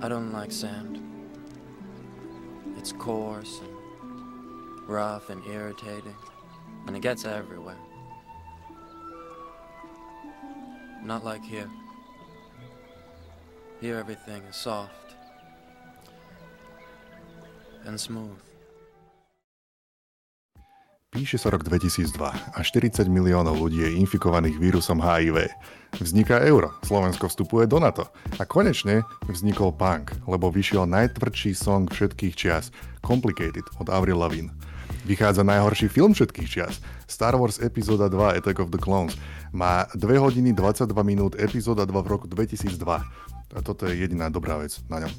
I don't like sand. It's coarse and rough and irritating, and it gets everywhere. Not like here. Here everything is soft and smooth. Píše sa rok 2002 a 40 miliónov ľudí je infikovaných vírusom HIV. Vzniká euro, Slovensko vstupuje do NATO a konečne vznikol punk, lebo vyšiel najtvrdší song všetkých čias, Complicated od Avril Lavigne. Vychádza najhorší film všetkých čias, Star Wars epizóda 2 Attack of the Clones. Má 2 hodiny 22 minút epizóda 2 v roku 2002. A toto je jediná dobrá vec na ňom. E,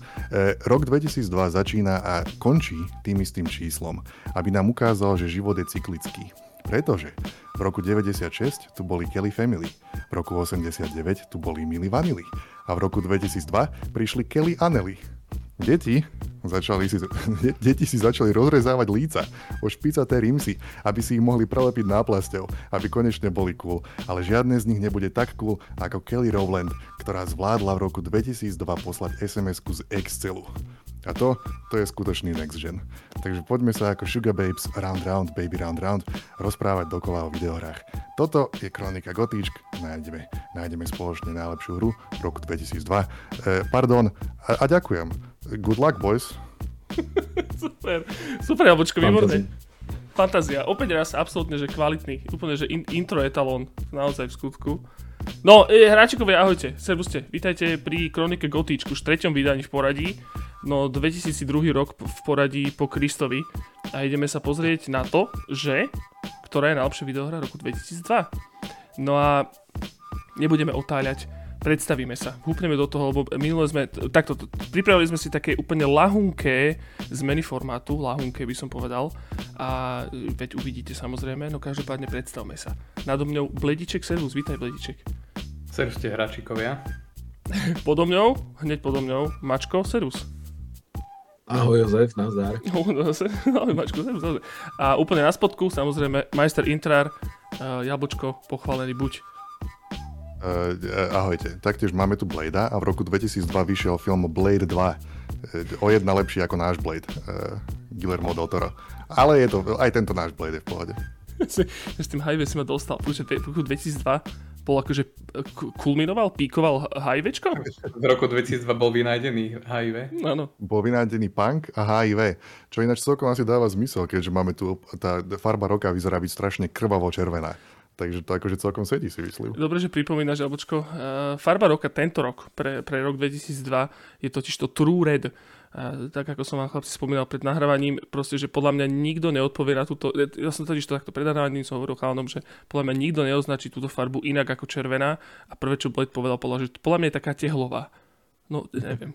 rok 2002 začína a končí tým istým číslom, aby nám ukázal, že život je cyklický. Pretože v roku 96 tu boli Kelly Family, v roku 89 tu boli Milli Vanilli a v roku 2002 prišli Kelly Anely. Deti začali si, deti si začali rozrezávať líca o špicaté rimsy, aby si ich mohli prelepiť náplasťou, aby konečne boli cool. Ale žiadne z nich nebude tak cool ako Kelly Rowland, ktorá zvládla v roku 2002 poslať SMS-ku z Excelu. A to, to je skutočný next gen. Takže poďme sa ako Sugar Babes Round Round Baby Round Round rozprávať dokola o videohrách. Toto je Kronika Gotíčk, nájdeme, nájdeme spoločne najlepšiu hru v roku 2002. E, pardon, a, a ďakujem. Good luck, boys. super, super, Jablčko, výborné. Fantázia. Opäť raz absolútne, že kvalitný. Úplne, že in, intro etalón. Naozaj v skutku. No, e, hráčikovia, ahojte. Servuste. Vítajte pri Kronike Gotíčku, už treťom vydaní v poradí. No, 2002 rok v poradí po Kristovi. A ideme sa pozrieť na to, že ktorá je najlepšia videohra roku 2002. No a nebudeme otáľať predstavíme sa, húpneme do toho, lebo minule sme, takto, pripravili sme si také úplne lahunké zmeny formátu, lahunké by som povedal, a veď uvidíte samozrejme, no každopádne predstavme sa. Nado mňou Blediček Servus, vítaj Blediček. Servus ste hráčikovia. podo mňou, hneď podo mňou, Mačko Servus. Ahoj Jozef, nazdar. Ahoj Mačko, servus, nazdar. A úplne na spodku, samozrejme, majster Intrar, uh, Jablčko, pochválený buď. Uh, ahojte, taktiež máme tu Blade a v roku 2002 vyšiel film Blade 2. Uh, o jedna lepší ako náš Blade, uh, Guillermo del Toro. Ale je to, aj tento náš Blade je v pohode. s tým HIV si ma dostal, v roku 2002 bol akože kulminoval, píkoval HIVčko? V roku 2002 bol vynájdený HIV. Áno. Bol vynájdený punk a HIV, čo ináč celkom asi dáva zmysel, keďže máme tu, tá farba roka vyzerá byť strašne krvavo červená. Takže to akože celkom sedí, si myslím. Dobre, že pripomínaš. Uh, farba roka tento rok, pre, pre rok 2002, je totiž to True Red. Tak ako som vám chlapci spomínal pred nahrávaním, proste, že podľa mňa nikto neodpovie na túto, ja som totiž to takto pred nahrávaním som hovoril chalanom, že podľa mňa nikto neoznačí túto farbu inak ako červená a prvé, čo Blade povedal, povedal, že podľa mňa je taká tehlová. No, neviem.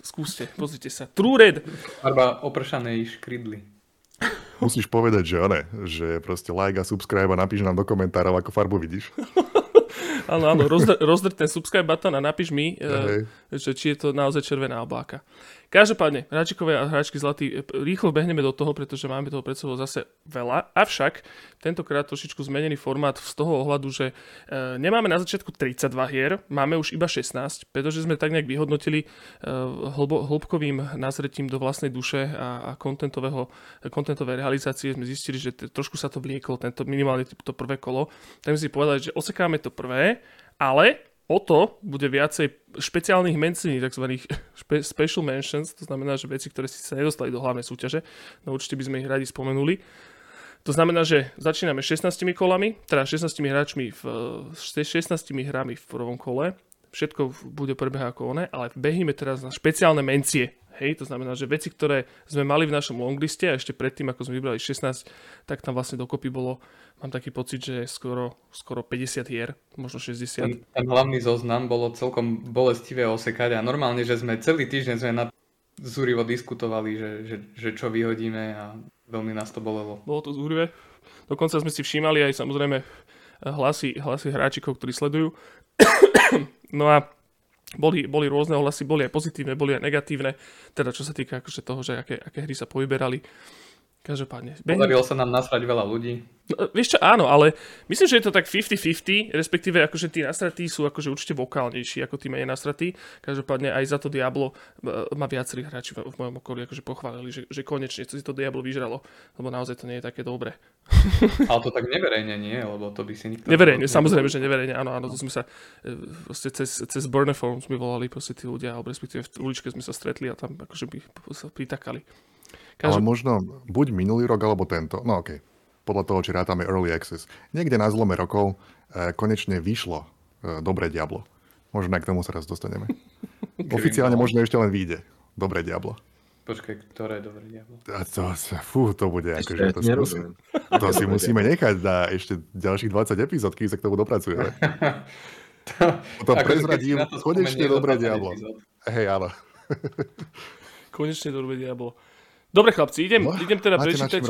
Skúste, pozrite sa. True Red. Farba opršanej škrydly. Musíš povedať, že one, že proste like a subscribe a napíš nám do komentárov, ako farbu vidíš. áno, áno, rozdr, ten subscribe button a napíš mi, uh, že či je to naozaj červená obláka. Každopádne, hráčikové a hráčky zlatí, rýchlo behneme do toho, pretože máme toho pred sebou zase veľa. Avšak tentokrát trošičku zmenený formát z toho ohľadu, že e, nemáme na začiatku 32 hier, máme už iba 16, pretože sme tak nejak vyhodnotili e, hlbo, hĺbkovým nazretím do vlastnej duše a, a kontentového, kontentovej realizácie sme zistili, že t- trošku sa to vlieklo, tento minimálne to prvé kolo. Tak sme si povedali, že osekáme to prvé, ale o to bude viacej špeciálnych mencení, tzv. Special mentions, to znamená, že veci, ktoré si sa nedostali do hlavnej súťaže, no určite by sme ich radi spomenuli. To znamená, že začíname 16 kolami, teda 16 hráčmi v 16 hrami v prvom kole. Všetko bude prebiehať ako one, ale behíme teraz na špeciálne mencie. Hej, to znamená, že veci, ktoré sme mali v našom longliste a ešte predtým, ako sme vybrali 16, tak tam vlastne dokopy bolo, mám taký pocit, že skoro, skoro 50 hier, možno 60. Ten, ten hlavný zoznam bolo celkom bolestivé osekať a normálne, že sme celý týždeň sme na zúrivo diskutovali, že, že, že čo vyhodíme a veľmi nás to bolelo. Bolo to zúrivé. Dokonca sme si všímali aj samozrejme hlasy, hlasy hráčikov, ktorí sledujú. no a boli, boli rôzne ohlasy, boli aj pozitívne, boli aj negatívne, teda čo sa týka akože toho, že aké, aké hry sa povyberali. Každopádne. Podarilo sa nám nasrať veľa ľudí. No, vieš čo, áno, ale myslím, že je to tak 50-50, respektíve akože tí nasratí sú akože určite vokálnejší ako tí menej nasratí. Každopádne aj za to Diablo e, ma viacerí hráči v mojom okolí akože pochválili, že, že konečne si to Diablo vyžralo, lebo naozaj to nie je také dobré. ale to tak neverejne nie, lebo to by si nikto... Neverejne, samozrejme, že neverejne, áno, áno, to sme sa e, cez, cez Burner Forum sme volali proste tí ľudia, alebo respektíve v uličke sme sa stretli a tam akože by sa pritakali. Každop... Ale možno buď minulý rok, alebo tento. No okej. Okay podľa toho, či rátame Early Access. Niekde na zlome rokov e, konečne vyšlo e, Dobré Diablo. Možno aj k tomu sa raz dostaneme. Oficiálne možno ešte len vyjde Dobré Diablo. Počkaj, ktoré Dobré Diablo? A to, fú, to bude ako, že to, si, to si musíme nechať na ešte ďalších 20 epizód, kým sa k tomu dopracujeme. to, to prezradím, konečne Dobré Diablo. Hej, áno. konečne Dobré Diablo. Dobre chlapci, idem, no, idem teda prečítať...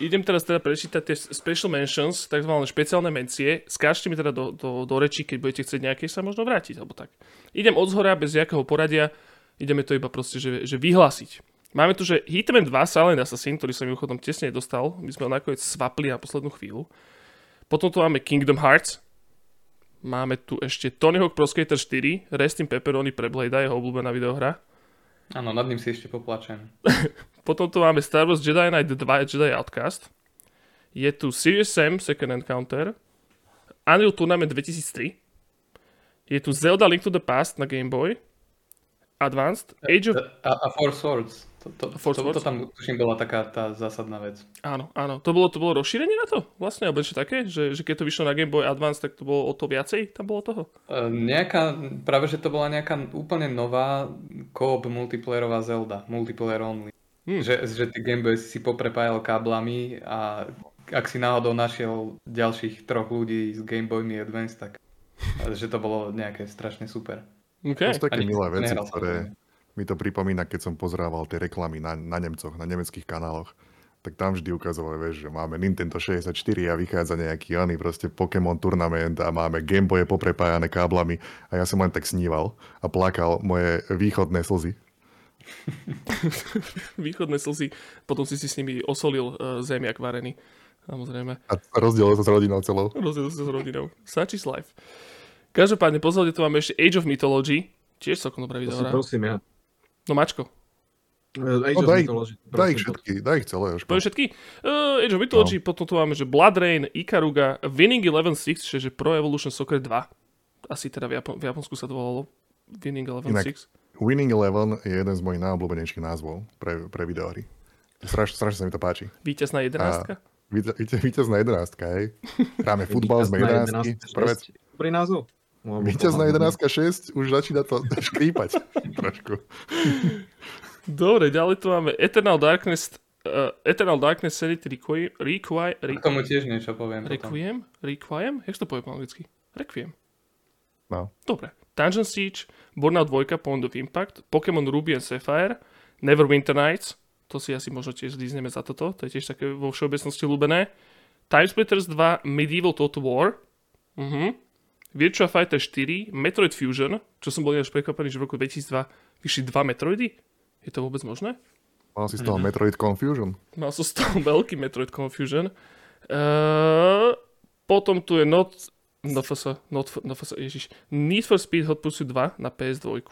Idem teraz teda prečítať tie special mentions, takzvané špeciálne mencie. Skážte mi teda do, do, do reči, keď budete chcieť nejaké sa možno vrátiť, alebo tak. Idem od zhora, bez nejakého poradia, ideme to iba proste, že, že vyhlásiť. Máme tu, že Hitman 2 Silent Assassin, ktorý sa mimochodom tesne dostal, my sme ho nakoniec svapli na poslednú chvíľu. Potom tu máme Kingdom Hearts, máme tu ešte Tony Hawk Pro Skater 4, Rest in Pepperoni pre Blade, jeho obľúbená videohra. Áno, nad ním si ešte poplačem. Potom tu máme Star Wars Jedi Knight 2 Jedi Outcast. Je tu Serious Sam Second Encounter. Unreal Tournament 2003. Je tu Zelda Link to the Past na Game Boy. Advanced. Age of... A, a Four Swords. To, to, to, to, to tam tuším bola taká tá zásadná vec. Áno, áno. To bolo, to bolo rozšírenie na to? Vlastne, alebo niečo také? Že, že keď to vyšlo na Game Boy Advance, tak to bolo o to viacej? Tam bolo toho? Uh, nejaká, práve že to bola nejaká úplne nová co-op multiplayerová Zelda. Multiplayer only. Hmm. Že, že ty Game Boy si poprepájal káblami a ak si náhodou našiel ďalších troch ľudí s Game Boymi Advance, tak že to bolo nejaké strašne super. Okay. To sú také milé veci, ktoré, mi to pripomína, keď som pozrával tie reklamy na, na Nemcoch, na nemeckých kanáloch, tak tam vždy ukazovali, vieš, že máme Nintendo 64 a vychádza nejaký oný proste Pokémon turnament a máme Gameboye poprepájané káblami a ja som len tak sníval a plakal moje východné slzy. východné slzy, potom si si s nimi osolil uh, zemiak varený, samozrejme. A rozdielil sa s rodinou celou. Rozdielil sa s rodinou. Such is life. Každopádne, pozrite, tu máme ešte Age of Mythology, tiež celkom dobrá video. Prosím, ja. No Mačko. Uh, Age no, daj, daj ich všetky, daj ich celé. Jožko. všetky? Uh, Age of Mythology, no. potom tu máme, že Blood Rain, Ikaruga, Winning Eleven 6, čiže Pro Evolution Soccer 2. Asi teda v, Japon- v Japonsku sa to volalo Winning Eleven Inak, 6. Winning Eleven je jeden z mojich najobľúbenejších názvov pre, pre videohry. Strašne, strašne sa mi to páči. Víťazná jedenáctka? Víťazná jedenáctka, hej. Hráme futbal, sme jedenáctky. Dobrý názov. Víťaz na 11 6 už začína to škrípať trošku. Dobre, ďalej tu máme Eternal Darkness uh, Eternal Darkness Sanity Requiem. Requiem, Requiem. K tomu tiež niečo poviem. Requiem? Potom. Requiem? Jak to poviem po anglicky? Requiem. No. Dobre. Dungeon Siege, Burnout 2, Point of Impact, Pokémon Ruby and Sapphire, Neverwinter Nights, to si asi možno tiež zlízneme za toto, to je tiež také vo všeobecnosti ľúbené. Timesplitters 2, Medieval Total War, uh-huh. Virtua Fighter 4, Metroid Fusion, čo som bol až prekvapený, že v roku 2002 vyšli dva Metroidy. Je to vôbec možné? Mal si z toho Metroid Confusion. Mal som z toho veľký Metroid Confusion. Uh, potom tu je Not... NFS, NFS, ježiš, Need for Speed Hot Pursuit 2 na PS2.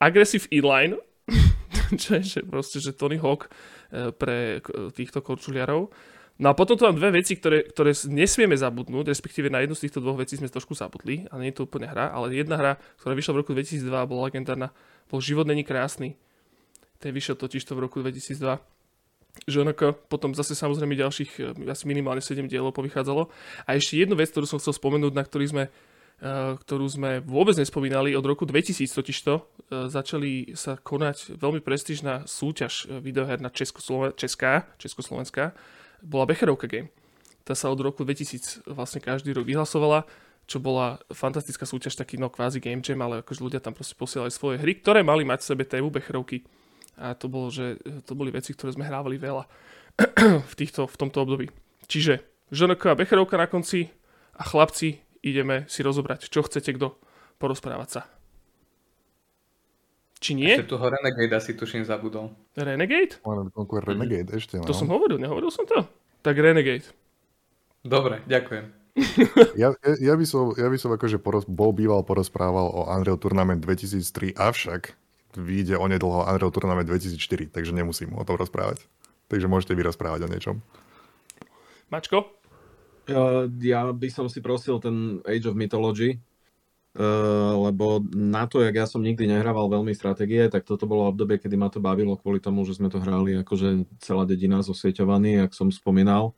Aggressive Inline, čo je že proste, že Tony Hawk uh, pre týchto korčuliarov. No a potom tu mám dve veci, ktoré, ktoré nesmieme zabudnúť, respektíve na jednu z týchto dvoch vecí sme trošku zabudli, a nie je to úplne hra, ale jedna hra, ktorá vyšla v roku 2002 a bola legendárna, bol Život není krásny. Ten vyšiel totiž to v roku 2002. Žonoko, potom zase samozrejme ďalších eh, asi minimálne 7 dielov povychádzalo. A ešte jednu vec, ktorú som chcel spomenúť, na ktorý sme, uh, ktorú sme vôbec nespomínali, od roku 2000 totižto uh, začali sa konať veľmi prestížna súťaž videoher na Česká, Československá, bola Becherovka Game. Tá sa od roku 2000 vlastne každý rok vyhlasovala, čo bola fantastická súťaž, taký no kvázi game jam, ale akože ľudia tam proste posielali svoje hry, ktoré mali mať v sebe tému Becherovky. A to bolo, že to boli veci, ktoré sme hrávali veľa v, týchto, v tomto období. Čiže ŽNK a Becherovka na konci a chlapci, ideme si rozobrať, čo chcete kto porozprávať sa. Či nie? Ešte toho Renegade asi tuším zabudol. Renegade? Renegade ešte, no. To som hovoril, nehovoril som to? Tak Renegade. Dobre, ďakujem. Ja, ja, ja, by som, ja by som akože poroz, bol býval porozprával o Unreal Tournament 2003, avšak vyjde onedlho Unreal Tournament 2004, takže nemusím o tom rozprávať. Takže môžete vy rozprávať o niečom. Mačko? Ja, ja by som si prosil ten Age of Mythology, Uh, lebo na to, jak ja som nikdy nehrával veľmi stratégie, tak toto bolo obdobie, kedy ma to bavilo kvôli tomu, že sme to hrali akože celá dedina zosvieťovaný, jak som spomínal.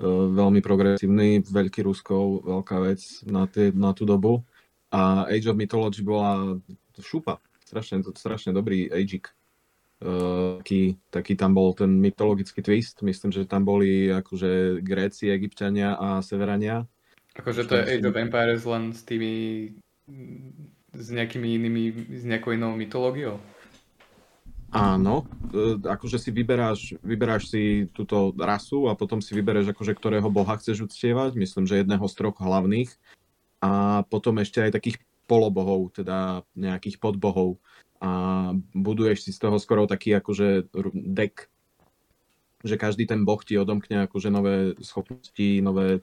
Uh, veľmi progresívny, veľký Ruskov, veľká vec na, tie, na tú dobu. A Age of Mythology bola šupa. Strašne, strašne dobrý Ageik. Uh, taký, taký tam bol ten mytologický twist. Myslím, že tam boli akože Gréci, Egyptiania a Severania. Akože to je Age of Empires len s tými s nejakými inými, s nejakou inou mytológiou? Áno, e, akože si vyberáš, vyberáš si túto rasu a potom si vyberáš akože ktorého boha chceš uctievať, myslím, že jedného z troch hlavných a potom ešte aj takých polobohov, teda nejakých podbohov a buduješ si z toho skoro taký akože deck, že každý ten boh ti odomkne akože nové schopnosti, nové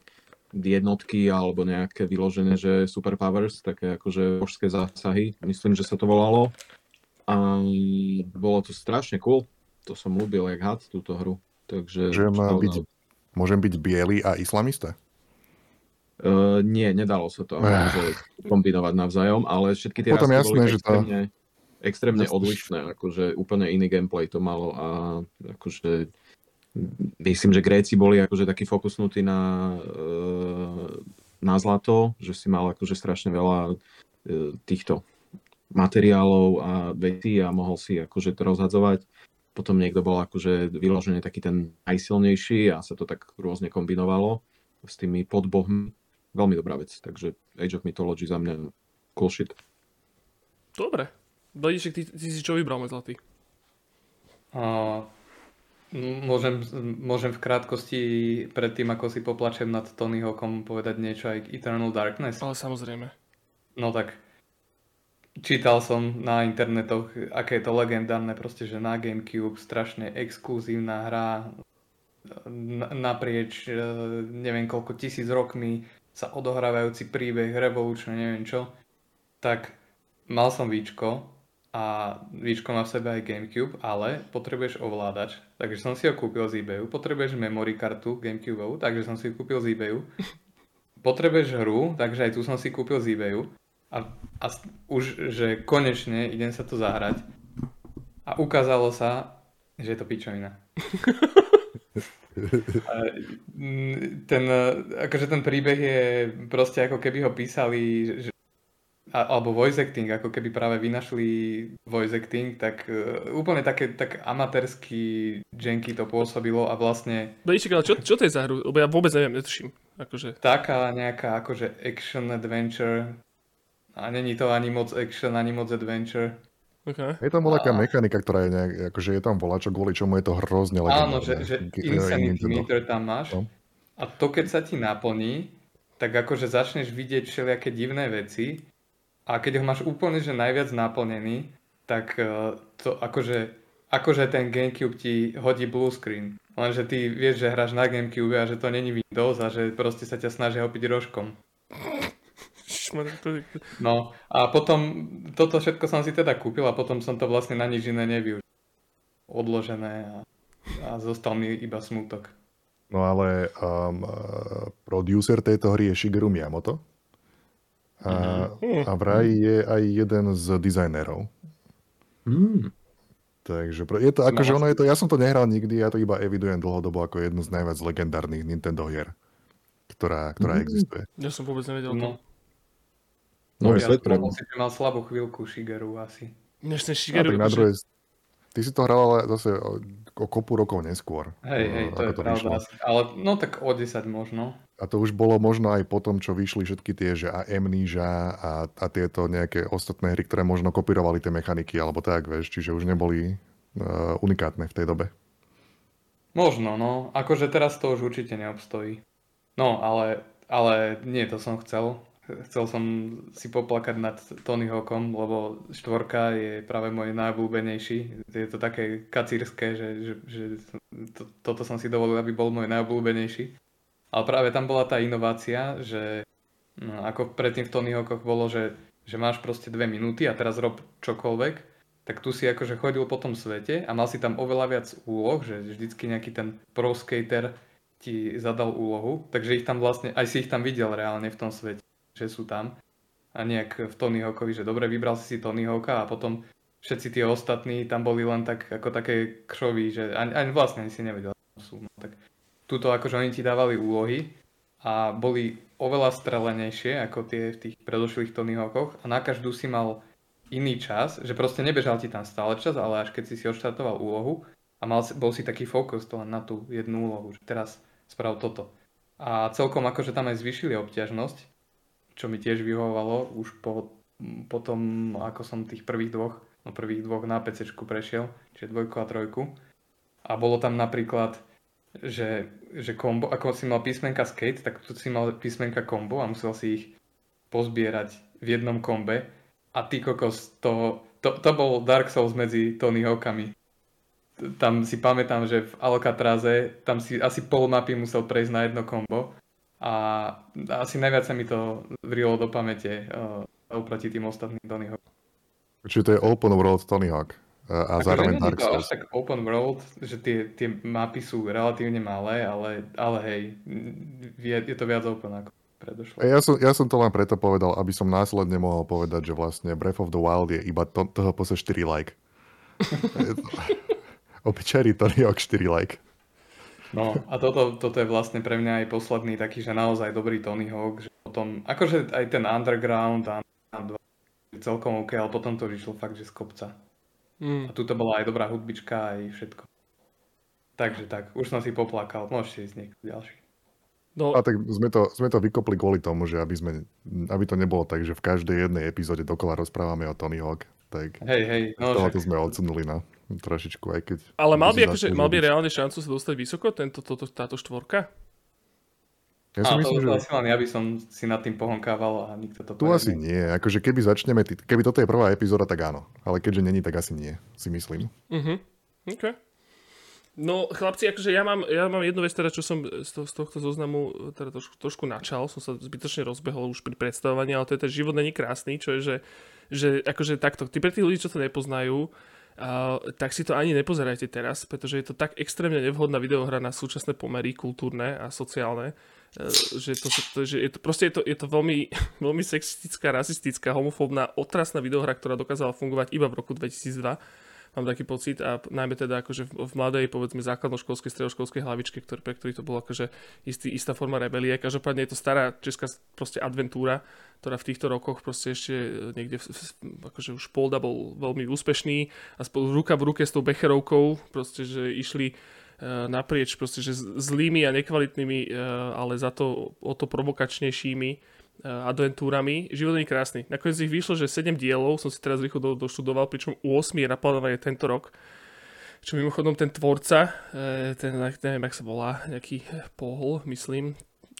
jednotky alebo nejaké vyložené, že superpowers, také akože božské zásahy, myslím, že sa to volalo. A bolo to strašne cool. To som ľúbil jak had, túto hru. Takže, Môžem, byť, môžem byť biely a islamista? Uh, nie, nedalo sa to akože kombinovať navzájom, ale všetky tie Potom jasné, boli že extrémne, to... extrémne odlišné, akože úplne iný gameplay to malo a akože myslím, že Gréci boli akože takí fokusnutí na, eh, na zlato, že si mal akože strašne veľa eh, týchto materiálov a vecí a mohol si akože to rozhadzovať. Potom niekto bol akože vyložený taký ten najsilnejší a sa to tak rôzne kombinovalo s tými podbohmi. Veľmi dobrá vec, takže Age of Mythology za mňa cool shit. Dobre. Blížek, ty, ty si čo vybral, môj zlatý? Uh, Môžem, môžem v krátkosti predtým, ako si poplačem nad Tony Hawkom, povedať niečo aj k Eternal Darkness? Ale samozrejme. No tak, čítal som na internetoch, aké je to legendárne, proste, že na Gamecube strašne exkluzívna hra naprieč e, neviem koľko tisíc rokmi sa odohrávajúci príbeh, revolučný, neviem čo. Tak mal som víčko, a víčko má v sebe aj GameCube, ale potrebuješ ovládač, takže som si ho kúpil z eBayu. Potrebuješ memory kartu GameCube, takže som si ju kúpil z eBayu. Potrebuješ hru, takže aj tu som si kúpil z eBayu. A, a už, že konečne idem sa to zahrať. A ukázalo sa, že je to pičovina. ten, akože ten príbeh je proste ako keby ho písali, že a, alebo voice acting, ako keby práve vynašli voice acting, tak uh, úplne také tak amatérsky Jenky to pôsobilo a vlastne... Blíček, ale čo, čo to je za hru? Lebo ja vôbec neviem, netuším. Akože... Taká nejaká akože action adventure a není to ani moc action, ani moc adventure. Okay. Je tam taká a... mechanika, ktorá je nejak, akože je tam čo kvôli čomu je to hrozne legendárne. Áno, že, že insanity meter tam máš no. a to keď sa ti naplní, tak akože začneš vidieť všelijaké divné veci a keď ho máš úplne že najviac naplnený, tak uh, to akože, akože ten Gamecube ti hodí blue screen. Lenže ty vieš, že hráš na Gamecube a že to není Windows a že proste sa ťa snažia opiť rožkom. No a potom toto všetko som si teda kúpil a potom som to vlastne na nič iné nevyužil. Odložené a, a zostal mi iba smutok. No ale um, producer tejto hry je Shigeru Miyamoto, a, mhm. a vraj je aj jeden z dizajnerov. Mm. Takže je to ako, že ono je to, ja som to nehral nikdy, ja to iba evidujem dlhodobo ako jednu z najviac legendárnych Nintendo hier, ktorá, ktorá mm. existuje. Ja som vôbec nevedel no. No, no ja svet pre mal slabú chvíľku Shigeru asi. Než ten Shigeru... A tak na druhej, ty si to hral ale zase o kopu rokov neskôr. Hej, hej, to je to pravda. Ale no tak o 10 možno. A to už bolo možno aj po tom, čo vyšli všetky tie, že a Amnesia a, a tieto nejaké ostatné hry, ktoré možno kopírovali tie mechaniky alebo tak, vieš, čiže už neboli uh, unikátne v tej dobe. Možno, no. Akože teraz to už určite neobstojí. No, ale, ale nie, to som chcel. Chcel som si poplakať nad Tony Hawkom, lebo štvorka je práve môj najobľúbenejší. Je to také kacírske, že, že, že to, toto som si dovolil, aby bol môj najobľúbenejší. Ale práve tam bola tá inovácia, že no, ako predtým v Tony Hawkoch bolo, že, že máš proste dve minúty a teraz rob čokoľvek, tak tu si akože chodil po tom svete a mal si tam oveľa viac úloh, že vždycky nejaký ten pro skater ti zadal úlohu, takže ich tam vlastne, aj si ich tam videl reálne v tom svete že sú tam. A nejak v Tony Hawkovi, že dobre, vybral si si Tony Hawka a potom všetci tí ostatní tam boli len tak ako také křoví, že ani, ani vlastne ani si nevedel, sú. No, tak tuto akože oni ti dávali úlohy a boli oveľa strelenejšie ako tie v tých predošlých Tony Hawkoch a na každú si mal iný čas, že proste nebežal ti tam stále čas, ale až keď si si odštartoval úlohu a mal, bol si taký fokus to len na tú jednu úlohu, že teraz sprav toto. A celkom akože tam aj zvyšili obťažnosť, čo mi tiež vyhovovalo už po, po tom, ako som tých prvých dvoch, no prvých dvoch na PC prešiel, čiže dvojku a trojku. A bolo tam napríklad, že, že kombo, ako si mal písmenka skate, tak tu si mal písmenka kombo a musel si ich pozbierať v jednom kombe. A ty kokos, to, to, to bol Dark Souls medzi Tony Hawkami. Tam si pamätám, že v Alcatraze tam si asi pol mapy musel prejsť na jedno kombo a asi najviac sa mi to vrilo do pamäte uh, oproti tým ostatným Tony Hawk. Čiže to je open world Tony Hawk a Ako zároveň Dark Souls. tak open world, že tie, tie mapy sú relatívne malé, ale, ale hej, je, je to viac open ako predošlo. Ja som, ja som to len preto povedal, aby som následne mohol povedať, že vlastne Breath of the Wild je iba to, toho pose 4 like. Obyčajný Tony Hawk 4 like. No a toto, toto je vlastne pre mňa aj posledný taký, že naozaj dobrý Tony Hawk, že potom, akože aj ten Underground a celkom OK, ale potom to vyšlo fakt, že z kopca. Mm. A tu to bola aj dobrá hudbička, aj všetko. Takže tak, už som si poplakal, môžete ísť niekto ďalší. No. A tak sme to, sme to vykopli kvôli tomu, že aby, sme, aby to nebolo tak, že v každej jednej epizóde dokola rozprávame o Tony Hawk. Tak hej, hej. No, tohoto sme odsunuli na trošičku, aj keď... Ale mal by, akože, mal by reálne šancu sa dostať vysoko, tento, toto, táto štvorka? Ja si a, myslím, to, že... Len ja by som si nad tým pohonkával a nikto to Tu asi nie. Akože keby začneme, keby toto je prvá epizóda, tak áno. Ale keďže není, tak asi nie, si myslím. Mhm. OK. No chlapci, akože ja mám, ja mám jednu vec teda, čo som z, to, z tohto zoznamu teda trošku, trošku načal, som sa zbytočne rozbehol už pri predstavovaní, ale to je ten život není krásny, čo je, že, že akože takto, ty pre tých ľudí, čo to nepoznajú, Uh, tak si to ani nepozerajte teraz, pretože je to tak extrémne nevhodná videohra na súčasné pomery kultúrne a sociálne, uh, že, to, že je to, proste je to, je to veľmi, veľmi sexistická, rasistická, homofóbna, otrasná videohra, ktorá dokázala fungovať iba v roku 2002 mám taký pocit a najmä teda akože v, v mladej, povedzme základnoškolskej, stredoškolskej hlavičke, ktorý, pre ktorý to bolo akože istý, istá forma rebelie. Každopádne je to stará česká proste adventúra, ktorá v týchto rokoch proste ešte niekde, akože už Polda bol veľmi úspešný a spolu ruka v ruke s tou Becherovkou, proste, že išli e, naprieč proste, že zlými a nekvalitnými, e, ale za to o to provokačnejšími adventúrami. Život je krásny. Nakoniec ich vyšlo, že 7 dielov, som si teraz rýchlo do, doštudoval, pričom 8 je naplánované tento rok. Čo mimochodom ten tvorca, eh, ten, neviem, jak sa volá, nejaký pohol, myslím,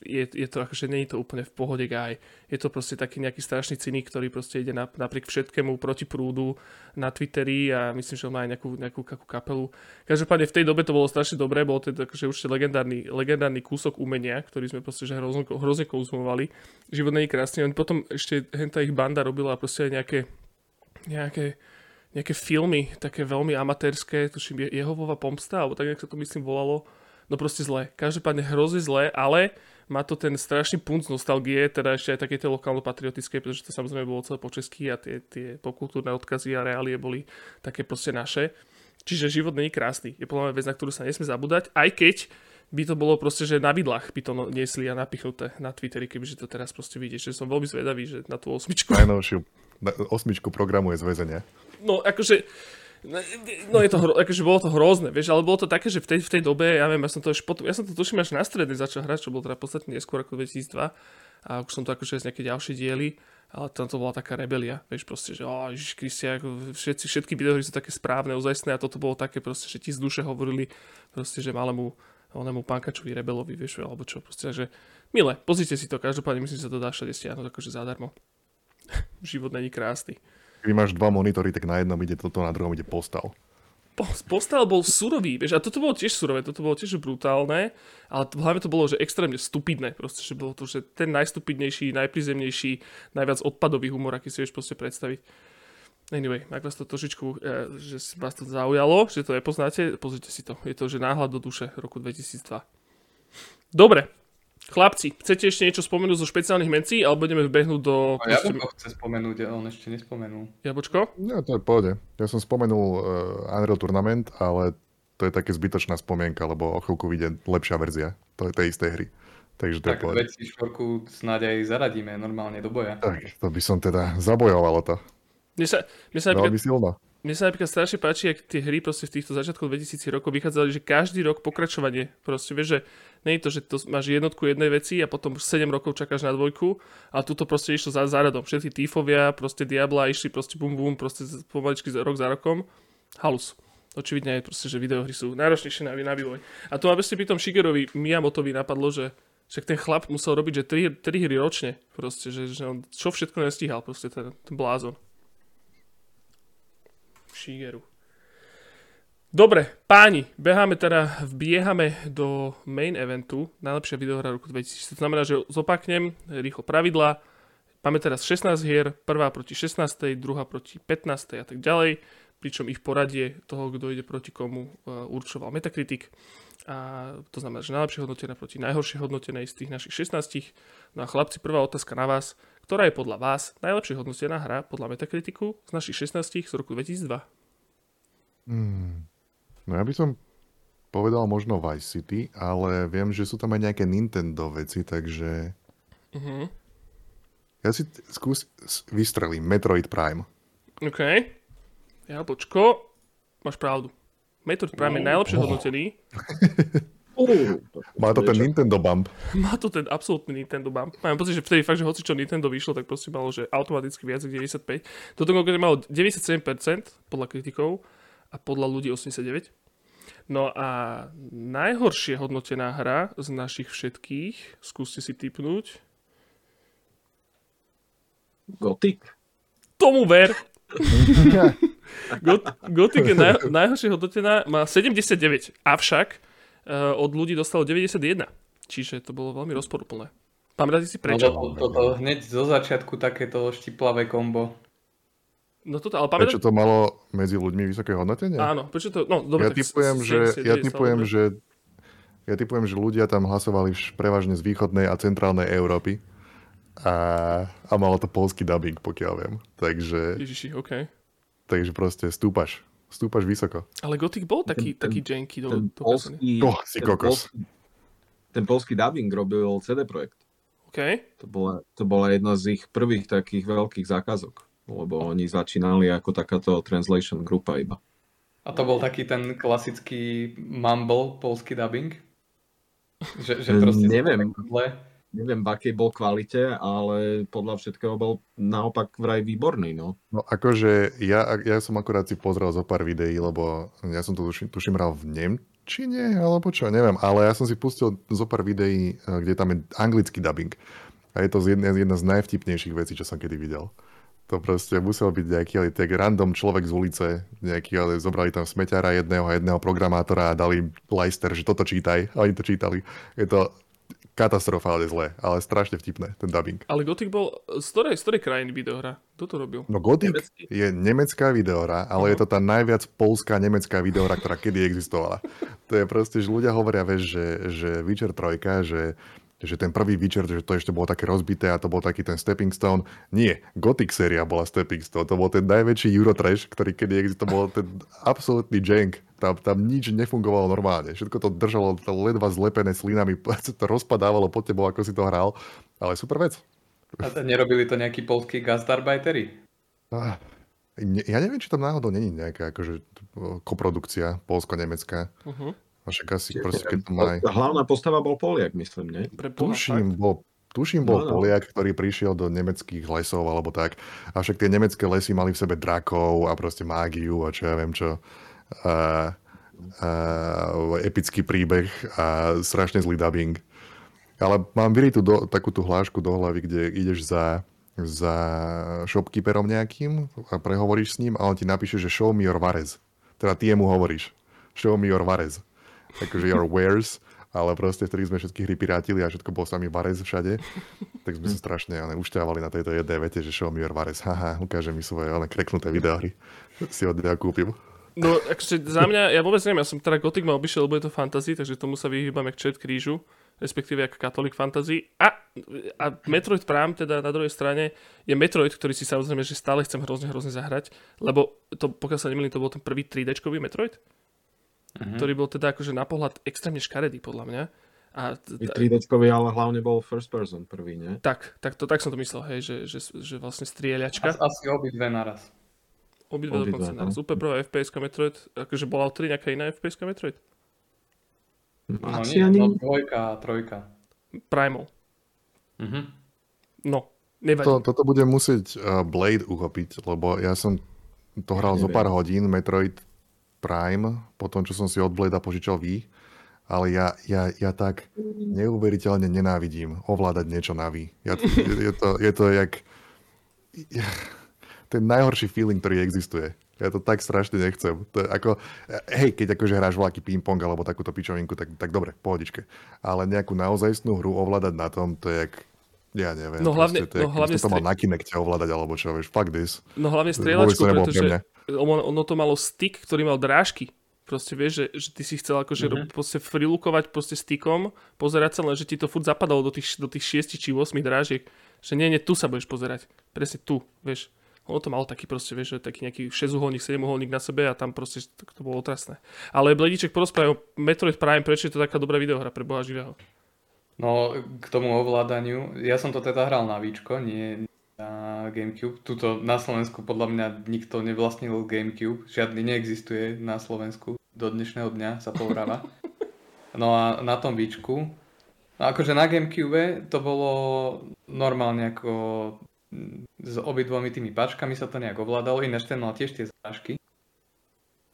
je, je to akože nie je to úplne v pohode guy. Je to proste taký nejaký strašný cynik, ktorý proste ide napriek všetkému proti prúdu na Twitteri a myslím, že on má aj nejakú, nejakú, nejakú kapelu. Každopádne v tej dobe to bolo strašne dobré, bol to akože určite legendárny, legendárny kúsok umenia, ktorý sme proste že hrozne, hrozne konzumovali. Život je krásny. On potom ešte henta ich banda robila proste aj nejaké, nejaké nejaké filmy, také veľmi amatérske, tuším Jehovova pomsta, alebo tak, jak sa to myslím volalo, no proste zle. Každopádne hrozne zle, ale má to ten strašný punt z nostalgie, teda ešte aj také tie lokálno-patriotické, pretože to samozrejme bolo celé po česky a tie, tie pokultúrne odkazy a reálie boli také proste naše. Čiže život není krásny. Je podľa mňa vec, na ktorú sa nesmie zabúdať, aj keď by to bolo proste, že na vidlách by to no- niesli a napichnuté na Twitteri, kebyže to teraz proste vidíš. Že som veľmi zvedavý, že na tú osmičku. Najnovšiu osmičku programu je zväzenie. No akože No je to, hro, akože bolo to hrozné, vieš, ale bolo to také, že v tej, v tej dobe, ja viem, ja som to už potom, ja som to tuším až na stredne začal hrať, čo bolo teda podstatne neskôr ako 2002 a už som to akože z nejaké ďalšie diely, ale tam to bola taká rebelia, vieš, proste, že oh, Ježiš Kristia, ako všetci, všetky videohry sú také správne, ozajstné a toto bolo také proste, že ti z duše hovorili proste, že malému onému pankačovi rebelovi, vieš, alebo čo, proste, že Milé, pozrite si to, každopádne myslím, že sa to dá všade stiahnuť akože zadarmo. Život není krásny. Keď máš dva monitory, tak na jednom ide toto, na druhom ide postal. Postal bol surový, vieš, a toto bolo tiež surové, toto bolo tiež brutálne, ale to, hlavne to bolo, že extrémne stupidné, proste, že bolo to, že ten najstupidnejší, najprizemnejší, najviac odpadový humor, aký si vieš proste predstaviť. Anyway, ak vás to trošičku, e, že vás to zaujalo, že to nepoznáte, pozrite si to. Je to, že náhľad do duše roku 2002. Dobre, Chlapci, chcete ešte niečo spomenúť zo špeciálnych mencí, alebo ideme vbehnúť do... A ja to chce spomenúť, on ešte nespomenul. Jabočko? No, to je pohode. Ja som spomenul uh, Unreal Tournament, ale to je také zbytočná spomienka, lebo o chvíľku vyjde lepšia verzia to je tej istej hry. Takže to tak je veci štvorku snáď aj zaradíme normálne do boja. Tak, to by som teda zabojovalo to. Mne sa, mne sa napríklad, silno. Mne sa napríklad strašne páči, ak tie hry proste v týchto začiatkoch 2000 rokov vychádzali, že každý rok pokračovanie. Proste vieš, že je to, že to máš jednotku jednej veci a potom 7 rokov čakáš na dvojku, a tuto proste išlo za záradom. Všetci tífovia, proste Diabla išli proste bum bum, proste pomaličky rok za rokom. Halus. Očividne je proste, že videohry sú náročnejšie na, na vývoj. A to ma ste pri tom Shigerovi Miyamotovi napadlo, že však ten chlap musel robiť, že 3, 3 hry ročne. Proste, že, že on čo všetko nestíhal, proste ten, ten blázon. Shigeru. Dobre, páni, beháme teda, vbiehame do main eventu, najlepšia videohra roku 2000. To znamená, že zopaknem rýchlo pravidla. Máme teraz 16 hier, prvá proti 16, druhá proti 15 a tak ďalej, pričom ich poradie toho, kto ide proti komu, uh, určoval Metacritic. A to znamená, že najlepšie hodnotená proti najhoršie hodnotenej z tých našich 16. No a chlapci, prvá otázka na vás. Ktorá je podľa vás najlepšie hodnotená hra podľa Metacriticu z našich 16 z roku 2002? Hmm. No ja by som povedal možno Vice City, ale viem, že sú tam aj nejaké Nintendo veci, takže... Uh-huh. Ja si skús vystrelím Metroid Prime. OK. Jablčko, máš pravdu. Metroid Prime oh. je najlepšie oh. hodnotený. Uh, Má to ten Nintendo bump. Má to ten absolútny Nintendo bump. Mám pocit, že vtedy fakt, že hoci čo Nintendo vyšlo, tak proste malo, že automaticky viac ako 95. Toto konkrétne malo 97% podľa kritikov a podľa ľudí 89. No a najhoršie hodnotená hra z našich všetkých, skúste si typnúť. Gothic? Tomu ver! Gothic je naj, najhoršie hodnotená, má 79, avšak uh, od ľudí dostalo 91. Čiže to bolo veľmi rozporuplné. Pamätáte si prečo? No, toto to, to hneď zo začiatku takéto štiplavé kombo. No toto, ale pamätá... Prečo to malo medzi ľuďmi vysoké hodnotenie? Áno, prečo to... No, dobre, ja typujem, že, ja typujem, že ja typujem, že ľudia tam hlasovali prevažne z východnej a centrálnej Európy a, a malo to polský dubbing, pokiaľ viem. Takže... Ježiši, OK. Takže proste stúpaš. Stúpaš vysoko. Ale Gothic bol taký, ten, taký janky. Do, ten, polský, oh, si ten, kokos. Polský, ten polský dubbing robil CD Projekt. OK. To bola, to bola jedna z ich prvých takých veľkých zákazok lebo oni začínali ako takáto translation grupa iba. A to bol taký ten klasický mumble polský dubbing? Že, že proste neviem, neviem, v akej bol kvalite, ale podľa všetkého bol naopak vraj výborný, no. No akože ja, ja som akurát si pozrel zo pár videí, lebo ja som to tuším, tuším hral v Nemčine, alebo čo, neviem, ale ja som si pustil zo pár videí, eh, kde tam je anglický dubbing. A je to jedna, jedna z najvtipnejších vecí, čo som kedy videl. To proste musel byť nejaký ale tak random človek z ulice, nejaký, ale zobrali tam smeťara jedného a jedného programátora a dali Leister, že toto čítaj. A oni to čítali. Je to katastrofálne zlé, ale strašne vtipné, ten dubbing. Ale Gothic bol, z ktorej, z ktorej krajiny videohra? Kto to robil? No Gothic Nemecký. je nemecká videohra, ale uh-huh. je to tá najviac polská nemecká videohra, ktorá kedy existovala. to je proste, že ľudia hovoria, vieš, že, že Witcher 3, že že ten prvý Witcher, že to ešte bolo také rozbité a to bol taký ten Stepping Stone. Nie, Gothic séria bola Stepping Stone. To bol ten najväčší Eurotrash, ktorý kedy existoval, to bol ten absolútny jank. Tam, tam nič nefungovalo normálne. Všetko to držalo to ledva zlepené slinami, to rozpadávalo pod tebou, ako si to hral. Ale super vec. A nerobili to nejakí polskí gastarbajteri? Ah, ja neviem, či tam náhodou není nejaká akože, koprodukcia polsko-nemecká. Uh-huh. A však asi proste, keď to má aj... Hlavná postava bol Poliak, myslím, nie? tuším, bol, tuším, bol no, no. Poliak, ktorý prišiel do nemeckých lesov alebo tak. A však tie nemecké lesy mali v sebe drakov a proste mágiu a čo ja viem čo. A, a, epický príbeh a strašne zlý dubbing. Ale mám vyritú do, takú tú hlášku do hlavy, kde ideš za, za shopkeeperom nejakým a prehovoríš s ním a on ti napíše, že show me your varez. Teda ty jemu hovoríš. Show me your varez. Takže your wares ale proste vtedy sme hry pirátili a všetko bol samý Varez všade, tak sme sa strašne ale ušťávali na tejto jednej vete, že show me your Varez, haha, ukáže mi svoje ale kreknuté videohry, si od kúpim. No, akože za mňa, ja vôbec neviem, ja som teda Gothic ma obišiel, lebo je to fantasy, takže tomu sa vyhýbam jak čet krížu, respektíve ako Catholic Fantasy. A, a Metroid Prime, teda na druhej strane, je Metroid, ktorý si samozrejme, že stále chcem hrozne, hrozne zahrať, lebo to, pokiaľ sa nemýlim, to bol ten prvý 3D-čkový Metroid uh-huh. ktorý bol teda akože na pohľad extrémne škaredý podľa mňa. A t- 3 d ale hlavne bol first person prvý, nie? Tak, tak, to, tak som to myslel, hej, že, že, že vlastne strieľačka. Asi obidve naraz. Obidve dokonca naraz. Úplne prvá FPS Metroid, akože bola o 3 nejaká iná FPS Metroid? No, no nie, ani... no dvojka a trojka. Primal. Uh-huh. No, nevadí. To, toto bude musieť uh, Blade uchopiť, lebo ja som to hral zo pár hodín, Metroid Prime, po tom, čo som si od Blade požičal Wii, ale ja, ja, ja tak neuveriteľne nenávidím ovládať niečo na Wii. Ja, je, je, to, je to jak... Ja, ten najhorší feeling, ktorý existuje. Ja to tak strašne nechcem. To je ako, hej, keď akože hráš vlaky ping-pong alebo takúto pičovinku, tak, tak dobre, pohodičke. Ale nejakú naozajstnú hru ovládať na tom, to je jak ja neviem. No hlavne, proste, to, no, hlavne to mal na Kinecte ovládať, alebo čo, vieš, fuck this. No hlavne strieľačku, pretože ono, ono to malo stick, ktorý mal drážky. Proste vieš, že, že ty si chcel akože mm-hmm. proste frilukovať proste stickom, pozerať sa, len že ti to furt zapadalo do tých, do tých 6 či 8 drážiek. Že nie, nie, tu sa budeš pozerať. Presne tu, vieš. Ono to malo taký proste, vieš, že taký nejaký 6 uholník, 7 uholník na sebe a tam proste to bolo otrasné. Ale Blediček porozprávaj o Metroid Prime, prečo je to taká dobrá videohra pre Boha živého. No, k tomu ovládaniu, ja som to teda hral na Víčko, nie na Gamecube. Tuto na Slovensku podľa mňa nikto nevlastnil Gamecube, žiadny neexistuje na Slovensku, do dnešného dňa sa povráva. No a na tom Víčku, no akože na Gamecube to bolo normálne ako s obidvomi tými pačkami sa to nejak ovládalo, ináč ten mal tiež tie zášky.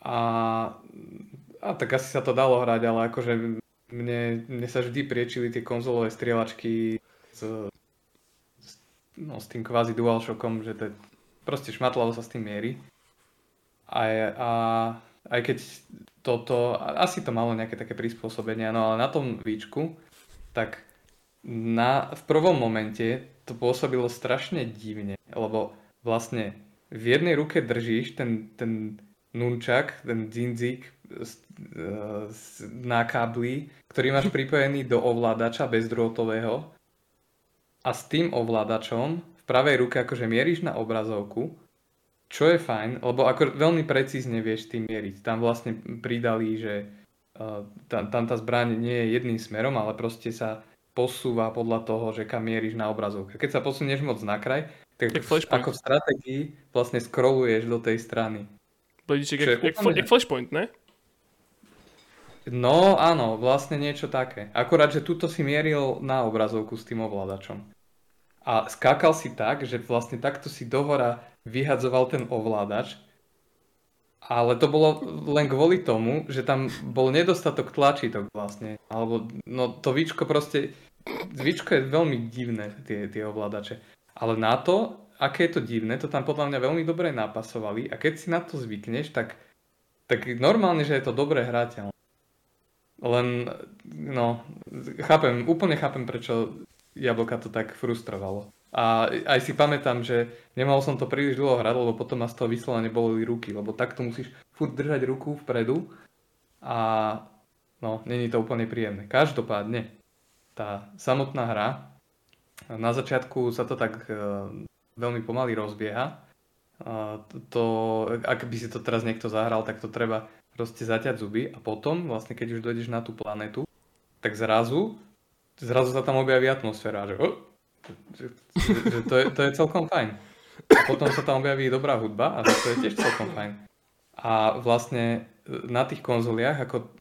A, a tak asi sa to dalo hrať, ale akože mne, mne sa vždy priečili tie konzolové strieľačky s, no, s tým kvázi DualShockom, že to je, proste šmatlavo sa s tým mierí. A, a aj keď toto, asi to malo nejaké také prispôsobenia, no ale na tom výčku, tak na, v prvom momente to pôsobilo strašne divne, lebo vlastne v jednej ruke držíš ten, ten nunčak, ten dzinzik na kábli, ktorý máš pripojený do ovládača bezdrôtového a s tým ovládačom v pravej ruke akože mieríš na obrazovku, čo je fajn, lebo ako veľmi precízne vieš tým mieriť. Tam vlastne pridali, že uh, tam, tam tá zbraň nie je jedným smerom, ale proste sa posúva podľa toho, že kam mieríš na obrazovke. Keď sa posunieš moc na kraj, tak, tak ako v stratégii vlastne scrolluješ do tej strany. Blížiček, jak, jak, jak flashpoint, ne? No áno, vlastne niečo také. Akurát, že tuto si mieril na obrazovku s tým ovládačom. A skákal si tak, že vlastne takto si dohora vyhadzoval ten ovládač, ale to bolo len kvôli tomu, že tam bol nedostatok tlačítok vlastne. Alebo no to víčko proste, víčko je veľmi divné, tie, tie ovládače. Ale na to, aké je to divné, to tam podľa mňa veľmi dobre napasovali a keď si na to zvykneš, tak, tak normálne, že je to dobre hrateľné. Len, no, chápem, úplne chápem, prečo jablka to tak frustrovalo. A aj si pamätám, že nemal som to príliš dlho hrať, lebo potom ma z toho vyslovene boli ruky, lebo takto musíš furt držať ruku vpredu a no, není to úplne príjemné. Každopádne, tá samotná hra, na začiatku sa to tak e, veľmi pomaly rozbieha. A to, ak by si to teraz niekto zahral, tak to treba proste zaťať zuby a potom, vlastne keď už dojdeš na tú planetu, tak zrazu, zrazu sa tam objaví atmosféra, že, oh, že, že to, je, to je celkom fajn. A potom sa tam objaví dobrá hudba a to je tiež celkom fajn. A vlastne na tých konzoliach, ako,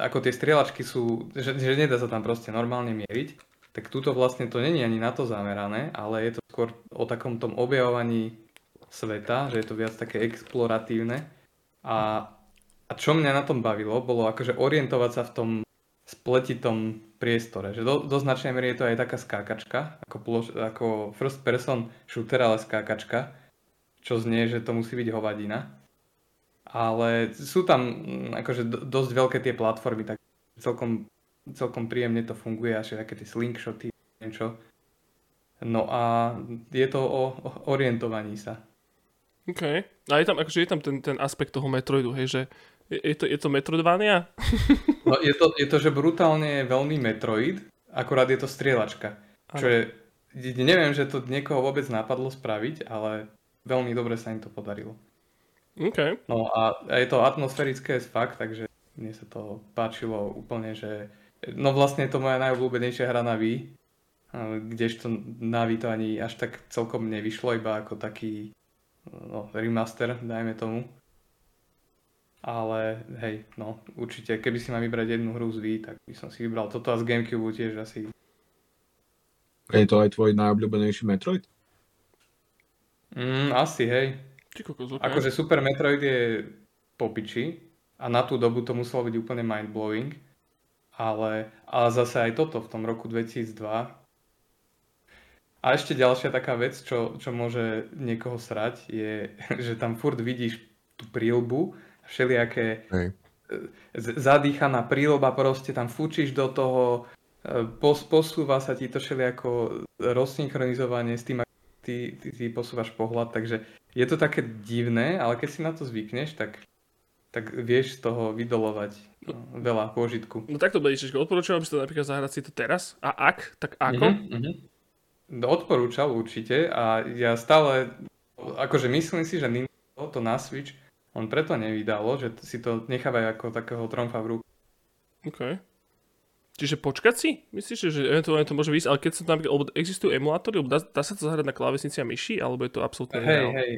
ako tie strieľačky sú, že, že nedá sa tam proste normálne mieriť, tak túto vlastne to není ani na to zamerané, ale je to skôr o takom tom objavovaní sveta, že je to viac také exploratívne a a čo mňa na tom bavilo, bolo akože orientovať sa v tom spletitom priestore. Že do, do značnej miery je to aj taká skákačka, ako, ploš, ako first person shooter, ale skákačka, čo znie, že to musí byť hovadina. Ale sú tam mm, akože dosť veľké tie platformy, tak celkom, celkom príjemne to funguje, až také tie slingshoty, niečo. No a je to o, o orientovaní sa. OK. A je tam, akože je tam ten, ten aspekt toho Metroidu, hej, že je, to, je to Metroidvania? no je to, je to, že brutálne veľmi Metroid, akorát je to strieľačka. Čo je, neviem, že to niekoho vôbec napadlo spraviť, ale veľmi dobre sa im to podarilo. OK. No a, a je to atmosférické fakt, takže mne sa to páčilo úplne, že no vlastne je to moja najobľúbenejšia hra na Wii, kdežto na Wii to ani až tak celkom nevyšlo, iba ako taký no, remaster, dajme tomu. Ale hej, no určite, keby si mal vybrať jednu hru z Wii, tak by som si vybral toto a z Gamecube tiež asi. Je to aj tvoj najobľúbenejší Metroid? Mm, asi, hej. kokos, okay. Akože Super Metroid je popiči a na tú dobu to muselo byť úplne mindblowing. Ale, ale zase aj toto v tom roku 2002 a ešte ďalšia taká vec, čo, čo môže niekoho srať, je, že tam furt vidíš tú prílbu, všelijaké Hej. E, zadýchaná prílba, proste tam fučíš do toho, e, pos, posúva sa ti to všelijako rozsynchronizovanie s tým, ako ty, ty, ty posúvaš pohľad, takže je to také divné, ale keď si na to zvykneš, tak, tak vieš z toho vydolovať no, veľa pôžitku. No takto budeš, odporúčam, aby si to napríklad zahrať si to teraz a ak, tak ako? Uh-huh, uh-huh. Odporúčal určite a ja stále, akože myslím si, že Nintendo to na Switch on preto nevydalo, že si to nechávajú ako takého tromfa v ruku. OK. Čiže počkať si? Myslíš, že eventuálne to môže výsť, ale keď sa tam, existujú emulátory, dá, dá sa to zahrať na klávesnici a myši, alebo je to absolútne Hej, hej.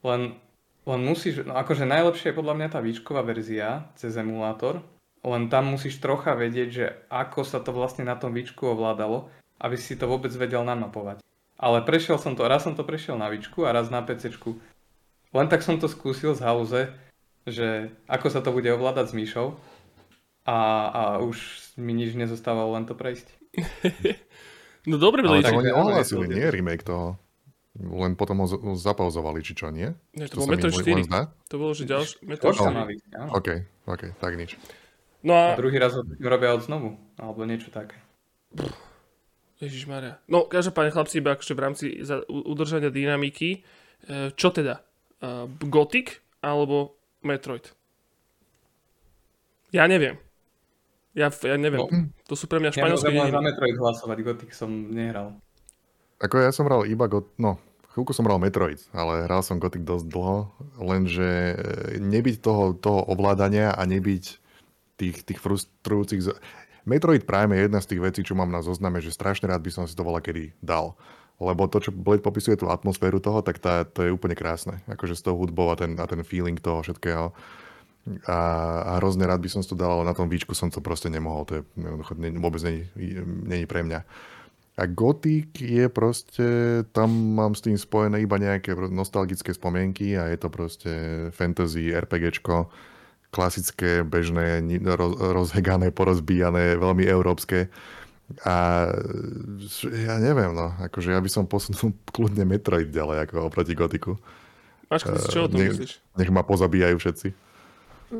Len, len musíš, no akože najlepšie je podľa mňa tá výšková verzia cez emulátor, len tam musíš trocha vedieť, že ako sa to vlastne na tom výčku ovládalo, aby si to vôbec vedel namapovať. Ale prešiel som to, raz som to prešiel na Vičku a raz na PCčku. Len tak som to skúsil z hauze, že ako sa to bude ovládať s myšou a, a už mi nič nezostávalo len to prejsť. no dobre, Ale tak oni ohlasili, nie remake toho. Len potom ho zapauzovali, či čo, nie? Nie, to, to bol Metro 4. To bolo, že ďalší Metro 4. OK, OK, tak nič. No a... a druhý raz ho robia od znovu, alebo niečo také. Ježiš Maria. No, každopádne chlapci, iba akože v rámci za udržania dynamiky, e, čo teda? E, Gothic alebo Metroid? Ja neviem. Ja, ja neviem. No. To sú pre mňa španielské ja za Metroid hlasovať, Gothic som nehral. Ako ja som hral iba Got... No, chvíľku som hral Metroid, ale hral som Gothic dosť dlho, lenže e, nebyť toho, toho ovládania a nebyť tých, tých frustrujúcich... Metroid Prime je jedna z tých vecí, čo mám na zozname, že strašne rád by som si to volá kedy dal. Lebo to, čo Blade popisuje tú atmosféru toho, tak tá, to je úplne krásne. Akože s tou hudbou a ten, a ten feeling toho všetkého. A, a hrozne rád by som to dal, ale na tom výčku som to proste nemohol. To je, ne, vôbec není, pre mňa. A Gothic je proste, tam mám s tým spojené iba nejaké nostalgické spomienky a je to proste fantasy, RPGčko, klasické, bežné, rozhegané, porozbíjané, veľmi európske. A ja neviem, no, akože ja by som posunul kľudne Metroid ďalej, ako oproti Gotiku. Mačko, uh, čo o tom nech, myslíš? Nech ma pozabíjajú všetci.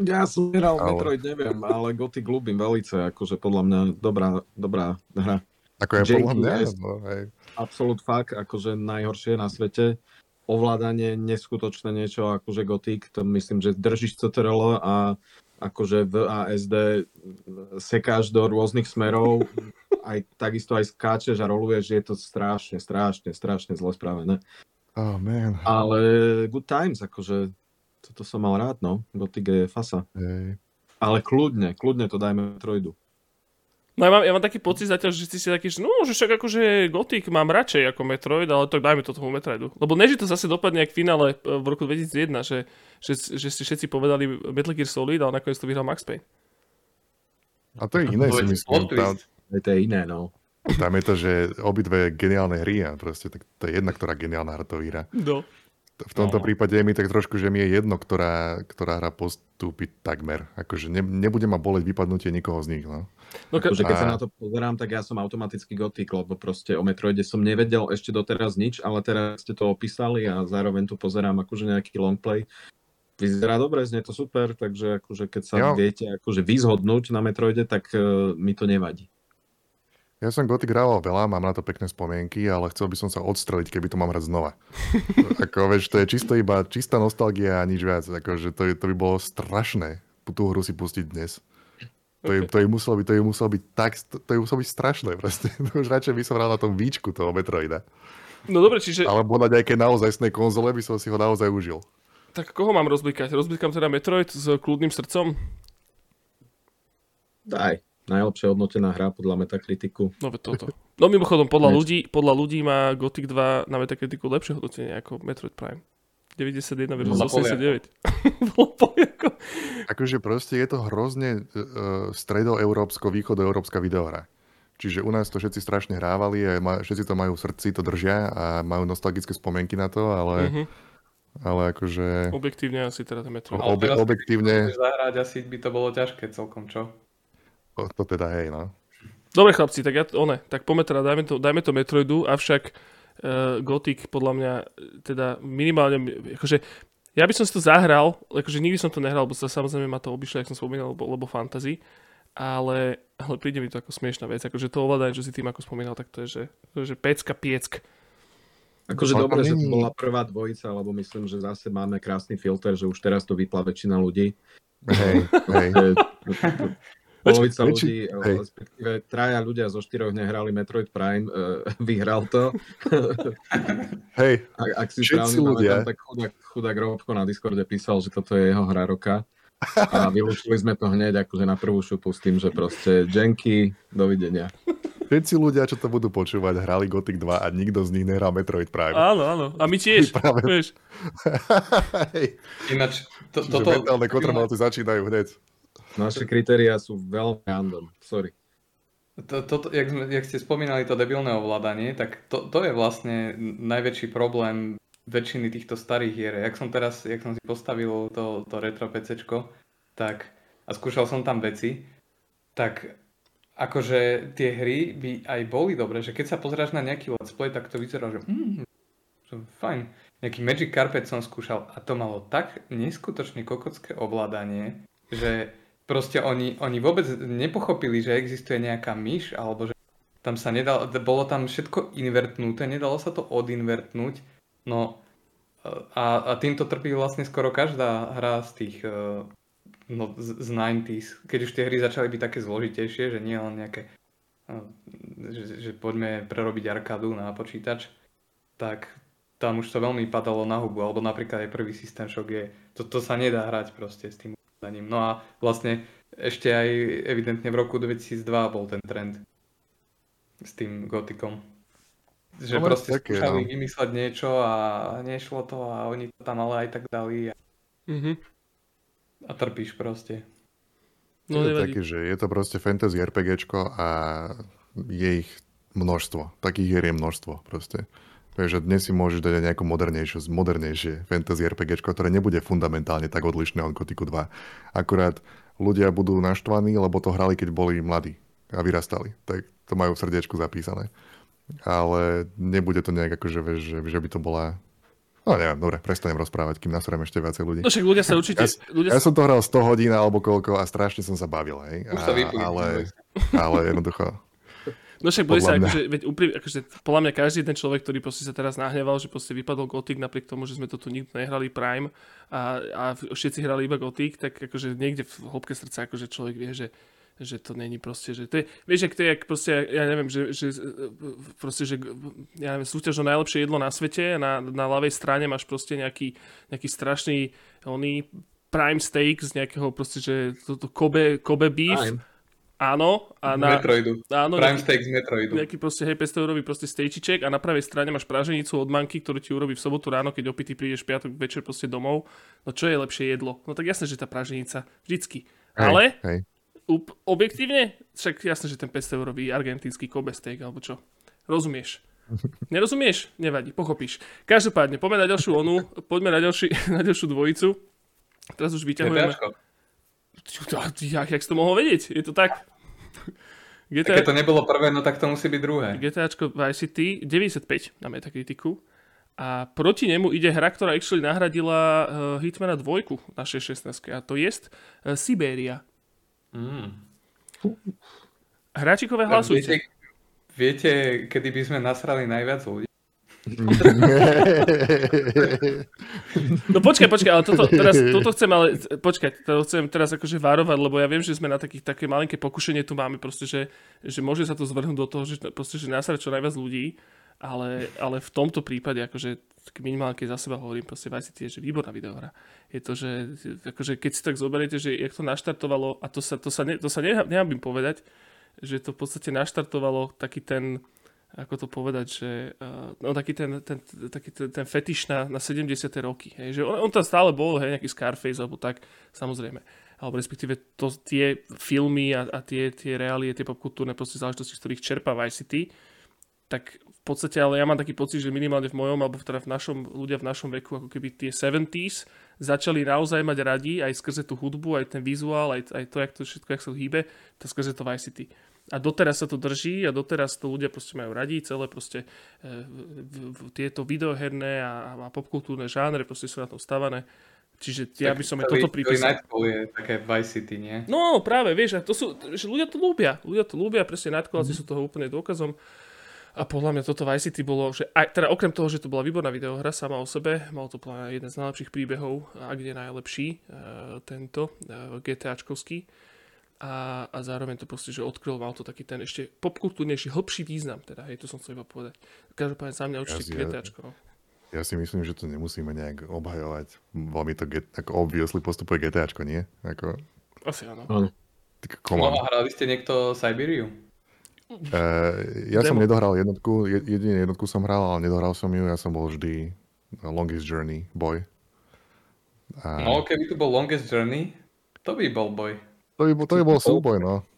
Ja som hral ale... Metroid, neviem, ale Gothic ľúbim velice, akože podľa mňa dobrá, dobrá hra. Ako je podľa mňa, no, hej. Absolut fakt, akože najhoršie na svete ovládanie neskutočné niečo akože Gothic, to myslím, že držíš CTRL a akože v ASD sekáš do rôznych smerov, aj takisto aj skáčeš a roluješ, je to strašne, strašne, strašne zle spravené. Oh, man. Ale good times, akože toto som mal rád, no. Gothic je fasa. Hey. Ale kľudne, kľudne to dajme trojdu. No ja mám, ja mám taký pocit zatiaľ, že si si taký, že no, že však akože Gothic mám radšej ako Metroid, ale tak dajme to tomu Metroidu. Lebo než to zase dopadne jak v finále v roku 2001, že, že, že si všetci povedali Metal Gear Solid, ale nakoniec to vyhral Max Payne. A to je iné, si myslím. Tam, to je iné, no. Tam je to, že obidve geniálne hry a proste tak to je jedna, ktorá geniálna hra to vyhrá. No. V tomto No. prípade je mi tak trošku, že mi je jedno, ktorá, ktorá hra postúpi takmer. Akože ne, nebude ma boleť vypadnutie nikoho z nich. No. No, ka- Akože keď sa A- na to pozerám, tak ja som automaticky gotik, lebo proste o Metroide som nevedel ešte doteraz nič, ale teraz ste to opísali a zároveň tu pozerám akože nejaký longplay. Vyzerá dobre, znie to super, takže akože keď sa Jo. viete akože vyzhodnúť na Metroide, tak uh, mi to nevadí. Ja som Gothic hrával veľa, mám na to pekné spomienky, ale chcel by som sa odstreliť, keby to mám hrať znova. Ako, vieš, to je čisto iba čistá nostalgia a nič viac. Akože to, je- to by bolo strašné tú hru si pustiť dnes. To, je, to, je muselo byť, to je muselo byť tak, to je muselo byť strašné proste. To už radšej by som hral na tom výčku toho Metroida. no dobre, čiže Alebo na nejaké naozajstnej konzole by som si ho naozaj užil. tak koho mám rozblikať? Rozblikám teda Metroid s kľudným srdcom? Daj, najlepšie hodnotená hra podľa Metakritiku. No toto. No mimochodom, podľa ľudí, podľa ľudí má Gothic 2 na Metakritiku lepšie hodnotenie ako Metroid Prime. 91 versus Podľa 89. Podľa Poliakov. Akože proste je to hrozne uh, stredoeurópsko, východoeurópska videohra. Čiže u nás to všetci strašne hrávali a ma, všetci to majú v srdci, to držia a majú nostalgické spomienky na to, ale, Mhm. ale akože Objektívne asi teda obe, teraz, keď objektívne zahrať, asi by to bolo ťažké celkom, čo? To, to teda hej, no. Dobre chlapci, tak ja, one, tak poďme teda, dajme to, dajme to Metroidu, avšak uh, Gothic podľa mňa teda minimálne, akože ja by som si to zahral, akože nikdy som to nehral, lebo sa samozrejme ma to obyšlo, jak som spomínal, lebo, lebo fantasy, ale, ale príde mi to ako smiešná vec, akože to ovládanie, čo si tým ako spomínal, tak to je, že, to je, že pecka, pieck. Akože Ale dobre, to že to bola prvá dvojica, lebo myslím, že zase máme krásny filter, že už teraz to vypla väčšina ľudí. Hej, hej. Polovica ľudí, hej. respektíve traja ľudia zo štyroch nehrali Metroid Prime, uh, vyhral to. hej, Ak, ak si správne ľudia. pamätám, tak chudák, chudák Robko na Discorde písal, že toto je jeho hra roka. A vylúčili sme to hneď akože na prvú šupu s tým, že proste Jenky, dovidenia. všetci ľudia, čo to budú počúvať, hrali Gothic 2 a nikto z nich nehral Metroid Prime. Áno, áno. A my tiež, Práve. vieš. hej. Ináč, to, toto... mentálne kontrolci začínajú hneď. Naše kritériá sú veľmi random, sorry. To, to, jak, sme, jak ste spomínali to debilné ovládanie, tak to, to je vlastne najväčší problém väčšiny týchto starých hier. Jak som teraz, jak som si postavil to, to retro PCčko, tak a skúšal som tam veci, tak akože tie hry by aj boli dobré, že keď sa pozráš na nejaký let's play, tak to vyzerá, že mm, fajn. Nejaký Magic Carpet som skúšal a to malo tak neskutočne kokocké ovládanie, že proste oni, oni vôbec nepochopili, že existuje nejaká myš, alebo že tam sa nedalo, bolo tam všetko invertnuté, nedalo sa to odinvertnúť, no a, a týmto trpí vlastne skoro každá hra z tých eh, no, z, z 90s, keď už tie hry začali byť také zložitejšie, že nie len nejaké eh, že, že poďme prerobiť arkádu na počítač, tak tam už to veľmi padalo na hubu, alebo napríklad aj prvý System Shock je, to, to sa nedá hrať proste s tým ovládaním. No a vlastne ešte aj evidentne v roku 2002 bol ten trend s tým gotikom. Že No, proste také, skúšali no. vymysleť niečo a nešlo to a oni to tam ale aj tak dali a, Mhm. a trpíš proste. No je to také, že je to proste fantasy RPGčko a je ich množstvo. Takých hier je množstvo proste. Takže dnes si môžeš dať aj nejakú modernejšie, modernejšie fantasy RPGčko, ktoré nebude fundamentálne tak odlišné od Gothicu 2. Akurát ľudia budú naštvaní, lebo to hrali, keď boli mladí a vyrastali. Tak to majú v srdiečku zapísané. Ale nebude to nejak akože, vieš, že, že by to bola... No neviem, dobre, prestanem rozprávať, kým nasrem ešte viacej ľudí. No však ľudia sa určite... Ja, ľudia ja sa... som to hral 100 hodín alebo koľko a strašne som sa bavil, hej. Už to A- vypli. ale, ale jednoducho, No však bude sa, podľa mňa. akože, veď úprim, akože, podľa mňa každý ten človek, ktorý proste sa teraz nahneval, že proste vypadol Gothic napriek tomu, že sme to tu nikto nehrali Prime a, a všetci hrali iba Gothic, tak akože niekde v hĺbke srdca akože človek vie, že že to není proste, že to je, vieš, ak to je, jak proste, ja neviem, že, že proste, že ja neviem, súťaž o najlepšie jedlo na svete a na, na ľavej strane máš proste nejaký, nejaký strašný oný prime steak z nejakého proste, že toto Kobe, Kobe beef, Prime. Áno, a na, Metroidu. áno, Prime Steak z Metroidu. nejaký proste, hej, 500 eurový proste stejčiček a na pravej strane máš praženicu od manky, ktorú ti urobí v sobotu ráno, keď opity prídeš piatok večer proste domov. No čo je lepšie jedlo? No tak jasné, že tá praženica. Vždycky. hej, Ale hej. up, objektívne, však jasné, že ten 500 eurový argentínsky Kobe steak, alebo čo. Rozumieš? Nerozumieš? Nevadí, pochopíš. Každopádne, poďme na ďalšiu onu, poďme na, ďalší, na ďalšiu dvojicu. Teraz už vyťahujeme. Jak, jak si to mohol vedieť? Je to tak? GTA... Keď to nebolo prvé, no tak to musí byť druhé. GTAčko Vice City 95 na Metacriticu. A proti nemu ide hra, ktorá actually nahradila uh, Hitmana 2 na 616. A to je uh, Siberia. Mm. Hráčikové hlasujte. Viete, viete, kedy by sme nasrali najviac ľudí? No počkaj, počkaj, ale toto, teraz, toto chcem, ale počkaj, to chcem teraz akože varovať, lebo ja viem, že sme na takých, také malinké pokušenie tu máme, proste, že, že môže sa to zvrhnúť do toho, že, proste, že nasrať čo najviac ľudí, ale, ale v tomto prípade, akože minimálne keď za seba hovorím, proste Vice City je že výborná videohra. Je to, že akože keď si tak zoberiete, že jak to naštartovalo, a to sa, to sa, ne, to sa nehábim povedať, že to v podstate naštartovalo taký ten, ako to povedať, že uh, no taký ten, ten, taký ten, ten fetiš na, na 70. roky. Hej, že on, on tam stále bol, hej, nejaký Scarface alebo tak, samozrejme. Alebo respektíve to, tie filmy a, a tie, tie reálie, tie popkultúrne proste záležitosti, z ktorých čerpá Vice City, tak v podstate, ale ja mám taký pocit, že minimálne v mojom, alebo teda v našom, ľudia v našom veku, ako keby tie 70s začali naozaj mať radi aj skrze tú hudbu, aj ten vizuál, aj, aj to, jak to všetko, jak sa hýbe, to skrze to Vice City. A doteraz sa to drží a doteraz to ľudia proste majú radi, celé proste e, v, v, tieto videoherné a, a popkultúrne žánre proste sú na tom stavané. Čiže ja by som aj toto pripísal. Nightfall je také Vice City, nie? No práve, vieš, to sú, že ľudia to ľúbia. Ľudia to ľúbia, presne Nightfall mm. sú toho úplne dôkazom. A podľa mňa toto Vice City bolo, že aj, teda okrem toho, že to bola výborná videohra sama o sebe, mal to jeden z najlepších príbehov, a kde najlepší, uh, tento uh, GTAčkovský, a, a zároveň to proste, že odkryl, mal to taký ten ešte popkultúrnejší, hlbší význam, teda, hej, to som chcel iba povedať. Každopádne za mňa určite ja, GTAčko, no. Ja si myslím, že to nemusíme nejak obhajovať. Veľmi to get, ako obviously postupuje GTAčko, nie? Ako... Asi áno. áno. Tak, no a hrali ste niekto Siberiu? Uh, ja Demo. som nedohral jednotku, jedine jednotku som hral, ale nedohral som ju, ja som bol vždy Longest Journey boy. A... No, keby tu bol Longest Journey, to by bol boj. To by, to by bol súboj, no.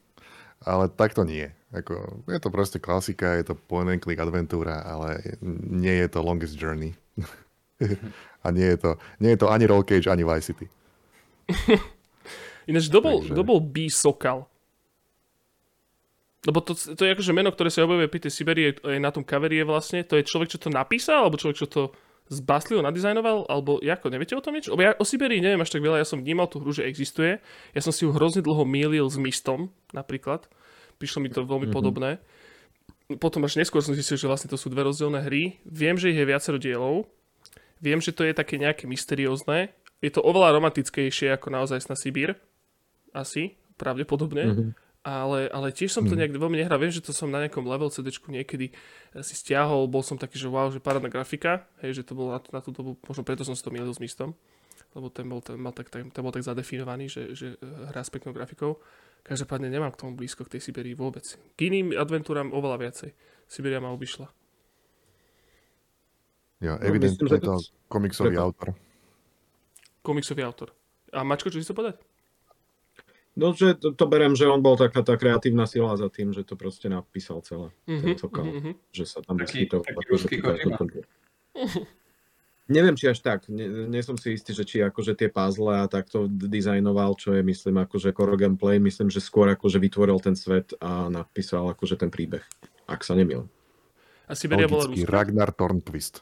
Ale takto nie. Ako, je to proste klasika, je to point and click adventúra, ale nie je to longest journey. A nie je to, nie je to ani Roll Cage, ani Vice City. Ináč, kto bol, Takže... bol B. Sokal? Lebo to, to je akože meno, ktoré sa objavuje pri tej Siberii, je na tom coveri vlastne. To je človek, čo to napísal, alebo človek, čo to zbaslil, nadizajnoval, alebo ako, neviete o tom? Lebo ja o Siberii neviem až tak veľa, ja som vnímal tú hru, že existuje. Ja som si ju hrozne dlho mýlil s Mistom, napríklad. Prišlo mi to veľmi mm-hmm. podobné. Potom až neskôr som zistil, že vlastne to sú dve rozdielne hry. Viem, že ich je viacero dielov. Viem, že to je také nejaké mysteriózne. Je to oveľa romantickejšie ako naozaj na Sibír. Asi, pravdepodobne. Mm-hmm ale, ale tiež som to mhm. nejak veľmi nehral. Viem, že to som na nejakom level CD niekedy eh, si stiahol, bol som taký, že wow, že parádna grafika, hej, že to bolo na, na tú dobu, možno preto som si to mielil s mistom, lebo ten bol, ten, mal tak, ten, ten bol tak zadefinovaný, že, že eh, hrá s peknou grafikou. Každopádne nemám k tomu blízko k tej Siberii vôbec. K iným adventúram oveľa viacej. Siberia ma obišla. Ja, no, evidentne no, to komiksový autor. Komiksový autor. A Mačko, čo si to povedať? No, že to, to berem, že on bol taká tá kreatívna sila za tým, že to proste napísal celé. Mm-hmm, cokal, mm-hmm. Že sa tam vyskytol. Taký, taký Neviem, či až tak. Nie, nie som si istý, že či akože tie puzzle a takto dizajnoval, čo je, myslím, akože core gameplay. Myslím, že skôr akože vytvoril ten svet a napísal akože ten príbeh. Ak sa nemil. A Siberia bola Ruska? Ragnar Tornquist.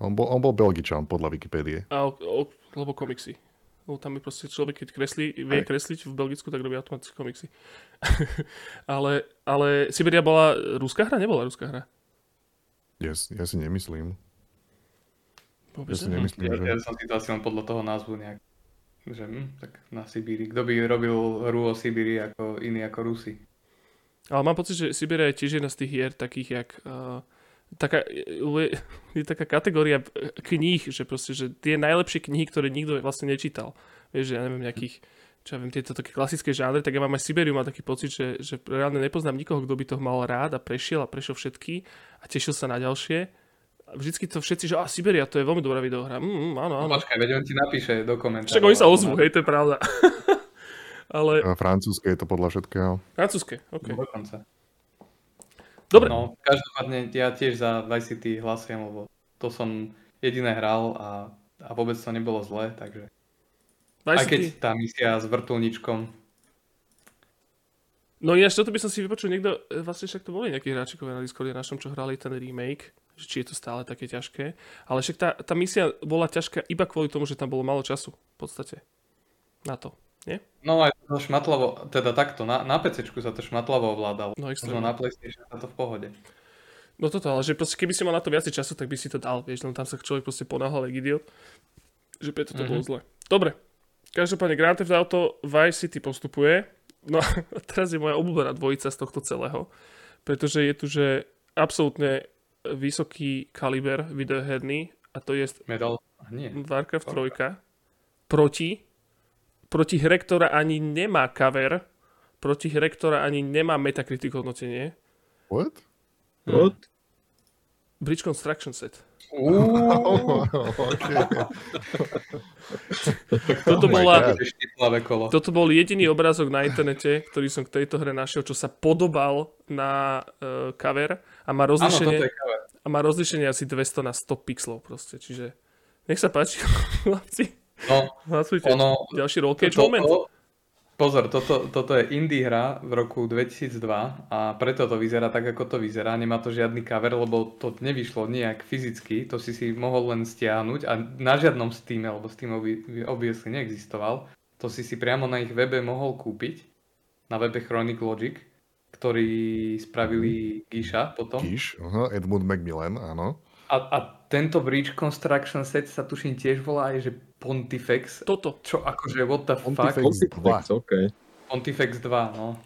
On bol, on bol Belgičan, podľa Wikipédie. A, o, lebo komiksy lebo tam je proste človek, keď kreslí, vie Aj. kresliť v Belgicku, tak robí automaticky komiksy. ale, ale Siberia bola ruská hra? Nebola ruská hra? Ja, ja si nemyslím. Vôbec ja si nemyslím, ja, že... ja som si to asi len podľa toho názvu nejak že hm, tak na Sibíri. Kto by robil hru o Sibíri ako iný ako Rusi? Ale mám pocit, že Siberia je tiež jedna z tých hier takých, jak uh, taká, je, taká kategória kníh, že proste, že tie najlepšie knihy, ktoré nikto vlastne nečítal. Vieš, že ja neviem, nejakých, čo ja viem, tieto také klasické žánre, tak ja mám aj Siberiu, mal taký pocit, že, že reálne nepoznám nikoho, kto by to mal rád a prešiel a prešiel všetky a tešil sa na ďalšie. A vždycky to všetci, že a Siberia, to je veľmi dobrá videohra. Mm, mm áno, áno. No, počkaj, veď on ti napíše do komentárov. Však oni sa ozvú, hej, to je pravda. Ale... A francúzske je to podľa všetkého. Francúzske, ok. No, dokonca. Dobre. No, každopádne ja tiež za Vice City hlasujem, lebo to som jediné hral a, a vôbec to nebolo zlé, takže... Vice Aj keď City- tá misia s vrtulničkom, No ináč toto by som si vypočul niekto, e, vlastne však to boli nejakí hráčikovia na Discorde našom, čo hrali ten remake, že či je to stále také ťažké. Ale však tá, tá misia bola ťažká iba kvôli tomu, že tam bolo málo času v podstate na to. Nie? no aj to šmatlavo, teda takto, na, na PC sa to šmatlavo ovládalo. No extrémne. na PlayStation sa to v pohode. No toto, ale že proste keby si mal na to viacej času, tak by si to dal, vieš, len tam sa človek proste ponáhal, jak idiot. Že preto to Mhm. bolo zle. Dobre, každopádne Grand Theft Auto Vice City postupuje. No a teraz je moja obľúbená dvojica z tohto celého, pretože je tu, že absolútne vysoký kaliber videoherný a to je Medal? Nie. Warcraft 3 proti proti hre, ktorá ani nemá cover, proti hre, ktorá ani nemá Metacritic hodnotenie. What? What? Bridge Construction Set. Uuu, okay. Toto Oh bola, God. Toto bol jediný obrázok na internete, ktorý som k tejto hre našiel, čo sa podobal na uh, cover a má Áno, rozlišenie, cover. a má rozlišenie asi 200 na 100 pixelov proste, čiže nech sa páči, chlapci, No, hlasujte. ono, Ďalší roll cage toto- moment. Pozor, toto, toto je indie hra v roku 2002 a preto to vyzerá tak, ako to vyzerá. Nemá to žiadny cover, lebo to nevyšlo nejak fyzicky, to si si mohol len stiahnuť a na žiadnom Steam, lebo Steam obviously neexistoval, to si si priamo na ich webe mohol kúpiť, na webe Chronic Logic, ktorí spravili Gíša potom. Kiš, aha, Edmund Macmillan, áno. A, a tento Bridge Construction set sa tuším tiež volá aj, že Pontifex. Toto. Čo akože, what the Pontifex. fuck? Pontifex, OK. Pontifex 2, no.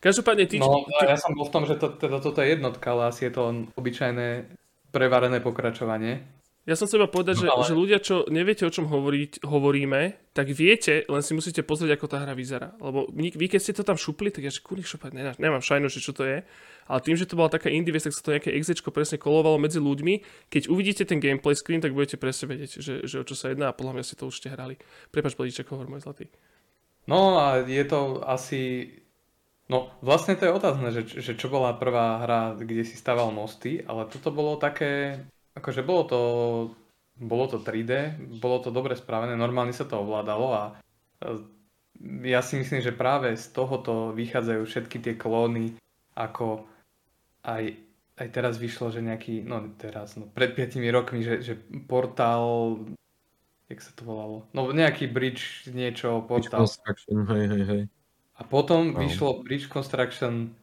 Každopádne ty, No, ty, ja som bol v tom, že to, teda toto je jednotka, ale asi je to len obyčajné prevarené pokračovanie. Ja som chcel povedať, že, No, ale- že ľudia, čo neviete, o čom hovoriť, hovoríme, tak viete, len si musíte pozrieť, ako tá hra vyzerá. Lebo vy, keď ste to tam šupli, tak ja že kurník šupať, nemám, nemám šajnu, že čo to je. Ale tým, že to bola taká indie tak sa to nejaké exečko presne kolovalo medzi ľuďmi. Keď uvidíte ten gameplay screen, tak budete presne vedieť, že, že o čo sa jedná a podľa mňa si to už ste hrali. Prepač, Blíček, hovor môj zlatý. No a je to asi... No vlastne to je otázne, že, že čo bola prvá hra, kde si staval mosty, ale toto bolo také... Akože bolo to... Bolo to 3D, bolo to dobre spravené, normálne sa to ovládalo a e, ja si myslím, že práve z tohoto vychádzajú všetky tie klóny, ako aj, aj teraz vyšlo, že nejaký, no teraz, no pred 5 rokmi, že, že portál, jak sa to volalo? No nejaký bridge, niečo, Bridge portál. Construction, hej, hej, hej. A potom No. vyšlo Bridge Construction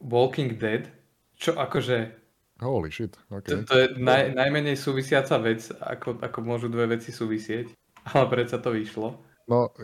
Walking Dead, čo akože, Holy shit, to, okay. to je naj, najmenej súvisiaca vec, ako, ako môžu dve veci súvisieť, ale predsa to vyšlo. No,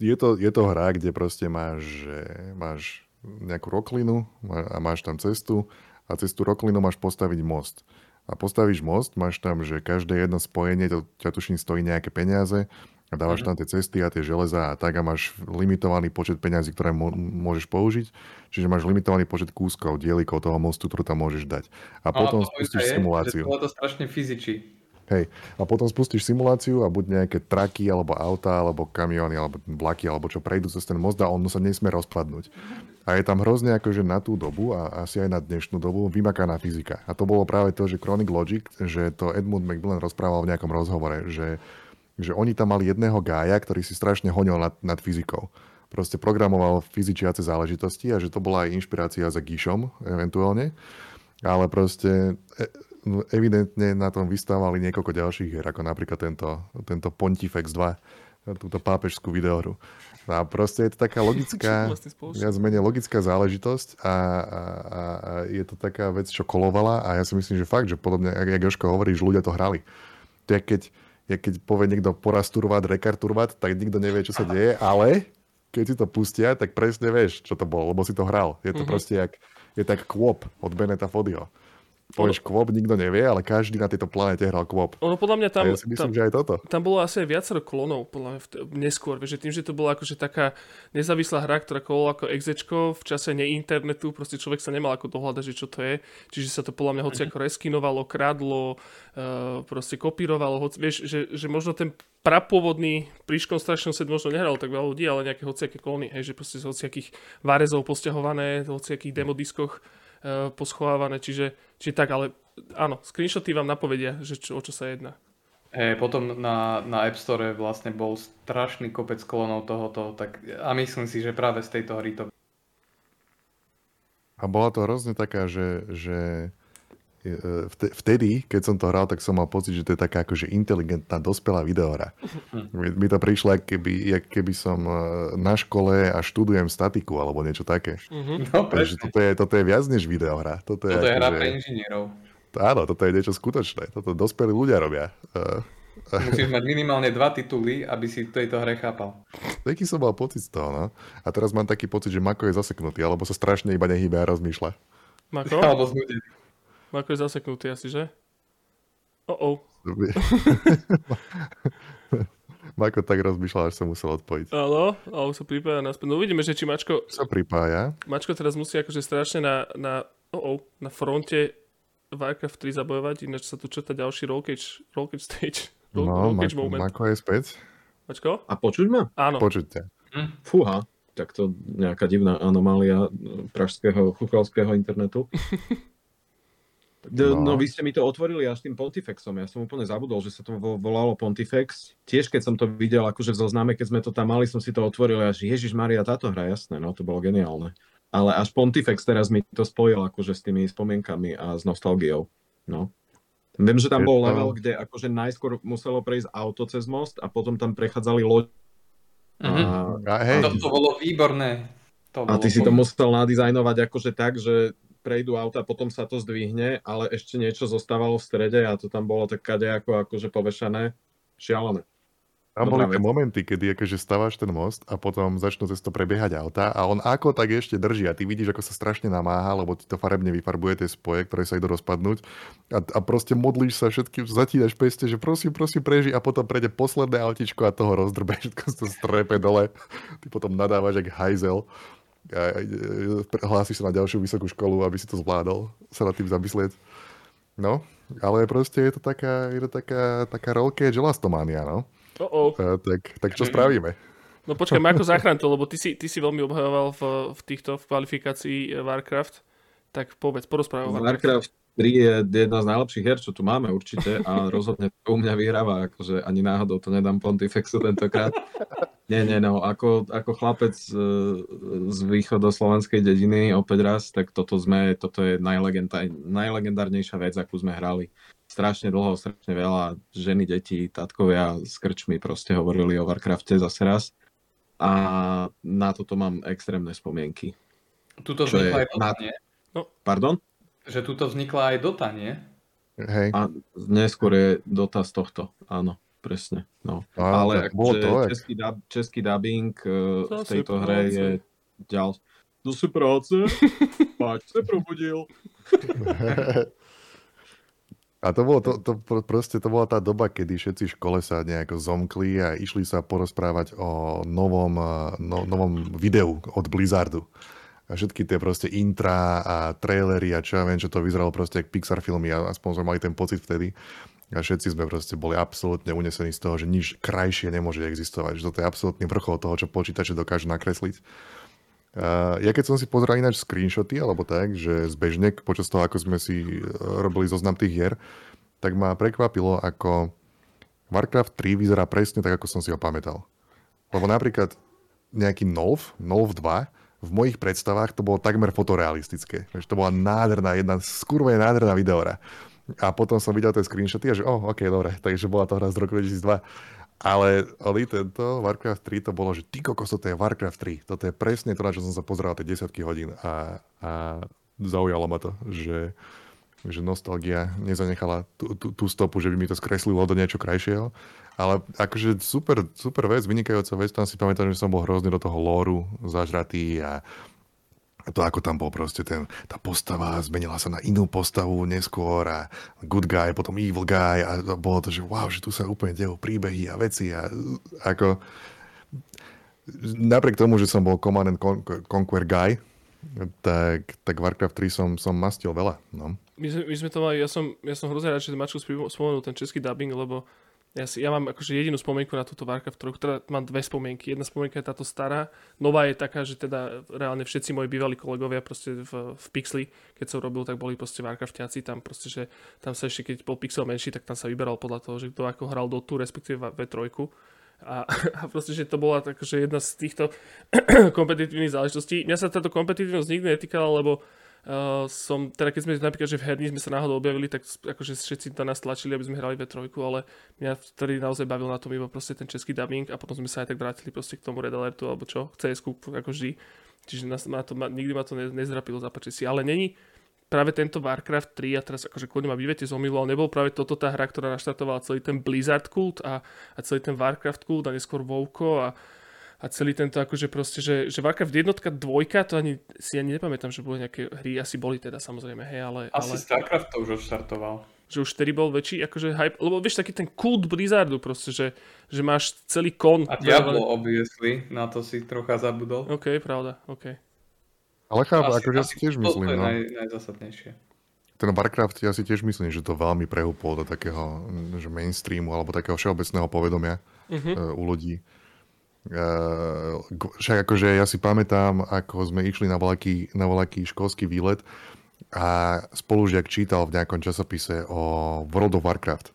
je to, je to hra, kde proste máš, že máš nejakú roklinu a máš tam cestu a cez tú roklinu máš postaviť most. A postavíš most, máš tam, že každé jedno spojenie, to ťa tuším stojí nejaké peniaze a dávaš tam tie cesty a tie železa a tak a máš limitovaný počet peňazí, ktoré môžeš použiť. Čiže máš limitovaný počet kúskov, dielikov toho mostu, ktorú tam môžeš dať. A No potom to pointa spustíš je, simuláciu. To strašne fyzičí. Hej, a potom spustíš simuláciu a buď nejaké traky, alebo auta, alebo kamiony, alebo vlaky, alebo čo prejdú cez ten most a on sa nesmie rozpadnúť. A je tam hrozne akože na tú dobu a asi aj na dnešnú dobu vymakaná fyzika. A to bolo práve to, že Chronic Logic, že to Edmund Macmillan rozprával v nejakom rozhovore, že, že oni tam mali jedného gája, ktorý si strašne honil nad, nad fyzikou. Proste programoval fyzičiace záležitosti a že to bola aj inšpirácia za Gíšom eventuálne. Ale proste e- no, evidentne na tom vystávali niekoľko ďalších hier, ako napríklad tento, tento Pontifex 2, túto pápežskú videohru. No A proste je to taká logická, vlastne viac menej logická záležitosť a, a, a, a je to taká vec, čo kolovala a ja si myslím, že fakt, že podobne, jak, jak Joško hovorí, že ľudia to hrali. To je keď, je keď povie niekto poraz turvat, rekar turvat, tak nikto nevie, čo sa deje, ale keď si to pustia, tak presne vieš, čo to bolo, lebo si to hral. Je to mm-hmm. proste jak, je tak kôp od Beneta Fodio. Povieš kvop, nikto nevie, ale každý na tejto planete hral kvop. Ono podľa mňa tam... A ja si myslím, tam, že aj toto. Tam bolo asi aj viacero klonov, podľa mňa v- neskôr, vieš, že tým, že to bola akože taká nezávislá hra, ktorá kolovala ako exečko v čase neinternetu, proste človek sa nemal ako dohľadať, že čo to je, čiže sa to podľa mňa hoci ako reskinovalo, kradlo, uh, proste kopírovalo, hoci, vieš, že, že možno ten prapôvodný príškom strašnom set možno nehral tak veľa ľudí, ale nejaké hociaké klony, hej, že proste z hociakých varezov posťahované, z hociakých demodiskoch poschovávané, čiže, čiže tak, ale áno, screenshoty vám napovedia, že čo, o čo sa jedná. E, potom na, na App Store vlastne bol strašný kopec klonov tohoto, tak a myslím si, že práve z tejto hry to A bola to hrozne taká, že, že vtedy, keď som to hral, tak som mal pocit, že to je taká akože inteligentná, dospelá videohra. Mi, mi to prišlo, ako keby, jak keby som e, na škole a študujem statiku alebo niečo také. No, Takže toto je, toto je viac než videohra. Toto je, Toto je hra akože- pre inžinierov. Áno, toto je niečo skutočné. Toto dospelí ľudia robia. Musíš mať minimálne dva tituly, aby si tejto hre chápal. taký som mal pocit z toho, no. A teraz mám taký pocit, že Mako je zaseknutý, alebo sa strašne iba nehýbe a rozmýšľa. Mako? Alebo znudený. Mako je zaseknutý asi, že? Oh, oh. Mako tak rozmýšľal, až som musel odpojiť. Áno, a už sa pripája naspäť. No uvidíme, že či Mačko, Sa pripája. Mačko teraz musí akože strašne na, na, oh, oh, na fronte Warcraft 3 zabojovať, ináč sa tu črta ďalší roll cage, roll cage stage. Roll, No, roll cage Mako, moment. Mako je späť. Mačko? A počuť ma? Áno. Počujte. Fúha, tak to nejaká divná anomália pražského chuchalského internetu. No. no. vy ste mi to otvorili až tým Pontifexom. Ja som úplne zabudol, že sa to vo- volalo Pontifex. Tiež keď som to videl akože v zozname, keď sme to tam mali, som si to otvoril a až Ježiš Maria, táto hra, jasné, no to bolo geniálne. Ale až Pontifex teraz mi to spojil akože s tými spomienkami a s nostalgiou. No. Viem, že tam Je bol to- level, kde akože najskôr muselo prejsť auto cez most a potom tam prechádzali loď. Mhm. A A hej, To, to bolo výborné. To a bolo ty si to musel nadizajnovať akože tak, že prejdú auta, potom sa to zdvihne, ale ešte niečo zostávalo v strede a to tam bolo tak kadejako akože povešané. Šialené. tam boli tie momenty, kedy akože staváš ten most a potom začnú cez to prebiehať auta a on ako tak ešte drží a ty vidíš, ako sa strašne namáha, lebo ti to farebne vyfarbuje tie spoje, ktoré sa idú rozpadnúť a, a proste modlíš sa všetkým, zatínaš peste, že prosím, prosím, preži a potom prejde posledné autičko a toho rozdrbe, všetko sa to strepe dole. Ty potom nadávaš jak hajzel a e, hlásiš sa na ďalšiu vysokú školu, aby si to zvládol, sa nad tým zamyslieť. No, ale proste je to taká, je to taká, taká rollcage elastomania, no. E, tak, tak čo spravíme? No počkaj, Mako, zachráň to, lebo ty si, ty si veľmi obhajoval v, v týchto v kvalifikácii Warcraft. Tak povedz, porozprávaj Warcraft. Warcraft 3 je jedna z najlepších hier, čo tu máme určite a rozhodne to u mňa vyhráva, akože ani náhodou to nedám Pontifexu tentokrát. Nie, nie, no, ako, ako chlapec e, z východoslovenskej dediny opäť raz, tak toto sme, toto je najlegendárnejšia vec, akú sme hrali. Strašne dlho, strašne veľa ženy, deti, tatkovia s krčmi proste hovorili o Warcrafte zase raz. A na toto mám extrémne spomienky. Tuto Čo je aj na- nie? Pardon? Že tuto vznikla aj Dota, nie? Hej, A neskôr je dotaz tohto, áno, presne. No. No, Ale tak bolo akože to, český, dub, český dubbing uh, v tejto práce. hre je ďal. Zase práce? Pač sa probudil. A to bolo, to, to, pr- proste to bola tá doba, kedy všetci v škole sa nejako zomkli a išli sa porozprávať o novom, eh, no, novom videu od Blizzardu. A všetky tie proste intra a trailery a čo ja viem, čo to vyzeralo proste jak Pixar filmy a aspoň sme mali ten pocit vtedy. A všetci sme proste boli absolútne unesení z toho, že nič krajšie nemôže existovať. Že toto je absolútny vrchol toho, čo počítače dokážu nakresliť. Uh, ja keď som si pozeral ináč screenshoty, alebo tak, že zbežne počas toho, ako sme si uh, robili zoznam tých hier, tak ma prekvapilo, ako Warcraft 3 vyzerá presne tak, ako som si ho pamätal. Lebo napríklad nejaký Nolf, Nolf 2, v mojich predstavách to bolo takmer fotorealistické. To bola nádherná, jedna skurve nádherná videora. A potom som videl tie screenshoty a že, oh, ok, dobre, takže bola to hra z roku 2002. Ale oli tento Warcraft 3 to bolo, že ty kokos, toto je Warcraft 3. Toto je presne to, na čo som sa pozeral tie desiatky hodín a, a zaujalo ma to, že, že nostalgia nezanechala tú, tú, tú stopu, že by mi to skreslilo do niečo krajšieho. Ale akože super, super vec, vynikajúca vec, tam si pamätám, že som bol hrozne do toho lóru zažratý a, to ako tam bol proste ten, tá postava zmenila sa na inú postavu neskôr a good guy, potom evil guy a bolo to, že wow, že tu sa úplne dejú príbehy a veci a ako napriek tomu, že som bol Command and Conquer guy, tak, tak Warcraft 3 som, som mastil veľa. No. My, sme, my sme to mali, ja som, ja som hrozne rád, že Mačko spomenul ten český dubbing, lebo ja, si, ja mám akože jedinú spomienku na túto Warcraft 3, ktorá mám dve spomienky. Jedna spomienka je táto stará, nová je taká, že teda reálne všetci moji bývalí kolegovia proste v, v Pixli, keď som robil, tak boli proste Warcraftiaci, tam proste, že tam sa ešte, keď bol Pixel menší, tak tam sa vyberal podľa toho, že kto ako hral do tú, respektíve V3. A, a proste, že to bola akože jedna z týchto kompetitívnych záležitostí. Mňa sa táto kompetitívnosť nikdy netýkala, lebo som, teda keď sme napríklad, že v herni sme sa náhodou objavili, tak akože všetci to nás tlačili, aby sme hrali v trojku, ale mňa vtedy naozaj bavil na tom iba proste ten český dubbing a potom sme sa aj tak vrátili proste k tomu Red Alertu alebo čo, cs ako vždy. Čiže nás, ma to, ma, nikdy ma to ne, nezrapilo zapáčiť si. Ale není práve tento Warcraft 3 a teraz akože kľudne ma vyviete z omilu, ale nebol práve toto tá hra, ktorá naštartovala celý ten Blizzard kult a, a celý ten Warcraft kult a neskôr WoWko a, a celý tento akože proste, že, že Warcraft jednotka, dvojka, to ani si ani nepamätám, že boli nejaké hry, asi boli teda samozrejme, hej, ale... Asi ale... StarCraft to už odštartoval. Že už vtedy bol väčší akože hype, lebo vieš, taký ten kult Blizzardu proste, že, že máš celý kon. A Diablo ale... obviously, na to si trocha zabudol. OK, pravda, OK. Ale chápu, akože ja si tiež myslím, to je no. naj, najzásadnejšie. Ten Warcraft, ja si tiež myslím, že to veľmi prehúpol do takého že mainstreamu alebo takého všeobecného povedomia uh-huh. u ľudí. Uh, však akože ja si pamätám, ako sme išli na voľaký, na voľaký školský výlet a spolužiak čítal v nejakom časopise o World of Warcraft.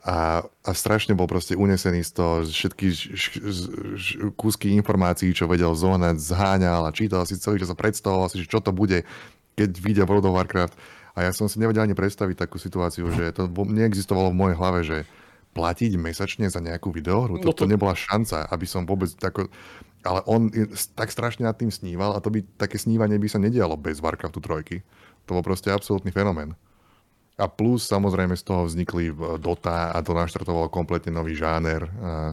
A, a strašne bol proste unesený z toho, všetky ž, ž, ž, kúsky informácií, čo vedel zohnať, zháňal a čítal si celý čas a predstavoval si, čo to bude, keď vyjde World of Warcraft. A ja som si nevedel ani predstaviť takú situáciu, že to neexistovalo v mojej hlave, že platiť mesačne za nejakú videohru. No to... to nebola šanca, aby som vôbec tako... Ale on tak strašne nad tým sníval a to by také snívanie by sa nedialo bez Warcraftu 3. To bol proste absolútny fenomén. A plus samozrejme z toho vznikli Dota a to naštartovalo kompletne nový žáner. A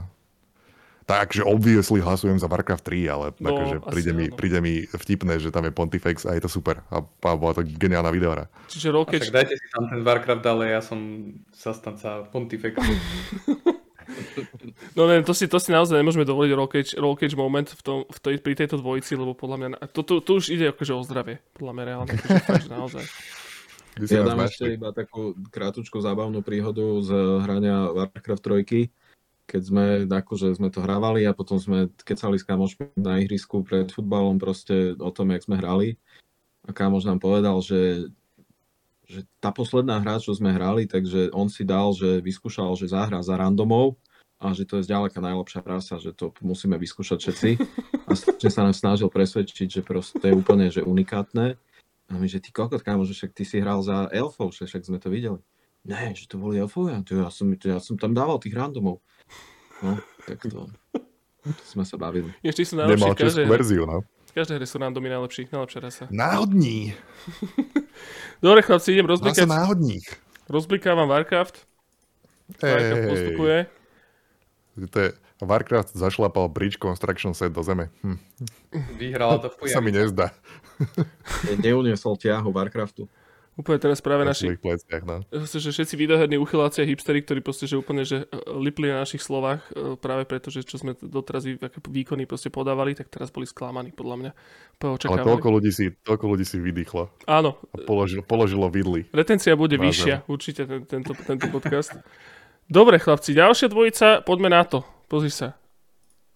Takže obviously hlasujem za Warcraft 3, ale no, akože príde, mi, príde mi vtipné, že tam je Pontifex a je to super. A, a bola to geniálna videora. Čiže Rocket... Tak dajte si tam ten Warcraft, ale ja som zastanca Pontifexu. No ne, to si, to si naozaj nemôžeme dovoliť roll cage, moment v tom, v tej, pri tejto dvojici, lebo podľa mňa, to, to, to už ide akože o zdravie, podľa mňa reálne, akože naozaj. Ja dám ešte iba takú krátku zábavnú príhodu z hrania Warcraft 3 keď sme, akože sme to hrávali a potom sme kecali s kamošmi na ihrisku pred futbalom proste o tom, jak sme hrali. A kamoš nám povedal, že, že tá posledná hra, čo sme hrali, takže on si dal, že vyskúšal, že zahra za randomov a že to je zďaleka najlepšia rasa, že to musíme vyskúšať všetci. A že sa nám snažil presvedčiť, že proste je úplne že unikátne. A my, že ty kokot, kámo, že však ty si hral za elfov, že však sme to videli. Ne, že to boli elfovia, ja som, ja som tam dával tých randomov. No, tak to, to sme sa bavili. Ešte sú najlepší Nemal českú verziu, no. V každej hre sú randomy najlepší, najlepšia rasa. Náhodní. Dobre, chlapci, idem rozblikať. Zase náhodník. Rozblikávam Warcraft. Warcraft postupuje. To je, Warcraft zašlapal Bridge Construction set do zeme. Hm. Vyhrala to v sa mi nezdá. Neuniesol ťahu Warcraftu. Úplne teraz práve na naši... Pleciach, no. Že všetci videoherní uchyláci a hipstery, ktorí proste, že úplne, že e, lipli na našich slovách e, práve preto, že čo sme doteraz výkony proste podávali, tak teraz boli sklamaní, podľa mňa. Ale toľko ľudí si, toľko ľudí si vydýchlo. Áno. A položilo, položilo vidly. Retencia bude Vážem. vyššia, určite, ten, tento, tento podcast. Dobre, chlapci, ďalšia dvojica, poďme na to. Pozri sa.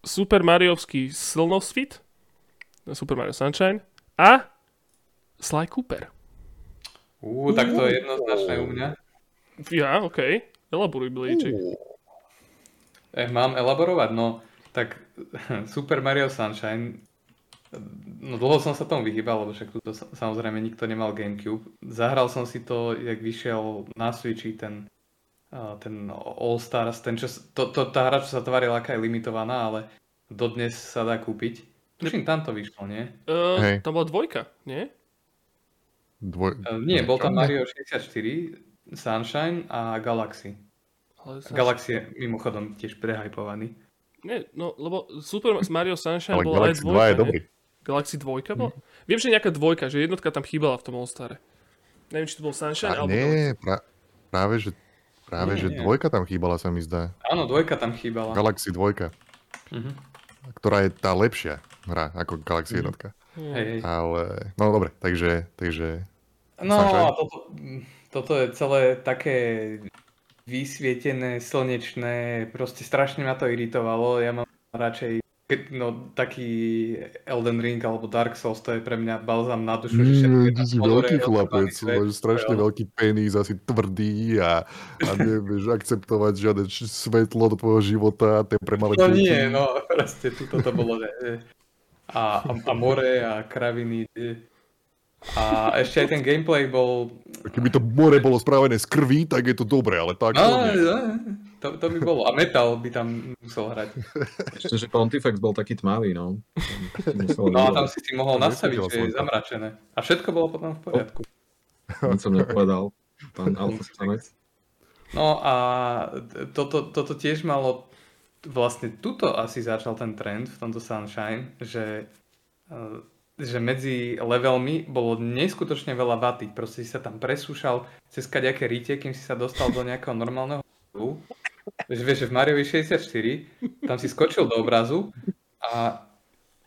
Super Mariovský Slnosfit, Super Mario Sunshine a Sly Cooper. Ú, tak to je jednoznačné u mňa. Ja, OK. Elaboruj, Blíček. Eh, mám elaborovať? No, tak Super Mario Sunshine No dlho som sa tomu vyhýbal, lebo však tu samozrejme nikto nemal Gamecube. Zahral som si to, jak vyšiel na Switchi ten, ten All Stars, ten čo, to, to, tá hra, čo sa tvarila, aká je limitovaná, ale dodnes sa dá kúpiť. Tuším, tam to vyšlo, nie? Uh, hey. Tam bola dvojka, nie? Dvoj... Uh, nie, bol tam Mario 64, Sunshine a Galaxy. Ale sa... Galaxy je mimochodom tiež prehypovaný. Nie, no lebo Super Mario Sunshine bol aj dvojka, je dobrý. Galaxy 2 bola? Mm. Viem, že nejaká dvojka, že jednotka tam chýbala v tom All-Stare. Neviem, či to bol Sunshine, A alebo... nie, pra, práve, že, práve, Nie, že nie. dvojka tam chýbala, sa mi zdá. Áno, dvojka tam chýbala. Galaxy 2, Mhm. ktorá je tá lepšia hra ako Galaxy 1. Hej, hej. Ale, no dobre, takže, takže No Sunshine. a toto, toto je celé také vysvietené, slnečné, proste strašne ma to iritovalo. Ja mám radšej no, taký Elden Ring alebo Dark Souls, to je pre mňa balzam na dušu. že je Nie, tam ty si ponore, veľký chlapec, máš strašne veľký penis, asi tvrdý a, a nevieš akceptovať žiadne svetlo do tvojho života, tie pre malé No nie, no proste tuto to bolo, že a, a, a more a kraviny. e. A ešte aj ten gameplay bol... Keby to more bolo spravené z krví, tak je to dobré, ale tak to No, nie. no, to, to by bolo. A metal by tam musel hrať. Ešte, že Pontifex bol taký tmavý, no. No a tam si si mohol To nastaviť, že je zamračené. A všetko bolo potom v poriadku. Nic som nepovedal. Pán Alfa No a toto, toto tiež malo, vlastne tuto asi začal ten trend v tomto Sunshine, že, eh, že medzi levelmi bolo neskutočne veľa vaty. Proste si sa tam presúšal cez kaďaké rite, kým si sa dostal do nejakého normálneho. Že vieš, že v Mariovi 64 tam si skočil do obrazu a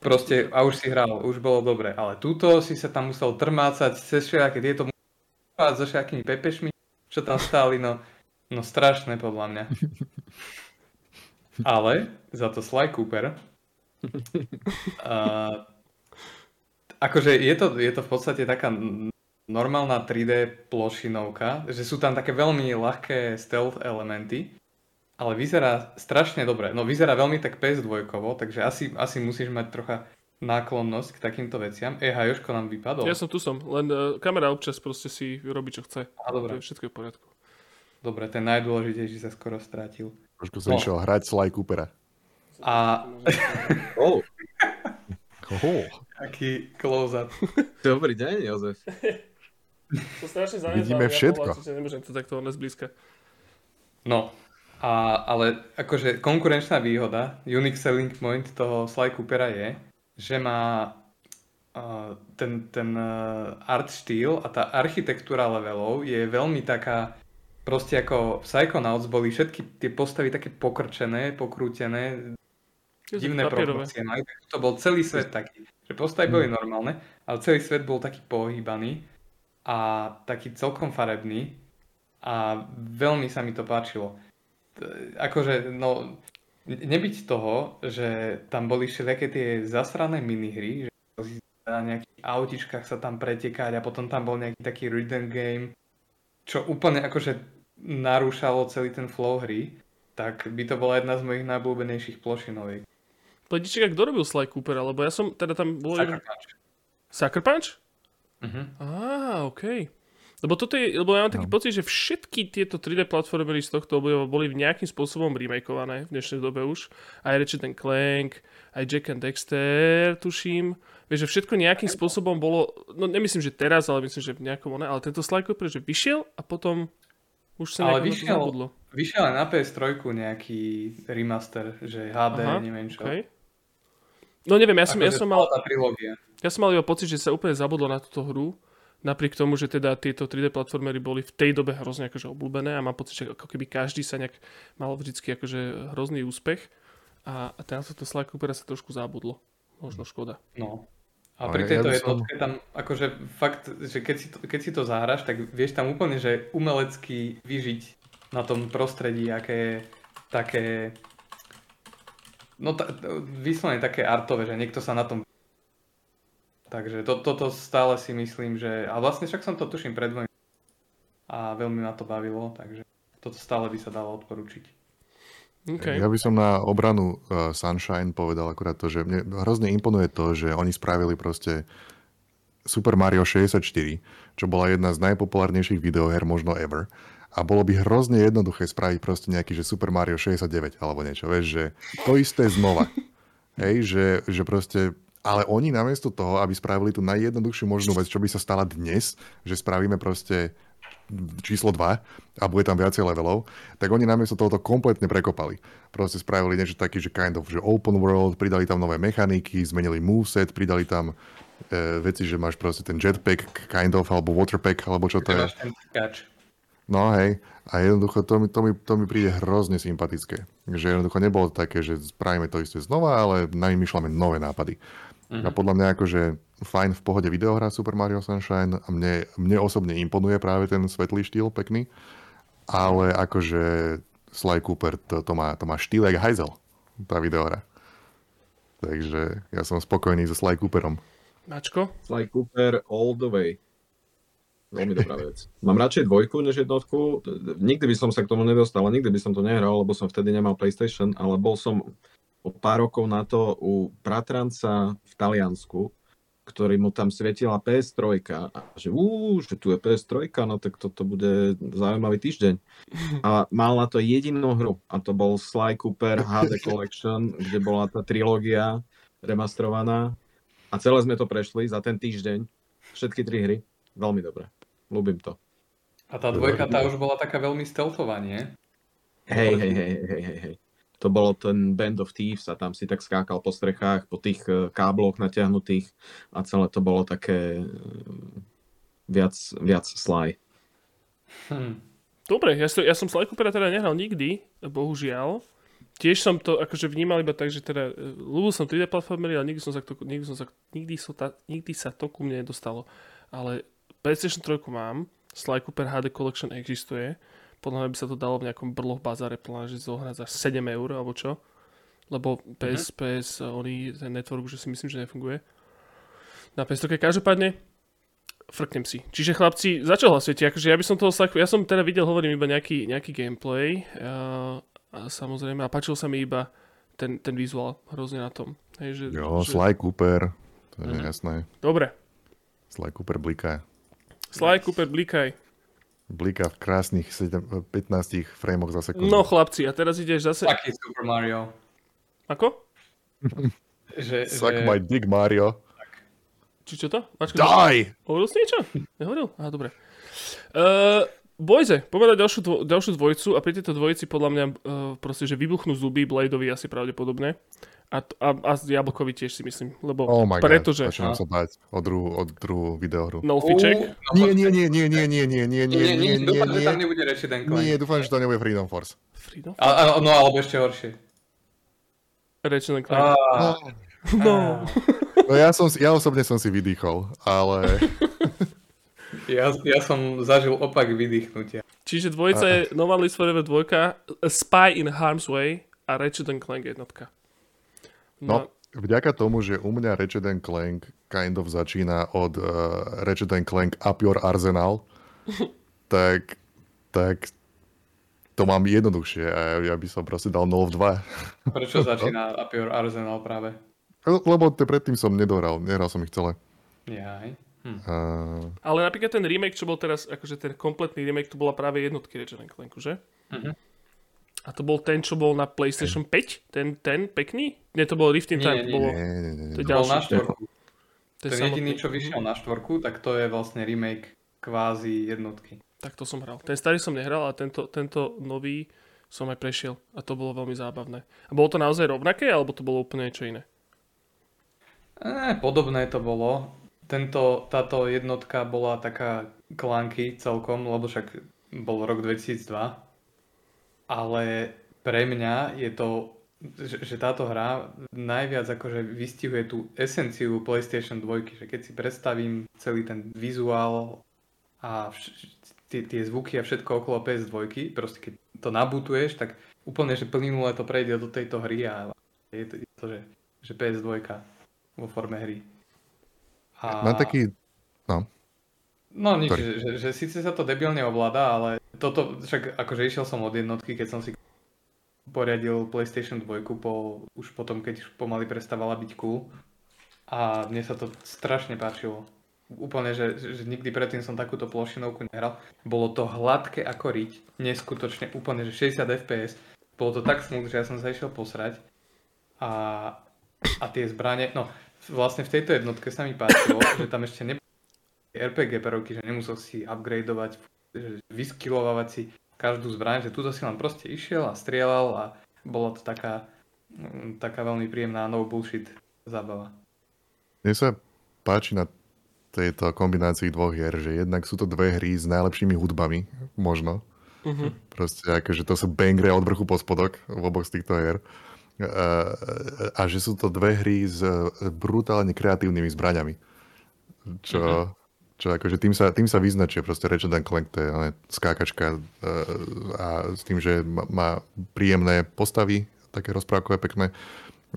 proste, a už si hral, už bolo dobre. Ale túto si sa tam musel trmácať cez všetky tieto so všetkými pepešmi, čo tam stáli, no, no strašné podľa mňa. Ale za to Sly Cooper uh, akože je to, je to v podstate taká normálna 3D plošinovka, že sú tam také veľmi ľahké stealth elementy, ale vyzerá strašne dobre. No vyzerá veľmi tak PS2, takže asi, asi musíš mať trocha náklonnosť k takýmto veciam. Eha, Joško nám vypadol. Ja som tu som, len uh, kamera občas proste si robí, čo chce. A dobre. To je všetko je v poriadku. Dobre, ten najdôležitejší sa skoro strátil. Trošku som No. išiel hrať Sly Coopera. A Oh, Oho, aký close-up. dobrý deň, Jozef. To strašne Vidíme všetko. Ja nemôžem to takto len zblízka. No, a, ale akože konkurenčná výhoda, unique selling point toho Sly Coopera je, že má uh, ten, ten uh, art štýl a tá architektúra levelov je veľmi taká, proste ako v Psychonauts boli všetky tie postavy také pokrčené, pokrútené, divné Papierové. proporcie majú. tak To bol celý svet taký, že postavy boli normálne, ale celý svet bol taký pohýbaný a taký celkom farebný a veľmi sa mi to páčilo. Akože, no, ne- nebyť toho, že tam boli všelijaké tie zasrané minihry, že na nejakých autičkách sa tam pretekať a potom tam bol nejaký taký rhythm game, čo úplne akože narúšalo celý ten flow hry, tak by to bola jedna z mojich najblúbenejších plošinoviek. Plediček, kto robil Sly Cooper, lebo ja som, teda tam bolo... Sucker Punch. Sucker Punch? Mhm. Á, okej. Lebo toto je, lebo ja mám taký pocit, že všetky tieto 3D platformery z tohto obdobia boli nejakým spôsobom remakeované v dnešnej dobe už. Aj Ratchet Clank, aj Jack and Dexter, tuším. Vieš, že všetko nejakým spôsobom bolo, no nemyslím, že teraz, ale myslím, že v nejakom one, ale tento Sly Cooper, že vyšiel a potom už sa Ale vyšiel, zabudlo. vyšiel aj na PS3 nejaký remaster, že HD, Aha, neviem čo. okej. No neviem, ja som, ja Akože som mal, tá trilógia. Ja som mal iba pocit, že sa úplne zabudlo na túto hru, napriek tomu, že teda tieto 3D platformery boli v tej dobe hrozne akože obľúbené a mám pocit, že ako keby každý sa nejak mal vždycky akože hrozný úspech a, a teraz toto Sly Coopera sa trošku zabudlo. Možno škoda. No. A pri ja tejto som- jednotke tam, akože fakt, že keď si, to, keď si to zahraš, tak vieš tam úplne, že umelecky vyžiť na tom prostredí, aké je také, no ta, vyslovene také artové, že niekto sa na tom Takže to, toto stále si myslím, že... A vlastne však som to tuším pred dvojmi a veľmi ma to bavilo, takže toto stále by sa dalo odporučiť. Okay. Ja by som na obranu uh, Sunshine povedal akurát to, že mne hrozne imponuje to, že oni spravili proste Super Mario 64, čo bola jedna z najpopulárnejších videoher možno ever. A bolo by hrozne jednoduché spraviť proste nejaký, že Super Mario 69 alebo niečo, vieš, že to isté znova. Hej, že, že proste ale oni namiesto toho, aby spravili tú najjednoduchšiu možnú vec, čo by sa stala dnes, že spravíme proste číslo 2 a bude tam viacej levelov, tak oni namiesto tohoto kompletne prekopali. Proste spravili niečo taký, že kind of, že open world, pridali tam nové mechaniky, zmenili moveset, pridali tam e, veci, že máš proste ten jetpack kind of, alebo waterpack, alebo čo to je. No hej, a jednoducho to mi, to, mi, to mi príde hrozne sympatické. Že jednoducho nebolo také, že spravíme to isté znova, ale vymýšľame nové nápady. Mm-hmm. A podľa mňa akože fajn v pohode videohra Super Mario Sunshine a mne, mne osobne imponuje práve ten svetlý štýl pekný, ale akože Sly Cooper to, to, má, to má štýl jak hajzel, tá videohra. Takže ja som spokojný so Sly Cooperom. Mačko? Sly Cooper all the way. Veľmi dobrá vec. Mám radšej dvojku než jednotku. Nikdy by som sa k tomu nedostal, nikdy by som to nehral, lebo som vtedy nemal PlayStation, ale bol som o pár rokov na to u bratranca v Taliansku, ktorý mu tam svietila PS3 a že ú, že tu je PS3, no tak toto bude zaujímavý týždeň. A mal na to jedinú hru a to bol Sly Cooper HD Collection, kde bola tá trilógia remastrovaná a celé sme to prešli za ten týždeň, všetky tri hry, veľmi dobre. Ľúbim to. A tá dvojka, tá už bola taká veľmi stealthová, nie? Hej, hej, hej, hej, hej, hej. To bolo ten Band of Thieves a tam si tak skákal po strechách, po tých e, kábloch natiahnutých a celé to bolo také e, viac, viac sly. Hm. Dobre, ja, ja som Sly Coopera teda nehral nikdy, bohužiaľ. Tiež som to akože vnímal iba tak, že teda e, ľúbil som 3D platformery, ale nikdy, som sa to, nikdy, som sa, nikdy, som ta, nikdy sa to ku mne nedostalo. Ale PlayStation 3 mám, Sly Cooper HD Collection existuje. Podľa mňa by sa to dalo v nejakom brloch bazare plná, že zohrať za 7 eur alebo čo. Lebo PS, uh-huh. PS, oni, ten network už si myslím, že nefunguje. Na PS3 každopádne frknem si. Čiže chlapci, za čo hlasujete? Akože ja by som toho Sly ja som teda videl, hovorím iba nejaký, nejaký gameplay a, a samozrejme, a páčil sa mi iba ten, ten vizuál hrozne na tom. Hej, že, jo, že... Sly Cooper, to je uh-huh. jasné. Dobre. Sly Cooper bliká. Sly Cooper, blikaj. Blika v krásnych 7, 15 frameoch za sekundu. No chlapci, a teraz ideš zase... Taký Super Mario. Ako? že, Suck že... my dick, Mario. Či čo to? Mačko, Die! Hovoril si niečo? Nehovoril? Aha, dobre. Uh, Bojze, povedať ďalšiu, dvo, ďalšiu dvojicu a pri tejto dvojici podľa mňa uh, proste, že vybuchnú zuby Bladeovi asi pravdepodobne. A, a, a Jablkovi tiež si myslím, lebo oh my pretože... God, začínam sa bať o druhú, o druhú videohru. No fiček? Nie, nie, nie, nie, nie, nie, nie, nie, nie, nie, nie, nie, Dúfam, že tam nebude Clank. Nie, dúfam, že to nebude Freedom Force. Freedom Force? A, a, no, alebo ešte horšie. Ratchet Clank. No. No ja, som, ja osobne som si vydýchol, ale... Ja, ja som zažil opak vydýchnutia. Čiže dvojica je Nova List Forever 2, Spy in Harm's Way a Ratchet Clank jednotka. No, vďaka tomu, že u mňa Ratchet Clank kind of začína od uh, Ratchet Clank Up Your Arsenal, tak, tak to mám jednoduchšie a ja, ja by som proste dal 0 v 2. Prečo začína Up Your Arsenal práve? Lebo te predtým som nedohral, nehral som ich celé. Jaj. Hm. Uh... Ale napríklad ten remake, čo bol teraz, akože ten kompletný remake, to bola práve jednotky Ratchet Clanku, že? Uh-huh. A to bol ten, čo bol na PlayStation 5? Ten, ten pekný? Nie, to bol Rift in Time. Nie, nie, bolo... nie, nie, nie, nie. To, to bol na štvorku. To ten jediný, čo vyšiel na štvorku, tak to je vlastne remake kvázi jednotky. Tak to som hral. Ten starý som nehral, a tento, tento nový som aj prešiel. A to bolo veľmi zábavné. A bolo to naozaj rovnaké, alebo to bolo úplne niečo iné? E, podobné to bolo. Tento, táto jednotka bola taká klanky celkom, lebo však bol rok 2002 ale pre mňa je to, že, že táto hra najviac akože vystihuje tú esenciu PlayStation 2, že keď si predstavím celý ten vizuál a vš- tie, tie zvuky a všetko okolo PS2, proste keď to nabutuješ, tak úplne, že plynule to prejde do tejto hry a je to, je to že, že PS2 vo forme hry. A... Mám taký, no. No nič, že, že, že síce sa to debilne ovláda, ale toto, však akože išiel som od jednotky, keď som si poriadil PlayStation 2 po, už potom, keď pomaly prestávala byť cool. A mne sa to strašne páčilo. Úplne, že, že nikdy predtým som takúto plošinovku nehral. Bolo to hladké ako riť, neskutočne, úplne, že 60 fps. Bolo to tak smut, že ja som sa išiel posrať. A, a tie zbranie, no vlastne v tejto jednotke sa mi páčilo, že tam ešte ne RPG prvky, že nemusel si upgradeovať vyskilovávať si každú zbraň, že tuto si len proste išiel a strieľal a bola to taká, mm, taká veľmi príjemná no bullshit zábava. Mne sa páči na tejto kombinácii dvoch hier, že jednak sú to dve hry s najlepšími hudbami, možno. Uh-huh. Proste akože to sú bangre od vrchu po spodok v oboch z týchto hier. A, že sú to dve hry s brutálne kreatívnymi zbraňami. Čo, uh-huh. čo akože tým sa, tým sa vyznačuje proste Ratchet Clank, to je skákačka a s tým, že má, príjemné postavy, také rozprávkové pekné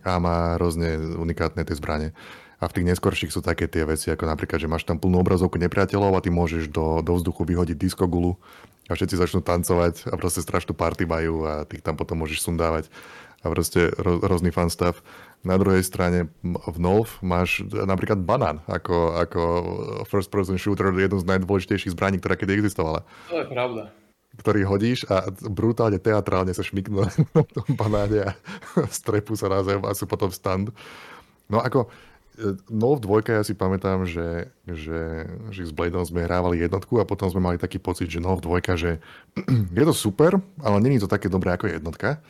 a má rôzne unikátne tie zbranie. A v tých neskorších sú také tie veci, ako napríklad, že máš tam plnú obrazovku nepriateľov a ty môžeš do, do vzduchu vyhodiť diskogulu a všetci začnú tancovať a proste strašnú party majú a ty tam potom môžeš sundávať a proste ro, rôzny fan stav. Na druhej strane v Nolf máš napríklad banán ako, ako first person shooter, jednu z najdôležitejších zbraní, ktorá kedy existovala. To je pravda ktorý hodíš a brutálne teatrálne sa šmiknú na tom banáne a strepu sa na zem a sú potom stand. No ako, No v dvojke ja si pamätám, že, že, že s Bladeom sme hrávali jednotku a potom sme mali taký pocit, že no v dvojka, že je to super, ale není to také dobré ako jednotka.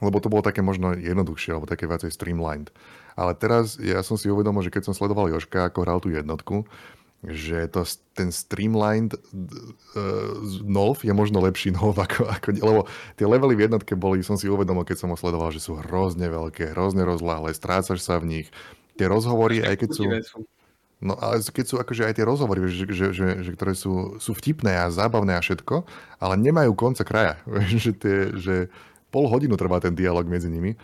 Lebo to bolo také možno jednoduchšie, alebo také viacej streamlined. Ale teraz ja som si uvedomil, že keď som sledoval Joška, ako hral tú jednotku, že to, ten streamlined uh, Nolf je možno lepší Nolf ako, ako, lebo tie levely v jednotke boli, som si uvedomil, keď som ho sledoval, že sú hrozne veľké, hrozne rozláhle, strácaš sa v nich, tie rozhovory, aj keď sú... No ale keď sú akože aj tie rozhovory, že, že, že, že ktoré sú, sú vtipné a zábavné a všetko, ale nemajú konca kraja. že, tie, že pol hodinu trvá ten dialog medzi nimi.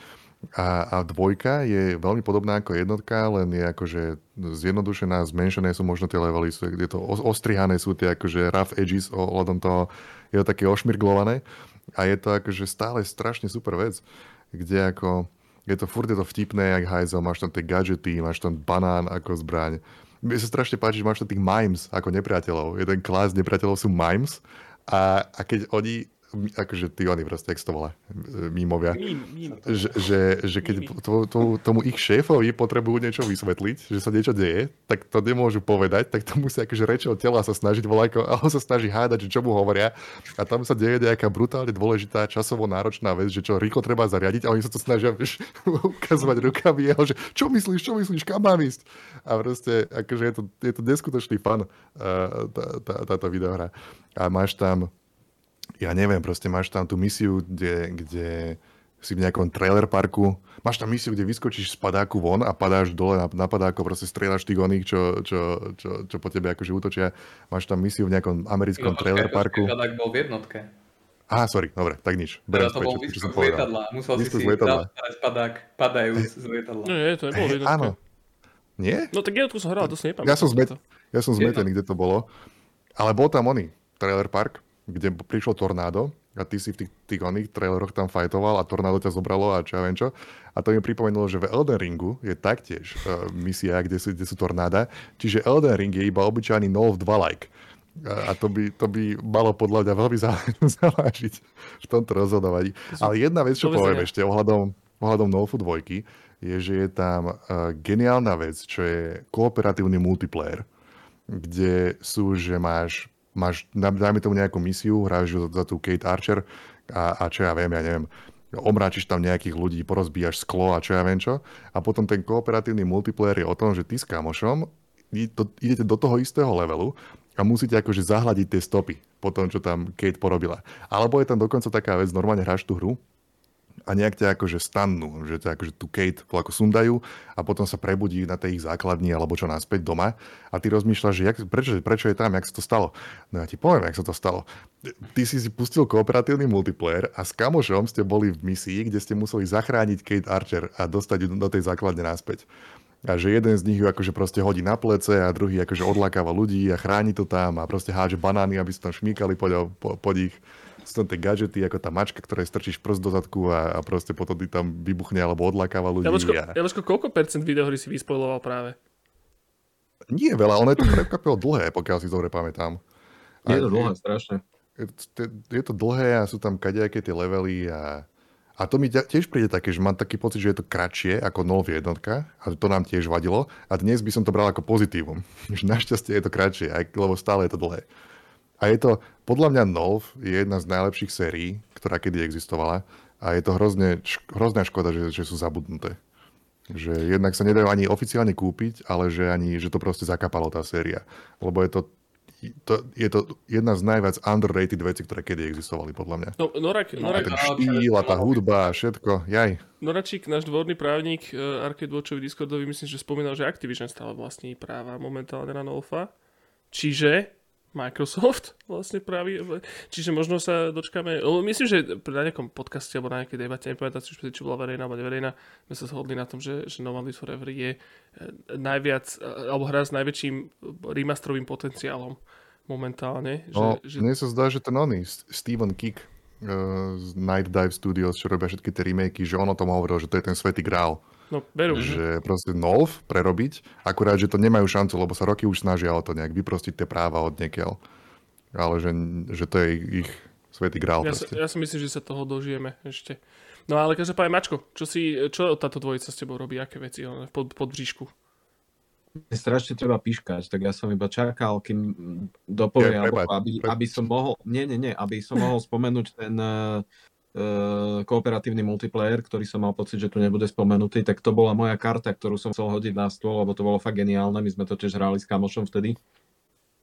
A, a dvojka je veľmi podobná ako jednotka, len je akože zjednodušená, zmenšené sú možno tie levely, sú, je to ostrihané sú tie akože rough edges ohľadom toho, je to také ošmirglované a je to akože stále strašne super vec, kde ako je to furt je to vtipné, jak hajzel, máš tam tie gadgety, máš tam banán ako zbraň. Mne sa strašne páči, že máš tam tých mimes ako nepriateľov. Jeden klas nepriateľov sú mimes a, a keď oni akože tí oni proste, jak to volá, mímovia, mím, mím že, že, že keď to, to, tomu ich šéfovi potrebujú niečo vysvetliť, že sa niečo deje, tak to nemôžu povedať, tak to musí akože rečou tela sa snažiť volať, a on sa snaží hádať, že čo mu hovoria. A tam sa deje nejaká brutálne dôležitá časovo náročná vec, že čo rýchlo treba zariadiť a oni sa to snažia vieš, ukazovať rukami jeho, že čo myslíš, čo myslíš, kam mám ísť? A proste, akože je to, je to neskutočný fan uh, tá, tá, táto videohra. A máš tam ja neviem, proste máš tam tú misiu, kde, kde si v nejakom trailer parku, máš tam misiu, kde vyskočíš z padáku von a padáš dole na, na padáku, proste strieľaš tých oných, čo, čo, čo, čo po tebe akože útočia. Máš tam misiu v nejakom americkom no, trailer parku. Padák bol v jednotke. Aha, sorry, dobre, tak nič. Berem to bol výskok z lietadla. Musel si si dať padák, padajúc z lietadla. Nie, to nebolo jednotka. Áno. Nie? No tak jednotku som hral, to si nepamätám. Ja som, zmet, ja som zmetený, kde to bolo. Ale bol tam oný, trailer park kde prišlo tornádo a ty si v tých, tých oných traileroch tam fajtoval a tornádo ťa zobralo a čo ja viem čo. A to mi pripomenulo, že v Elden Ringu je taktiež uh, misia, kde sú, kde sú tornáda. Čiže Elden Ring je iba obyčajný Nolf 2 like. A to by, to by malo podľa mňa veľmi zavážiť v tomto rozhodovaní. Ale jedna vec, čo poviem ešte ohľadom, ohľadom Nolfu 2, je, že je tam uh, geniálna vec, čo je kooperatívny multiplayer, kde sú, že máš máš, dajme tomu nejakú misiu, hráš za, za tú Kate Archer a, a čo ja viem, ja neviem, omráčiš tam nejakých ľudí, porozbíjaš sklo a čo ja viem čo. A potom ten kooperatívny multiplayer je o tom, že ty s kamošom idete do toho istého levelu a musíte akože zahľadiť tie stopy po tom, čo tam Kate porobila. Alebo je tam dokonca taká vec, normálne hráš tú hru a nejak ťa akože stannú, že ťa akože tu Kate ako sundajú a potom sa prebudí na tej ich základni alebo čo naspäť doma a ty rozmýšľaš, že jak, prečo, prečo je tam, jak sa to stalo. No ja ti poviem, jak sa to stalo. Ty si si pustil kooperatívny multiplayer a s kamošom ste boli v misii, kde ste museli zachrániť Kate Archer a dostať ju do tej základne naspäť. A že jeden z nich ju akože proste hodí na plece a druhý akože odlakáva ľudí a chráni to tam a proste hádže banány, aby sa tam šmíkali po, po, po nich sú tam tie gadgety, ako tá mačka, ktoré strčíš prst do zadku a, a proste potom ty tam vybuchne alebo odlakáva ľudí. Jabočko, a... Jabočko, koľko percent videohry si vyspojloval práve? Nie veľa, ono je to prekvapilo dlhé, pokiaľ si dobre pamätám. A je to dlhé, strašne. Je, je to dlhé a sú tam kadejaké tie levely a, a to mi tiež príde také, že mám taký pocit, že je to kratšie ako nov jednotka a to nám tiež vadilo a dnes by som to bral ako pozitívum, že našťastie je to kratšie, aj, lebo stále je to dlhé. A je to, podľa mňa Nolf je jedna z najlepších sérií, ktorá kedy existovala a je to hrozne, hrozná škoda, že, že sú zabudnuté. Že jednak sa nedajú ani oficiálne kúpiť, ale že ani, že to proste zakapalo tá séria. Lebo je to to, je to jedna z najviac underrated vecí, ktoré kedy existovali, podľa mňa. No, Norak, no, Norak, ten štýl a tá hudba a všetko, jaj. Noračík, náš dvorný právnik uh, Arcade Watchovi Discordovi, myslím, že spomínal, že Activision stále vlastní práva momentálne na Nolfa. Čiže Microsoft vlastne praví. Čiže možno sa dočkáme, myslím, že na nejakom podcaste alebo na nejakej debate, nepamätám si už, čo bola verejná alebo neverejná, sme sa zhodli na tom, že, že No Lives Forever je eh, najviac, eh, alebo hra s najväčším remasterovým potenciálom momentálne. No, že... Mne sa zdá, že ten oný, Steven Kick uh, z Night Dive Studios, čo robia všetky tie remakey, že on o tom hovoril, že to je ten svetý grál No, veru. Že proste Nolf prerobiť, akurát, že to nemajú šancu, lebo sa roky už snažia o to nejak vyprostiť tie práva od niekiaľ. Ale že, že to je ich svetý grál. Ja, sa, ja si myslím, že sa toho dožijeme ešte. No ale každopádne, Mačko, čo, si, čo táto dvojica s tebou robí, aké veci on, pod, pod bříšku? strašne treba píškať, tak ja som iba čakal, kým dopovie, ja, alebo aby, aby som mohol, nie, nie, nie, aby som mohol spomenúť ten Eh, kooperatívny multiplayer, ktorý som mal pocit, že tu nebude spomenutý, tak to bola moja karta, ktorú som chcel hodiť na stôl, lebo to bolo fakt geniálne. My sme to tiež hrali s kamošom vtedy.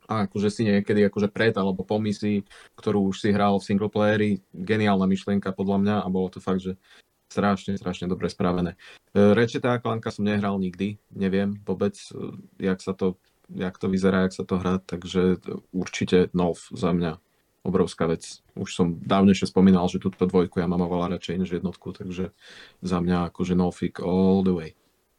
A akože si niekedy akože pred alebo po misii, ktorú už si hral v singleplayeri, geniálna myšlienka podľa mňa a bolo to fakt, že strašne, strašne dobre spravené. Eh, Rečetá klanka som nehral nikdy, neviem vôbec, eh, jak sa to, jak to vyzerá, jak sa to hrá, takže určite nov za mňa obrovská vec. Už som dávnejšie spomínal, že túto dvojku ja mám oveľa radšej než jednotku, takže za mňa akože no all the way.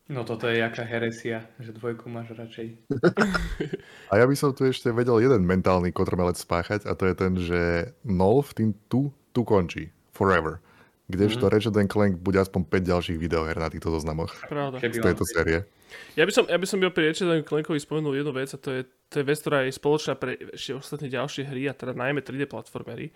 No toto je jaká heresia, že dvojku máš radšej. a ja by som tu ešte vedel jeden mentálny kotrmelec spáchať a to je ten, že Nolf tým tu, tu končí. Forever. Kdežto mm-hmm. Ratchet Clank bude aspoň 5 ďalších videoher na týchto zoznamoch. Pravda. Z tejto série. Ja by som, ja by som pri Ratchet Clankovi spomenul jednu vec a to je, to je vec, ktorá je spoločná pre ešte ostatné ďalšie hry a teda najmä 3D platformery.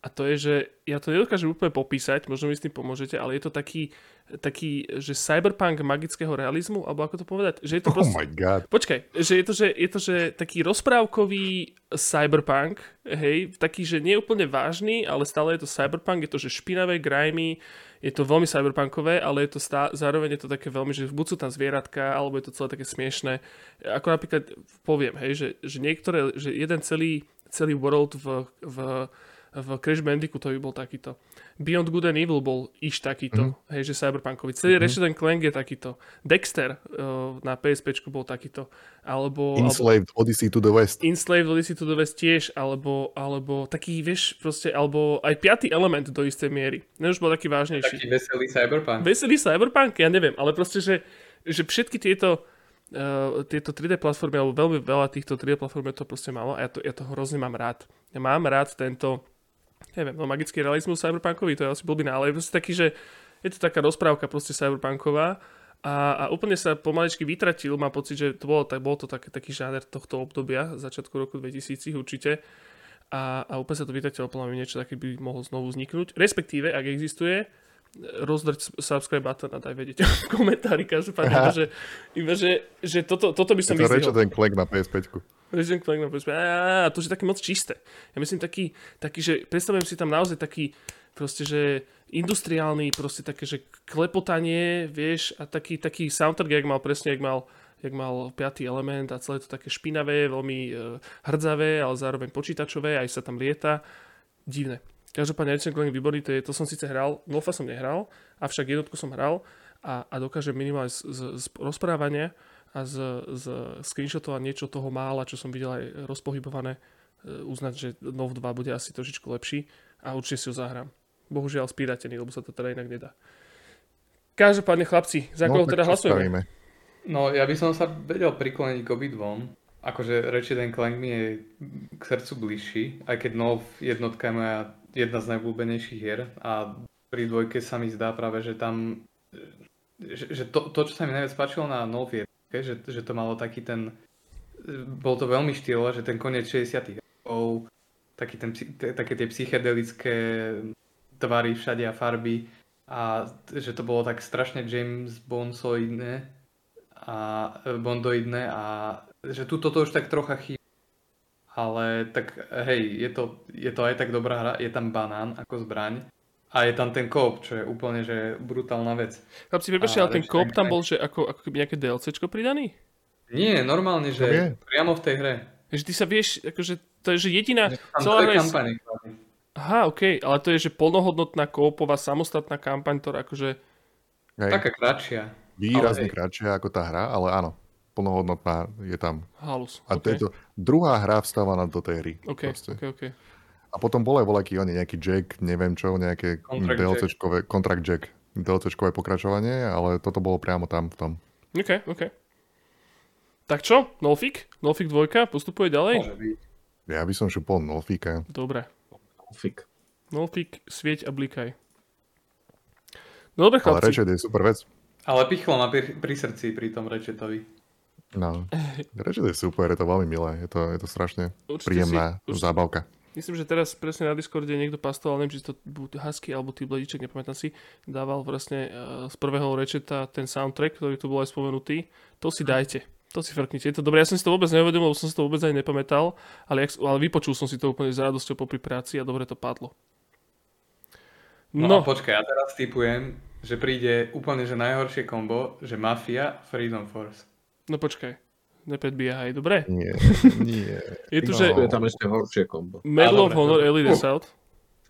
A to je, že ja to nedokážem úplne popísať, možno mi s tým pomôžete, ale je to taký, taký že cyberpunk magického realizmu, alebo ako to povedať? Že je to oh proste... my god. Počkaj, že je to, že je to, že taký rozprávkový cyberpunk, hej, taký, že nie úplne vážny, ale stále je to cyberpunk, je to, že špinavé, grimy, je to veľmi cyberpunkové, ale je to stá, zároveň je to také veľmi, že buď sú tam zvieratka, alebo je to celé také smiešné. Ako napríklad poviem, hej, že, že niektoré, že jeden celý, celý world v, v v Crash Bandicootovi bol takýto. Beyond Good and Evil bol iš takýto, mm-hmm. hej, že cyberpunkový. Celý mm-hmm. Ratchet Clank je takýto. Dexter uh, na PSP bol takýto. Alebo, Enslaved alebo, Odyssey to the West. Enslaved Odyssey to the West tiež, alebo, alebo taký, vieš, proste, alebo aj piatý element do istej miery. Ne, už bol taký vážnejší. Taký veselý cyberpunk. Veselý cyberpunk, ja neviem, ale proste, že, že všetky tieto uh, tieto 3D platformy, alebo veľmi veľa týchto 3D platform to proste malo a ja to, ja to hrozne mám rád. Ja mám rád tento neviem, no magický realizmus cyberpunkový, to je asi blbý ale je proste taký, že je to taká rozprávka proste cyberpunková a, a úplne sa pomaličky vytratil, mám pocit, že to bolo, tak, bol to tak, taký žáner tohto obdobia, začiatku roku 2000 určite. A, a úplne sa to vytratilo, podľa mňa niečo také by mohlo znovu vzniknúť, respektíve, ak existuje, rozdrť subscribe button a daj vedieť v komentári, každopádne, iba, že, iba, že, že toto, toto by som vyzdvihol. To ten Clank na PS5. Resident Clank na PSP. A to je také moc čisté. Ja myslím taký, taký, že predstavujem si tam naozaj taký proste, že industriálny, proste také, že klepotanie, vieš, a taký, taký soundtrack, jak mal presne, jak mal, jak mal piatý element a celé to také špinavé, veľmi uh, hrdzavé, ale zároveň počítačové, aj sa tam lieta. Divné. Každopádne Ratchet Clank výborný, to, je, to som síce hral, Wolfa som nehral, avšak jednotku som hral a, a dokážem minimálne z, z, z rozprávania a z, z screenshotovať niečo toho mála, čo som videl aj rozpohybované, e, uznať, že Nov 2 bude asi trošičku lepší a určite si ho zahrám. Bohužiaľ spíratený, lebo sa to teda inak nedá. Každopádne chlapci, za no, koho teda hlasujeme? No ja by som sa vedel prikloniť k obidvom. Akože Ratchet Clank mi je k srdcu bližší, aj keď Nov jednotka je moja jedna z najblúbenejších hier a pri dvojke sa mi zdá práve, že tam že, že to, to, čo sa mi najviac páčilo na Nov je že, že to malo taký ten, bol to veľmi štýlové, že ten koniec 60 rokov, taký ten, také tie psychedelické tvary všade a farby a že to bolo tak strašne James Bondoidné a Bondoidné a že tu toto už tak trocha chýba. Ale tak hej, je to, je to aj tak dobrá hra, je tam banán ako zbraň a je tam ten kóp, čo je úplne že brutálna vec. Chlapci, prepáčte, ale ten kóp tam bol, že ako, ako keby nejaké DLCčko pridaný? Nie, normálne, že je? priamo v tej hre. Že ty sa vieš, akože to je, že jediná... celá hra kampaň, Aha, OK, ale to je, že plnohodnotná kópová samostatná kampaň, ktorá akože... Hej. Taká kratšia. Výrazne kratšia ako tá hra, ale áno, plnohodnotná je tam. Halus, A okay. to, druhá hra vstávaná do tej hry. OK, OK, OK. A potom bol aj voľaký oni, nejaký Jack, neviem čo, nejaké DLCčkové, Contract Jack, DLCčkové pokračovanie, ale toto bolo priamo tam v tom. OK, OK. Tak čo? Nolfik? Nolfik 2 postupuje ďalej? Ja by som šupol Nolfika. Dobre. Nolfik. Nolfik, svieť a blikaj. No dobre, chlapci. Ale Ratchet je super vec. Ale pichlo ma pri, pri srdci pri tom Ratchetovi. No, Ratchet je super, je to veľmi milé, je to, je to strašne určite príjemná si, určite, zábavka. Myslím, že teraz presne na Discorde niekto pastoval, neviem, či to buď Husky alebo tý Blediček, nepamätám si, dával vlastne uh, z prvého rečeta ten soundtrack, ktorý tu bol aj spomenutý. To si dajte. To si frknite. Je to dobré. Ja som si to vôbec neuvedomil, lebo som si to vôbec aj nepamätal, ale, ale vypočul som si to úplne s radosťou popri práci a dobre to padlo. No, no počkaj, ja teraz typujem, že príde úplne že najhoršie kombo, že Mafia, Freedom Force. No počkaj nepredbiehaj, dobre? Nie, nie. Je tu, no. že... Je tam ešte horšie kombo. Medal of Honor Elite Assault.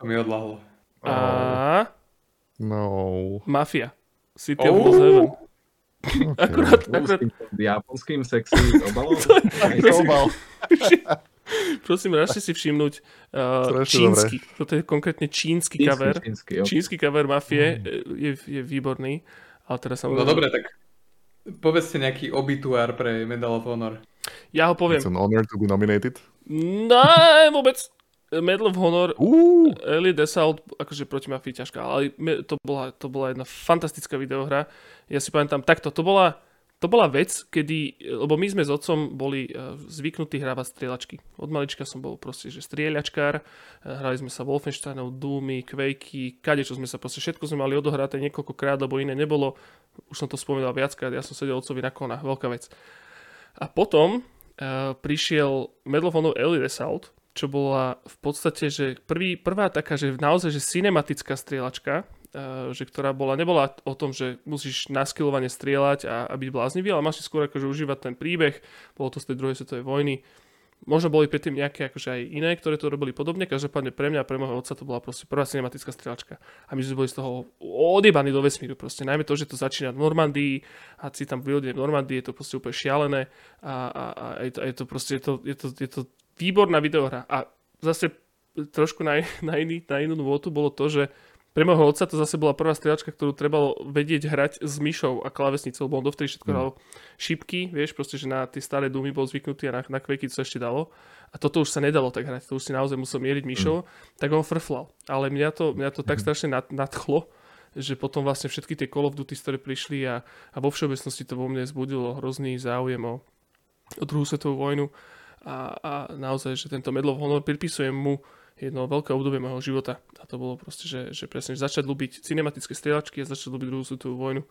To mi odlahlo. A... No. Mafia. City oh. of Lost Heaven. Okay. Akurát, akurát... Japonským sexy obalom. obal. Prosím, rašte si všimnúť uh, čínsky. Dobre. Toto je konkrétne čínsky, čínsky cover. Čínsky, okay. čínsky cover Mafie mm. je, je výborný. Ale teraz samozrejme... No dobre, tak Povedzte nejaký obituár pre Medal of Honor. Ja ho poviem. It's an honor to be nominated. No, vôbec. Medal of Honor, uh. Elite Assault, akože proti mafii ťažká, ale to bola, to bola jedna fantastická videohra. Ja si pamätám, takto, to bola, to bola vec, kedy, lebo my sme s otcom boli uh, zvyknutí hrávať strieľačky. Od malička som bol proste, že strieľačkár, uh, hrali sme sa Wolfensteinov, Doomy, Quakey, kade čo sme sa proste, všetko sme mali odohraté niekoľkokrát, lebo iné nebolo. Už som to spomínal viackrát, ja som sedel otcovi na konách, veľká vec. A potom uh, prišiel Medal of Honor Elite Assault, čo bola v podstate, že prvý, prvá taká, že naozaj, že cinematická strieľačka, že ktorá bola, nebola o tom, že musíš naskilovane strieľať a, a byť bláznivý, ale máš si skôr akože užívať ten príbeh, bolo to z tej druhej svetovej vojny. Možno boli predtým nejaké akože aj iné, ktoré to robili podobne, každopádne pre mňa a pre môjho otca to bola proste prvá cinematická strieľačka. A my sme boli z toho odjebaní do vesmíru proste. Najmä to, že to začína v Normandii a si tam v v Normandii, je to proste úplne šialené a, a, a je, to, je to proste, je to, je to, je to výborná videohra. A zase trošku na, na, iný, na inú nôtu bolo to, že pre môjho otca to zase bola prvá strieľačka, ktorú trebalo vedieť hrať s myšou a klávesnicou, lebo on dovtedy všetko mm. hral šipky, vieš, proste, že na tie staré dumy bol zvyknutý a na, na kveky to ešte dalo. A toto už sa nedalo tak hrať, to už si naozaj musel mieriť myšou, mm. tak on frflal. Ale mňa to, mňa to tak mm. strašne nad, nadchlo, že potom vlastne všetky tie Call of Duty, ktoré prišli a, a vo všeobecnosti to vo mne zbudilo hrozný záujem o, o druhú svetovú vojnu a, a naozaj, že tento Medal of Honor pripisujem mu jedno veľké obdobie môjho života. A to bolo proste, že, že presne že začať ľúbiť cinematické strieľačky a začať ľúbiť druhú svetovú vojnu.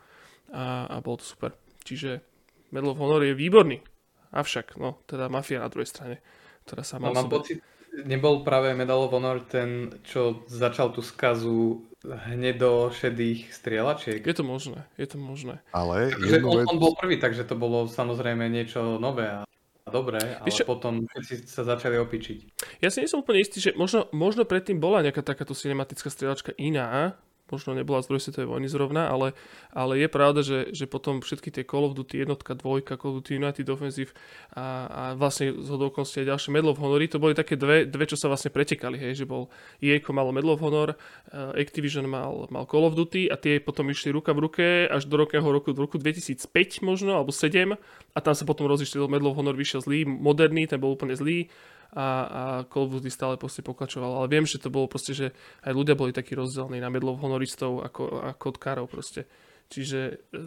A, a bolo to super. Čiže Medal of Honor je výborný. Avšak, no, teda Mafia na druhej strane, ktorá sa má... No, mám pocit, nebol práve Medal of Honor ten, čo začal tú skazu hnedo šedých strieľačiek. Je to možné, je to možné. Ale takže on, vec... on bol prvý, takže to bolo samozrejme niečo nové. A dobre, ale Víš, potom všetci sa začali opičiť. Ja si nie som úplne istý, že možno, možno predtým bola nejaká takáto cinematická strieľačka iná, možno nebola z druhej svetovej vojny zrovna, ale, ale je pravda, že, že potom všetky tie Call of Duty jednotka, dvojka, Call of Duty United Offensive a, a vlastne z hodokonosti aj ďalšie Medal of Honor, to boli také dve, dve, čo sa vlastne pretekali, hej, že bol EA malo Medal of Honor, uh, Activision mal, mal Call of Duty a tie potom išli ruka v ruke až do rokého roku, do roku 2005 možno, alebo 7 a tam sa potom rozišli, Medal of Honor vyšiel zlý, moderný, ten bol úplne zlý a, a Call stále proste pokračoval. Ale viem, že to bolo proste, že aj ľudia boli takí rozdielní na Medal of Honoristov ako, ako od Karov proste. Čiže e,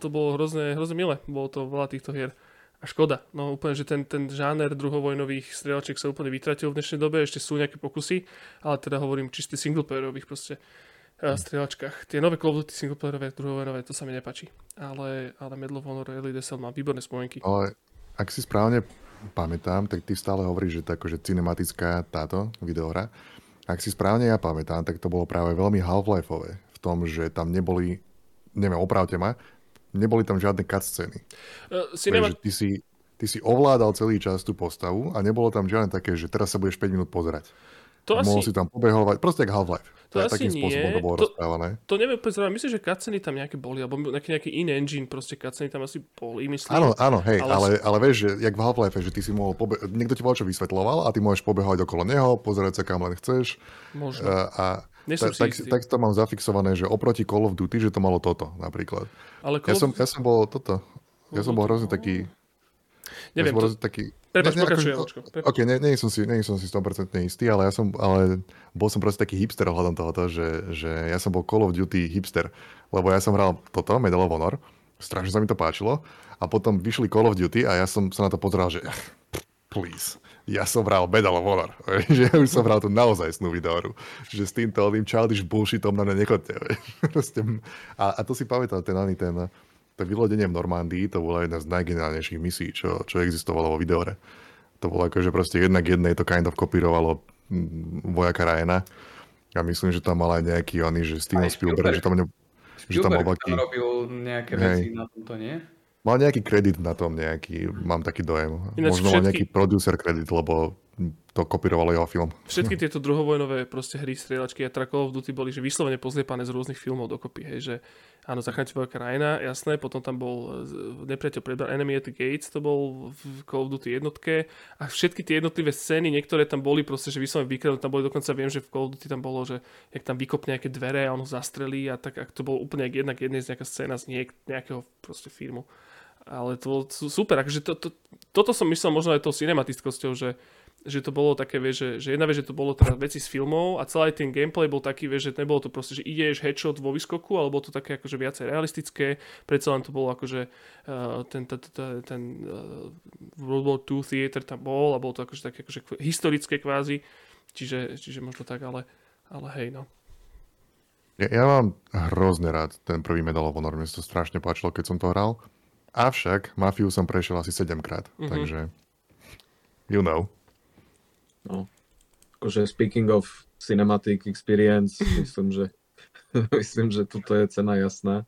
to bolo hrozne, hrozne milé. Bolo to veľa týchto hier. A škoda. No úplne, že ten, ten žáner druhovojnových strieľačiek sa úplne vytratil v dnešnej dobe. Ešte sú nejaké pokusy, ale teda hovorím čiste singleplayerových proste uh, strieľačkách. Tie nové Call of Duty singleplayerové, druhovojnové, to sa mi nepačí. Ale, ale Medal of Honor Elite má výborné spomienky. Ale ak si správne pamätám, tak ty stále hovoríš, že to akože cinematická táto videohra. Ak si správne ja pamätám, tak to bolo práve veľmi Half-Lifeové v tom, že tam neboli, neviem, opravte ma, neboli tam žiadne cutscény. Uh, cinema... Takže ty si, ty si ovládal celý čas tú postavu a nebolo tam žiadne také, že teraz sa budeš 5 minút pozerať. To Mohol asi... si tam pobehovať, proste ako Half-Life. To asi takým nie. spôsobom to bolo to, rozprávané. To neviem povedať, myslím, že cutsceny tam nejaké boli, alebo nejaký, nejaký iný engine, proste cutsceny tam asi boli, myslím. Áno, áno, hej, ale, ale, ale vieš, že jak v Half-Life, že ty si mohol, pobe- niekto ti čo vysvetloval a ty môžeš pobehovať okolo neho, pozerať sa kam len chceš. Možno. Uh, a ta, tak, tak to mám zafixované, že oproti Call of Duty, že to malo toto napríklad. Ale Call ja, som, ja som bol toto, ja som bol hrozne taký Neviem, to... taký... Prepač, ne, pokračujem, ne, Ok, nie, nie, som si, nie som si 100% istý, ale ja som, ale bol som proste taký hipster ohľadom tohoto, že, že ja som bol Call of Duty hipster, lebo ja som hral toto, Medal of Honor, strašne sa mi to páčilo, a potom vyšli Call of Duty a ja som sa na to pozeral, že please, ja som hral Medal of Honor, že ja už som hral tú naozaj snú videoru, že s týmto tým childish bullshitom na mňa nechodte. a, a to si pamätal, ten, ten, to vylodenie v Normandii, to bola jedna z najgenerálnejších misí, čo, čo existovalo vo videore. To bolo ako, že proste jednak jednej to kind of kopírovalo mm, vojaka Ryana. A myslím, že tam mal aj nejaký oný, že Steven Spielberg, Spielberg, že tam, ne, že tam bol taký... robil nejaké veci hej. na tomto, nie? Mal nejaký kredit na tom, nejaký, mám taký dojem. Ináč Možno všetky... mal nejaký producer kredit, lebo to kopírovalo jeho film. Všetky tieto druhovojnové proste hry, strieľačky a Call of Duty boli že vyslovene pozliepané z rôznych filmov dokopy, hej, že áno, zachránite veľká krajina, jasné, potom tam bol e, nepriateľ prebral Enemy at the Gates, to bol v Call of Duty jednotke a všetky tie jednotlivé scény, niektoré tam boli proste, že vyslovene vykradnuté, tam boli dokonca viem, že v Call of Duty tam bolo, že jak tam vykopne nejaké dvere a on ho zastrelí a tak, ak to bolo úplne jednak jednej z nejaká scéna z niek- nejakého proste filmu. Ale to bolo super, akože to, to, toto som myslel možno aj tou cinematickosťou, že že to bolo také, vieš, že, že jedna vec, že to bolo teda veci z filmov a celý ten gameplay bol taký, vieš, že nebolo to proste, že ideš headshot vo výskoku, alebo to také akože viacej realistické, predsa len to bolo akože uh, ten, ten, ten, ten uh, World War II Theater tam bol a bolo to akože také akože historické kvázi, čiže, čiže možno tak, ale, ale hej, no. Ja, ja mám hrozne rád ten prvý Medal of Honor, mne to strašne páčilo, keď som to hral. Avšak Mafiu som prešiel asi 7 krát, mm-hmm. takže you know. No. Akože speaking of cinematic experience, myslím, že myslím, že tuto je cena jasná.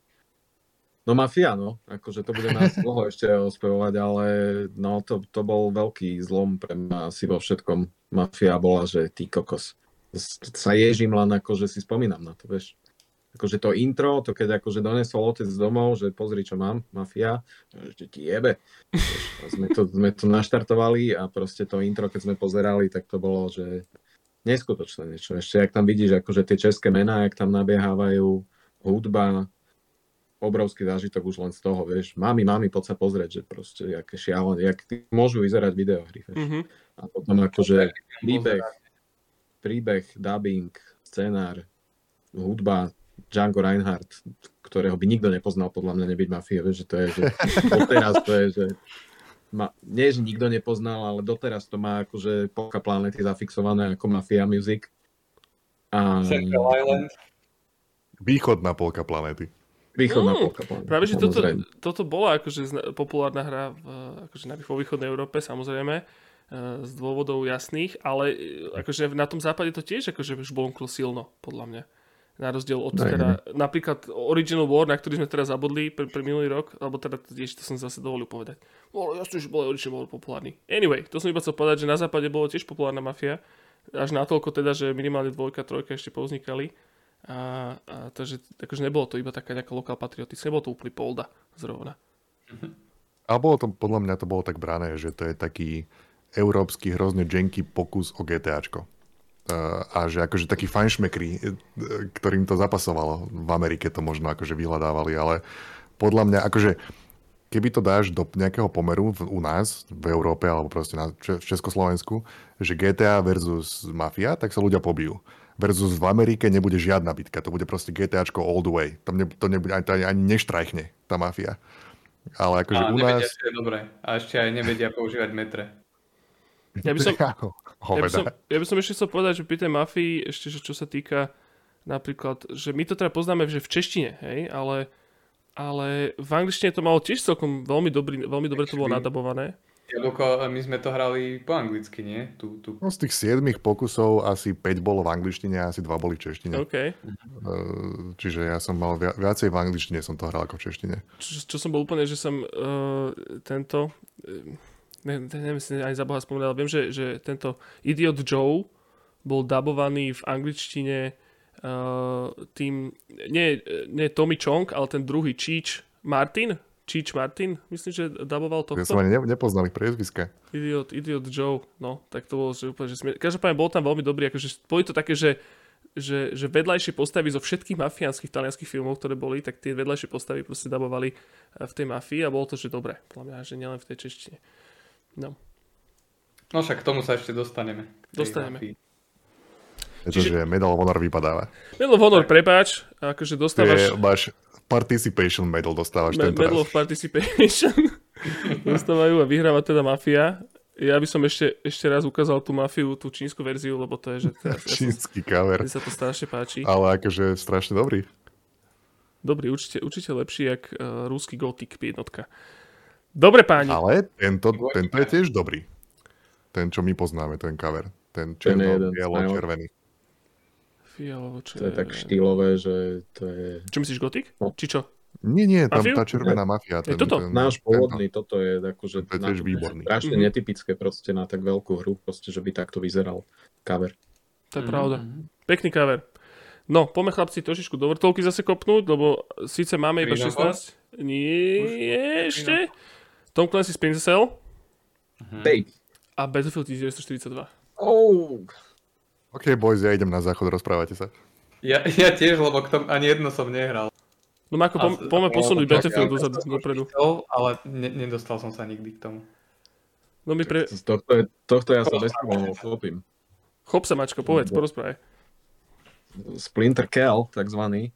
No Mafia, no. Akože to bude nás dlho ešte ospevovať, ale no to, to bol veľký zlom pre mňa asi vo všetkom. Mafia bola, že ty kokos. Sa ježím len akože si spomínam na to, vieš akože to intro, to keď akože donesol otec domov, že pozri, čo mám, mafia, že ti jebe. sme, to, sme to naštartovali a proste to intro, keď sme pozerali, tak to bolo, že neskutočné niečo. Ešte, ak tam vidíš, akože tie české mená, ak tam nabiehávajú, hudba, obrovský zážitok už len z toho, vieš, mami, mami, poď sa pozrieť, že proste, aké šialené, jak môžu vyzerať videohry, vieš. Mm-hmm. A potom akože príbeh, príbeh, dubbing, scenár, hudba, Django Reinhardt, ktorého by nikto nepoznal podľa mňa nebyť mafie, vieš, že to je, že doteraz to je, že ma, nie, že nikto nepoznal, ale doteraz to má akože polka planety zafixované ako Mafia Music. A... Central Island. Východná polka planety. Východná mm, polka planety. Práve, že toto, toto bola akože populárna hra v, akože vo východnej Európe, samozrejme e, z dôvodov jasných, ale e, akože na tom západe to tiež akože už bolo silno, podľa mňa. Na rozdiel od teda, napríklad Original War, na ktorý sme teraz zabudli pre, pre minulý rok, alebo teda tiež to som zase dovolil povedať. Bolo jasne, že bol Original War populárny. Anyway, to som iba chcel povedať, že na západe bolo tiež populárna mafia, až natoľko teda, že minimálne dvojka, trojka ešte povznikali. A, a takže akože nebolo to iba taká nejaká lokál patriotická, nebolo to úplný polda zrovna. A bolo to, podľa mňa to bolo tak brané, že to je taký európsky hrozne janky pokus o GTAčko a že akože takí fajnšmekri, ktorým to zapasovalo. V Amerike to možno akože vyhľadávali, ale podľa mňa akože keby to dáš do nejakého pomeru v, u nás, v Európe alebo proste na, v Československu, že GTA versus Mafia, tak sa ľudia pobijú. Versus v Amerike nebude žiadna bitka, to bude proste GTAčko all the way. Tam ne, to nebude, ani, ani neštrajchne tá mafia. Ale akože a u nás... Ešte, dobre. A ešte aj nevedia používať metre. Ja by som, ja by som, ja by som ešte chcel povedať, že pri tej mafii, ešte, že čo sa týka napríklad, že my to teda poznáme že v češtine, hej, ale, ale v angličtine to malo tiež celkom veľmi, dobrý, veľmi dobre to bolo nadabované. Jablko, my sme to hrali po anglicky, nie? Tu, tu. No, z tých siedmých pokusov asi 5 bolo v angličtine a asi 2 boli v češtine. OK. Uh, čiže ja som mal via- viacej v angličtine som to hral ako v češtine. Čo, čo som bol úplne, že som uh, tento, uh, ne, ne, neviem si ani za Boha spomenul, ale viem, že, že tento Idiot Joe bol dabovaný v angličtine uh, tým, nie, nie Tommy Chong, ale ten druhý Cheech Martin, Cheech Martin, myslím, že daboval Ja tohto. som ani ne, nepoznal ich priezviska. Idiot, Idiot Joe, no, tak to bolo že úplne, že smier... Každopádne bol tam veľmi dobrý, akože boli to také, že, že, že vedľajšie postavy zo všetkých mafiánskych talianských filmov, ktoré boli, tak tie vedľajšie postavy proste dabovali eh, v tej mafii a bolo to, že dobre, podľa mňa, že nielen v tej češtine. No. No však k tomu sa ešte dostaneme. Dostaneme. Pretože Medal of Honor vypadáva. Medal of Honor, prepáč, akože dostávaš Je, máš participation medal dostávaš me- tento Medal raz. of Participation. Dostávajú a vyhráva teda mafia. Ja by som ešte, ešte raz ukázal tú mafiu, tú čínsku verziu, lebo to je, že teraz, ja som, Čínsky cover. mne sa to strašne páči. Ale akože strašne dobrý. Dobrý, určite, určite lepší, jak uh, ruský Gothic jednotka. Dobre páni, Ale tento, tento je tiež dobrý. Ten, čo my poznáme, ten cover. Ten je černo, bielo, červený. fialovo, To je tak štýlové, že to je... Čo myslíš, Gothic? No. Či čo? Nie, nie, tam Mafiu? tá červená mafia. Je Ten, toto? Ten, Náš tento. pôvodný, toto je akože To je tiež výborný. strašne Mhm. netypické proste na tak veľkú hru, proste, že by takto vyzeral cover. To je Mhm, pravda. Pekný cover. No, poďme chlapci trošičku do vrtolky zase kopnúť, lebo síce máme iba Freedom 16. Nie, ešte. Tom Clancy's Splinter Cell Babe. a Battlefield 1942. Oh, OK, boys, ja idem na záchod, rozprávate sa. Ja, ja tiež, lebo k tomu ani jedno som nehral. No Mako, pom- poďme posunúť Battlefield ja- dozadu, dopredu. Ale ne, nedostal som sa nikdy k tomu. No my pre... tohto, je, tohto ja sa bez problémov chopím. Chop sa, Mačko, povedz, porozprávaj. Splinter Cell, takzvaný,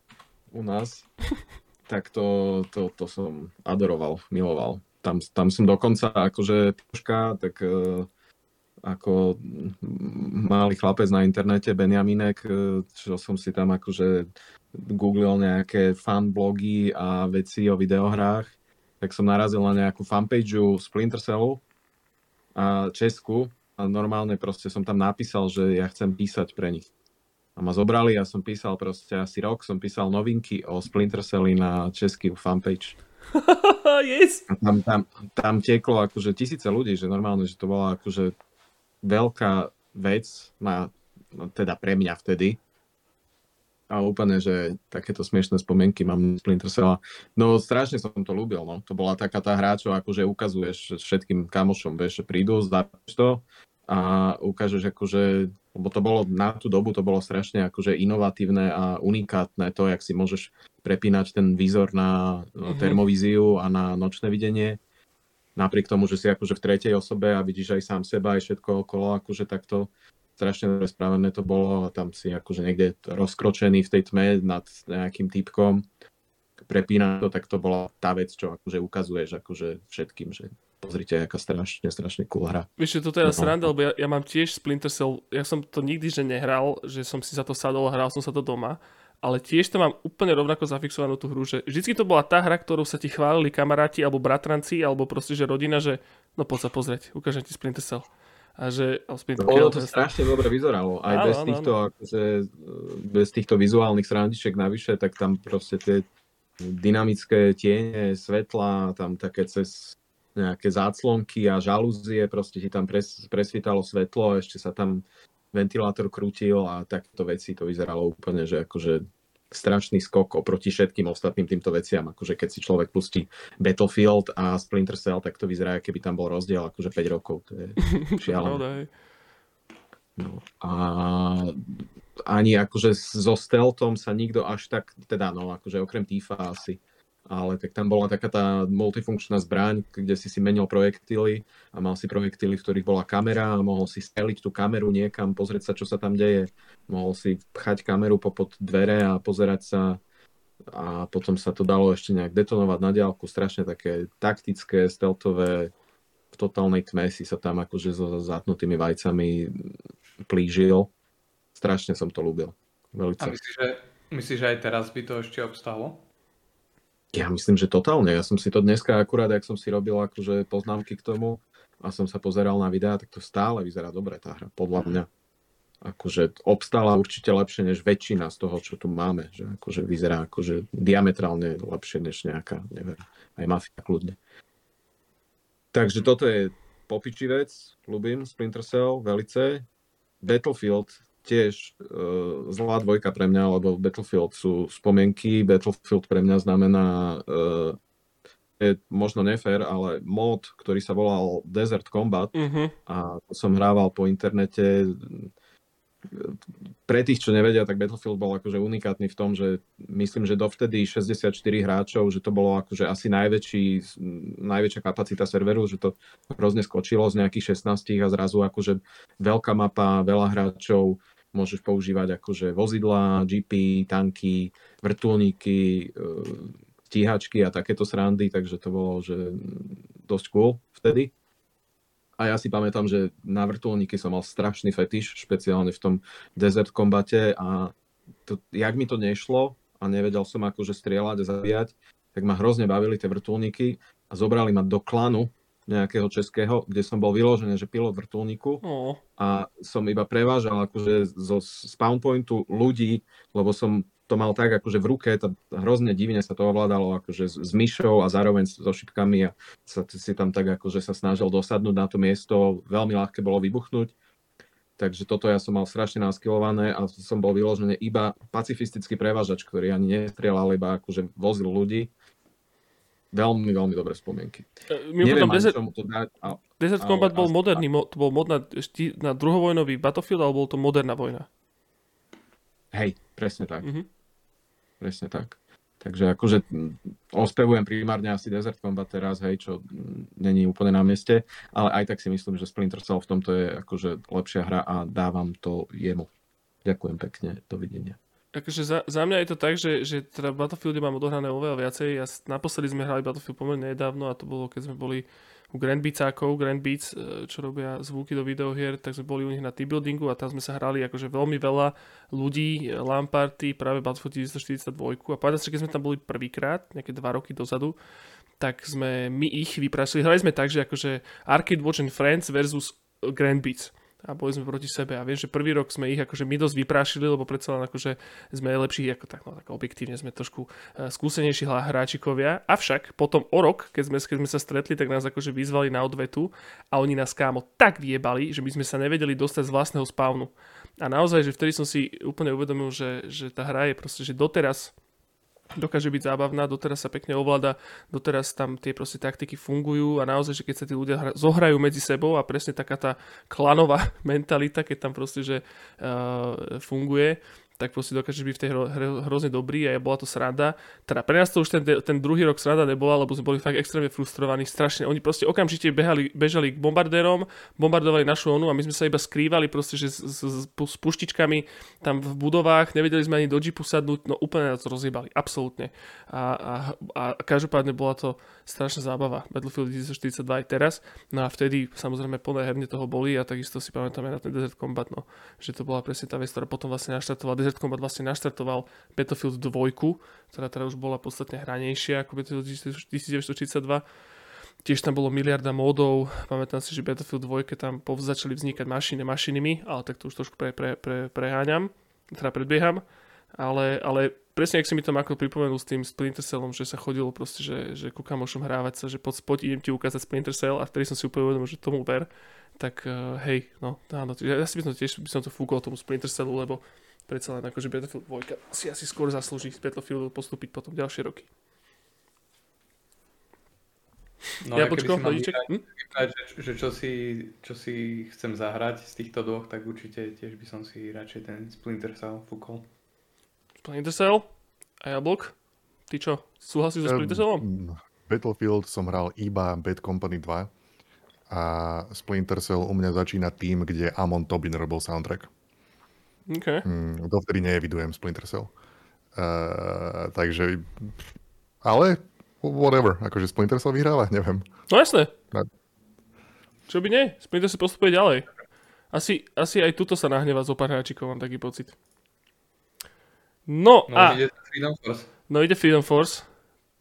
u nás, tak to, to, to som adoroval, miloval. Tam, tam som dokonca akože troška, tak e, ako malý chlapec na internete, Benjaminek, e, čo som si tam akože googlil nejaké fan blogy a veci o videohrách, tak som narazil na nejakú fanpage Splinter Cellu a Česku a normálne proste som tam napísal, že ja chcem písať pre nich. A ma zobrali a som písal proste asi rok, som písal novinky o Splinter Celli na český fanpage. yes! Tam, tam, tam tieklo akože tisíce ľudí, že normálne, že to bola akože veľká vec, na, no teda pre mňa vtedy. A úplne, že takéto smiešné spomienky mám na Splinter. No strašne som to ľúbil, no. To bola taká tá hra, čo akože ukazuješ všetkým kamošom, vieš, že prídu, zdáš to a ukážeš akože, lebo to bolo na tú dobu, to bolo strašne akože inovatívne a unikátne to, jak si môžeš prepínať ten výzor na Mhm. termovíziu a na nočné videnie. Napriek tomu, že si akože v tretej osobe a vidíš aj sám seba, aj všetko okolo, akože takto strašne dobre spravené to bolo a tam si akože niekde rozkročený v tej tme nad nejakým typkom prepína to, tak to bola tá vec, čo akože ukazuješ akože všetkým, že pozrite, aká strašne, strašne cool hra. Vieš, toto je No. sranda, lebo ja, ja mám tiež Splinter Cell, ja som to nikdy že nehral, že som si za to sadol a hral som sa to doma, ale tiež to mám úplne rovnako zafixovanú tú hru, že vždycky to bola tá hra, ktorou sa ti chválili kamaráti alebo bratranci, alebo proste, že rodina, že no poď sa pozrieť, ukážem ti Splinter Cell. A že, Splinter Ono Cell, to strašne dobre vyzeralo. Aj Áno, bez áno, týchto, akože, bez týchto vizuálnych srandičiek navyše, tak tam proste tie dynamické tiene, svetla, tam také cez nejaké záclonky a žalúzie, proste ti tam pres, presvítalo svetlo, ešte sa tam ventilátor krútil a takéto veci to vyzeralo úplne, že akože strašný skok oproti všetkým ostatným týmto veciam. Akože keď si človek pustí Battlefield a Splinter Cell, tak to vyzerá, keby tam bol rozdiel akože 5 rokov. To je šialené. Hej. No, a ani akože so stealthom sa nikto až tak, teda no, akože okrem Tifa asi, ale tak tam bola taká tá multifunkčná zbraň, kde si si menil projektily a mal si projektily, v ktorých bola kamera a mohol si steliť tú kameru niekam, pozrieť sa, čo sa tam deje. Mohol si pchať kameru popod dvere a pozerať sa a potom sa to dalo ešte nejak detonovať na diálku, strašne také taktické, stealthové, v totálnej tme si sa tam akože so zatnutými vajcami plížil. Strašne som to ľúbil. A Veľmi. myslíš, že, myslíš, že aj teraz by to ešte obstalo? Ja myslím, že totálne. Ja som si to dneska akurát, ak som si robil akože poznámky k tomu, a som sa pozeral na videá, tak to stále vyzerá dobre tá hra, podľa mňa. Akože obstála určite lepšie než väčšina z toho, čo tu máme. Že akože vyzerá akože diametrálne lepšie než nejaká, neviem, aj mafia kľudne. Takže toto je popiči vec, ľubím Splinter Cell, velice. Battlefield tiež uh, zlá dvojka pre mňa, lebo Battlefield sú spomienky, Battlefield pre mňa znamená uh, je možno nefér, ale mod, ktorý sa volal Desert Combat uh-huh. a to som hrával po internete. Pre tých, čo nevedia, tak Battlefield bol akože unikátny v tom, že myslím, že dovtedy 64 hráčov, že to bolo akože asi najväčší, najväčšia kapacita serveru, že to hrozne skočilo z nejakých 16 a zrazu akože veľká mapa, veľa hráčov, môžeš používať akože vozidla, GP, tanky, vrtulníky, stíhačky a takéto srandy, takže to bolo že dosť cool vtedy. A ja si pamätám, že na vrtulníky som mal strašný fetiš, špeciálne v tom Desert Combate a to, jak mi to nešlo a nevedel som akože strieľať a zabíjať, tak ma hrozne bavili tie vrtulníky a zobrali ma do klanu nejakého českého, kde som bol vyložený, že pilot vrtulníku oh. a som iba prevážal akože zo spawn pointu ľudí, lebo som to mal tak akože v ruke, to hrozne divne sa to ovládalo akože s, s myšou a zároveň so šipkami a sa si tam tak akože sa snažil dosadnúť na to miesto, veľmi ľahké bolo vybuchnúť. Takže toto ja som mal strašne naskilované a som bol vyložený iba pacifistický prevážač, ktorý ani nestrieľal, iba akože vozil ľudí. Veľmi, veľmi dobré spomienky. E, Neviem, Desert, to dať, a, Desert Combat bol moderný, to bol mod na, na druhovojnový Battlefield, alebo bol to moderná vojna? Hej, presne tak. Mm-hmm. Presne tak. Takže akože ospevujem primárne asi Desert Combat teraz, hej, čo není úplne na mieste, ale aj tak si myslím, že Splinter Cell v tomto je akože lepšia hra a dávam to jemu. Ďakujem pekne, dovidenia. Akože za, za mňa je to tak, že, že teda Battlefield mám odohrané oveľa viacej. Ja, naposledy sme hrali Battlefield pomerne nedávno a to bolo, keď sme boli u Grand Beatsákov, Grand Beats, e, čo robia zvuky do videohier, tak sme boli u nich na team buildingu a tam sme sa hrali akože veľmi veľa ľudí, LAN party, práve Battlefield 1942 a pamätám si, keď sme tam boli prvýkrát, nejaké dva roky dozadu, tak sme my ich vyprasili. Hrali sme tak, že akože Arcade Watch and Friends versus Grand Beats a boli sme proti sebe a viem, že prvý rok sme ich akože my dosť vyprášili, lebo predsa len akože sme lepší, ako tak, no, tak objektívne sme trošku uh, skúsenejší hráčikovia, avšak potom o rok, keď sme, keď sme sa stretli, tak nás akože vyzvali na odvetu a oni nás kámo tak vyjebali, že my sme sa nevedeli dostať z vlastného spawnu. A naozaj, že vtedy som si úplne uvedomil, že, že tá hra je proste, že doteraz dokáže byť zábavná, doteraz sa pekne ovláda, doteraz tam tie proste taktiky fungujú a naozaj, že keď sa tí ľudia hra, zohrajú medzi sebou a presne taká tá klanová mentalita, keď tam proste, že uh, funguje, tak proste dokážeš byť v tej hre, hre hrozne dobrý a bola to sranda. Teda pre nás to už ten, ten druhý rok sranda nebola, lebo sme boli fakt extrémne frustrovaní, strašne. Oni proste okamžite behali, bežali k bombardérom, bombardovali našu onu a my sme sa iba skrývali proste, že s, s, s puštičkami tam v budovách, nevedeli sme ani do jeepu sadnúť, no úplne nás rozjebali, absolútne. A, a, a každopádne bola to strašná zábava. Battlefield 1942 aj teraz. No a vtedy samozrejme plné herne toho boli a takisto si pamätáme na ten Desert Combat, no, že to bola presne tá vec, ktorá potom vlastne naštartovala Desert Combat vlastne naštartoval Battlefield 2, ktorá teda už bola podstatne hranejšia ako Battlefield 1942. Tiež tam bolo miliarda módov, pamätám si, že Battlefield 2 tam začali vznikať mašiny mašinami, ale tak to už trošku pre, pre, pre, preháňam, teda predbieham. Ale, ale presne, ak si mi to ako pripomenul s tým Splinter Cellom, že sa chodilo proste, že, že ku kamošom hrávať sa, že poď, poď idem ti ukázať Splinter Cell a vtedy som si úplne uvedomil, že tomu ver, tak uh, hej, no, áno, ja si by som tiež by som to fúkol tomu Splinter Cellu, lebo predsa len akože Battlefield 2 si asi skôr zaslúži z Battlefieldu postúpiť potom ďalšie roky. No, Jablčko, Vykať, hm? že, že čo, si, čo si chcem zahrať z týchto dvoch, tak určite tiež by som si radšej ten Splinter Cell fúkol. Splinter Cell? A Jablok? Ty čo, súhlasíš so Splinter Cellom? Battlefield som hral iba Bad Company 2 a Splinter Cell u mňa začína tým, kde Amon Tobin robil soundtrack. Okay. Mm, dovtedy neevidujem Splinter Cell. Uh, takže, ale whatever, akože Splinter Cell vyhráva, neviem. No jasné. Na... Čo by nie? Splinter Cell postupuje ďalej. Asi, asi aj tuto sa nahneva zo pár hráčikov, mám taký pocit. No, no a... ide Freedom Force. No ide Freedom Force.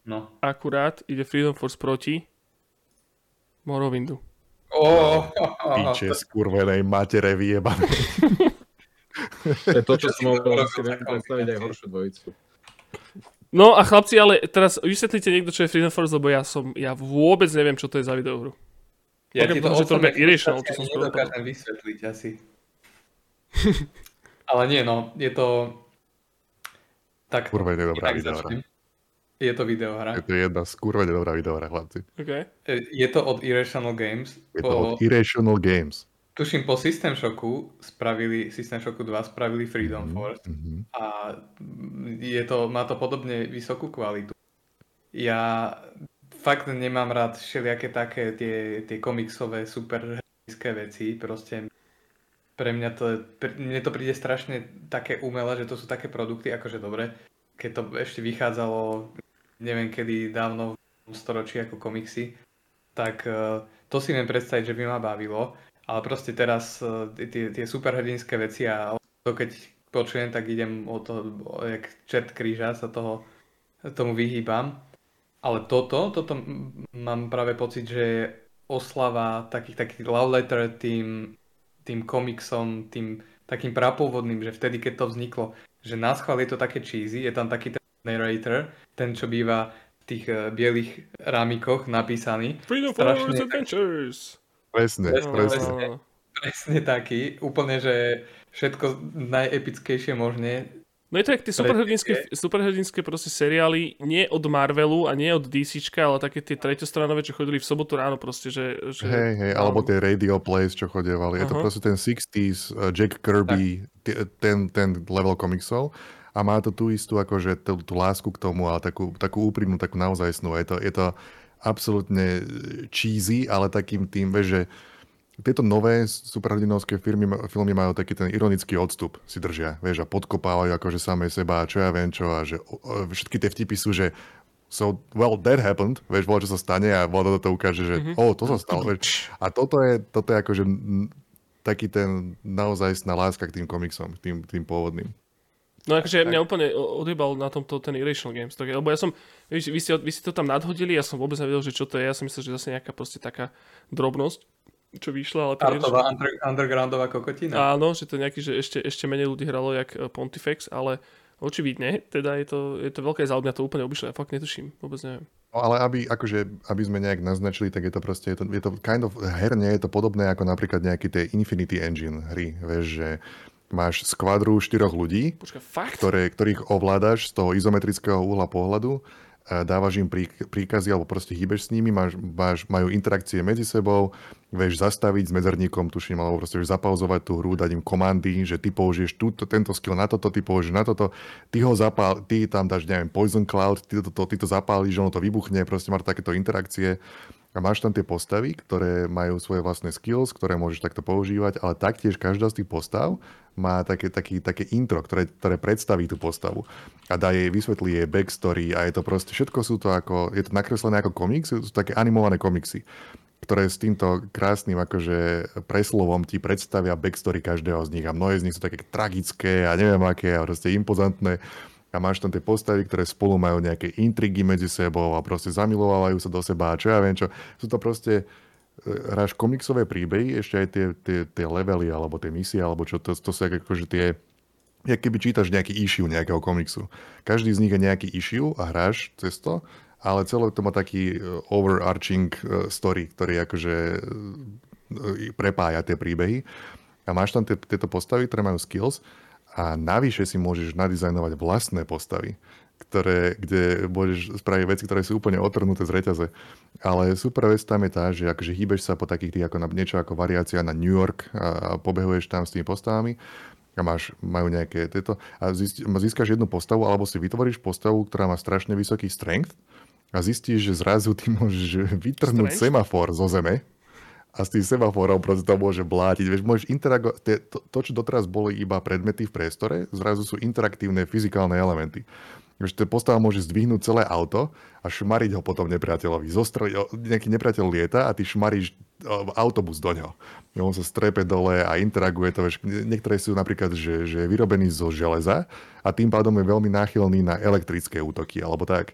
No. Akurát ide Freedom Force proti Morrowindu. Oh, Píče, skurvenej matere vyjebané. To je to, čo som mohol predstaviť aj horšiu dvojicu. No a chlapci, ale teraz vysvetlite niekto, čo je Freedom Force, lebo ja som, ja vôbec neviem, čo to je za videohru. Ja Okrem ti to toho, že to robia Irrational, čo som skoro vysvetliť asi. Ale nie, no, je to... Tak, Kurva, je to dobrá videohra. Je to videohra. Je to jedna skurvene dobrá videohra, chlapci. Okay. E, Je to od Irrational Games. Je to Po, od Irrational Games. tuším, po System Shocku spravili, System Shocku 2 spravili Freedom Force Mhm. a je to, má to podobne vysokú kvalitu. Ja fakt nemám rád všelijaké také tie, tie komiksové superhrdinské veci, proste pre mňa to, pre, mne to príde strašne také umelé, že to sú také produkty, akože dobre, keď to ešte vychádzalo, neviem kedy, dávno v storočí ako komiksy, tak eh, to si viem predstaviť, že by ma bavilo, ale proste teraz eh, tie, tie superhrdinské veci a to keď počujem, tak idem o to, jak čert kríža sa toho, tomu vyhýbam. Ale toto, toto mám práve pocit, že je oslava takých, takých love letter tým, tým komiksom, tým takým prapôvodným, že vtedy, keď to vzniklo, že na schvál je to také cheesy, je tam taký ten narrator, ten, čo býva v tých uh, bielých rámikoch napísaný. Freedom Strašne tak- Adventures! Presne, Presne, presne. Presne taký, úplne, že všetko najepickejšie možné. No je to jak tie superhrdinské, superhrdinské proste seriály, nie od Marvelu a nie od DCčka, ale také tie treťostranové, čo chodili v sobotu ráno proste, že... že Hej, hej, alebo tie radio plays, čo chodievali. Je to proste ten 60s uh, Jack Kirby, tie- ten, ten level komiksov. A má to tú istú akože tú, tú lásku k tomu, ale takú, takú úprimnú, takú naozajstnú. Je to, je to absolútne cheesy, ale takým tým, vieš, že tieto nové superhrdinovské firmy, filmy majú taký ten ironický odstup, si držia, vieš, a podkopávajú akože samé seba a čo ja viem čo a že o, všetky tie vtipy sú, že so, well, that happened, vieš, voľa, čo sa stane a voľa to ukáže, že mm-hmm. oh, to sa stalo, vieš. A toto je, toto je akože taký ten naozajstná láska k tým komiksom, k tým, tým pôvodným. No akože mňa úplne odjebal na tomto ten Irrational Games. Tak, lebo ja som, víš, vy, ste, vy ste to tam nadhodili, ja som vôbec nevedel, že čo to je. Ja som myslel, že zase nejaká proste taká drobnosť, čo vyšla, ale to. Artová under, undergroundová kokotina. Áno, že to nejaký, že ešte, ešte menej ľudí hralo jak eh, Pontifex, ale očividne, teda je to, je to veľké záujem, ja to úplne obyšlo, ja fakt netuším, vôbec neviem. No ale aby, akože, aby sme nejak naznačili, tak je to proste, je to, je to kind of, herne je to podobné ako napríklad nejaké tie Infinity Engine hry, vieš, že máš skvadru štyroch ľudí, Počkaj, fakt? ktoré, ktorých ovládaš z toho izometrického uhla pohľadu, dávaš im prí, príkazy alebo proste hýbeš s nimi, máš, máš, majú interakcie medzi sebou, vieš zastaviť s medzerníkom, tuším, alebo proste vieš zapauzovať tú hru, dať im komandy, že ty použiješ túto, tento skill na toto, ty použiješ na toto, ty ho zapál, ty tam dáš, neviem, Poison Cloud, ty to, to, ty to zapálíš, ono to vybuchne, proste máš takéto interakcie. A máš tam tie postavy, ktoré majú svoje vlastné skills, ktoré môžeš takto používať, ale taktiež každá z tých postav má také, taký, také intro, ktoré, ktoré predstaví tú postavu. A dá jej, vysvetlí jej backstory a je to proste, všetko sú to ako, je to nakreslené ako komiks, sú to také animované komiksy, ktoré s týmto krásnym akože preslovom ti predstavia backstory každého z nich. A mnohé z nich sú také tragické a neviem aké a proste impozantné a máš tam tie postavy, ktoré spolu majú nejaké intrigy medzi sebou a proste zamilovávajú sa do seba a čo ja viem čo. Sú to proste e, hráš komiksové príbehy, ešte aj tie, tie, tie levely alebo tie misie, alebo čo, to, to sú akože tie, jak keby čítaš nejaký issue nejakého komiksu. Každý z nich je nejaký issue a hráš cez to, ale celé to má taký e, overarching e, story, ktorý akože prepája tie príbehy. A máš tam tie, tieto postavy, ktoré majú skills a navyše si môžeš nadizajnovať vlastné postavy, ktoré, kde môžeš spraviť veci, ktoré sú úplne otrhnuté z reťaze. Ale super vec tam je tá, že akože hýbeš sa po takých tých ako na, niečo ako variácia na New York a, a pobehuješ tam s tými postavami a máš, majú nejaké tieto a získaš jednu postavu alebo si vytvoríš postavu, ktorá má strašne vysoký strength a zistíš, že zrazu ty môžeš vytrhnúť Strength? semafor zo zeme a s tým semaforom proste to môže blátiť. Vieš, môžeš interago- te- to, to, čo doteraz boli iba predmety v priestore, zrazu sú interaktívne fyzikálne elementy. Vieš, tá postava môže zdvihnúť celé auto a šmariť ho potom nepriateľovi. Zostreliť, nejaký nepriateľ lieta a ty šmaríš autobus do ňoho. On sa strepe dole a interaguje to. Vieš, niektoré sú napríklad, že, že je vyrobený zo železa a tým pádom je veľmi náchylný na elektrické útoky alebo tak.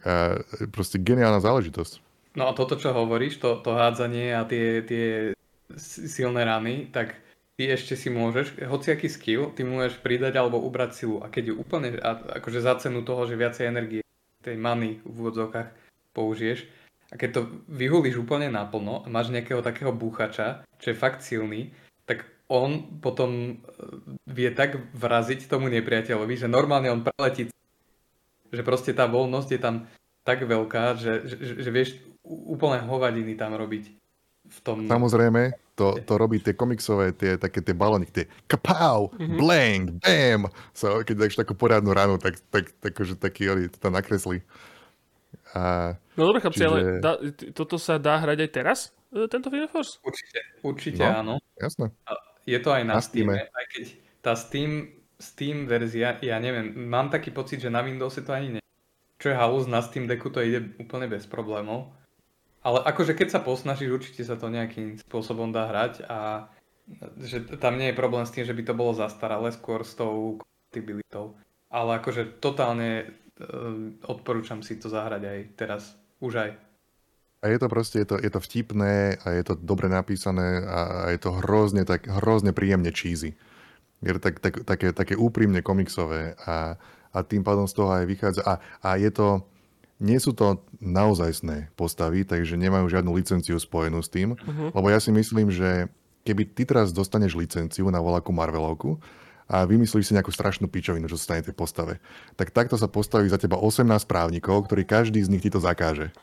A proste geniálna záležitosť. No a toto, čo hovoríš, to, to hádzanie a tie, tie silné rany, tak ty ešte si môžeš, hociaký skill, ty môžeš pridať alebo ubrať silu. A keď ju úplne, akože za cenu toho, že viacej energie, tej many v úvodzovkách použiješ, a keď to vyhulíš úplne naplno a máš nejakého takého búchača, čo je fakt silný, tak on potom e, vie tak vraziť tomu nepriateľovi, že normálne on preletí, že proste tá voľnosť je tam tak veľká, že, že, že vieš úplne hovadiny tam robiť. V tom... Samozrejme, to, to robí tie komiksové, tie, také tie balóny, tie kapau, mm-hmm. blang, bam. So, keď dáš takú porádnu ranu, tak, tak, tak, že taký oni to tam nakreslí. A, no dobre, chlapci, čiže... ale dá, toto sa dá hrať aj teraz, e, tento Fire Force? Určite, určite no, áno. Jasné. Je to aj na, na Steam, aj keď tá Steam, Steam verzia, ja neviem, mám taký pocit, že na Windowse to ani nie. Čo je halus, na Steam Decku to ide úplne bez problémov. Ale akože keď sa posnažíš, určite sa to nejakým spôsobom dá hrať a že tam nie je problém s tým, že by to bolo zastaralé, skôr s tou kompatibilitou. Ale akože totálne uh, odporúčam si to zahrať aj teraz, už aj. A je to proste, je to, je to vtipné a je to dobre napísané a, a je to hrozne, tak, hrozne príjemne cheesy. Je to tak, tak, také, také úprimne komiksové a, a tým pádom z toho aj vychádza. A, a je to, nie sú to naozajstné postavy, takže nemajú žiadnu licenciu spojenú s tým, uh-huh. lebo ja si myslím, že keby ty teraz dostaneš licenciu na voľakú Marvelovku a vymyslíš si nejakú strašnú pičovinu, čo sa stane tej postave, tak takto sa postaví za teba 18 právnikov, ktorí každý z nich ti to zakáže.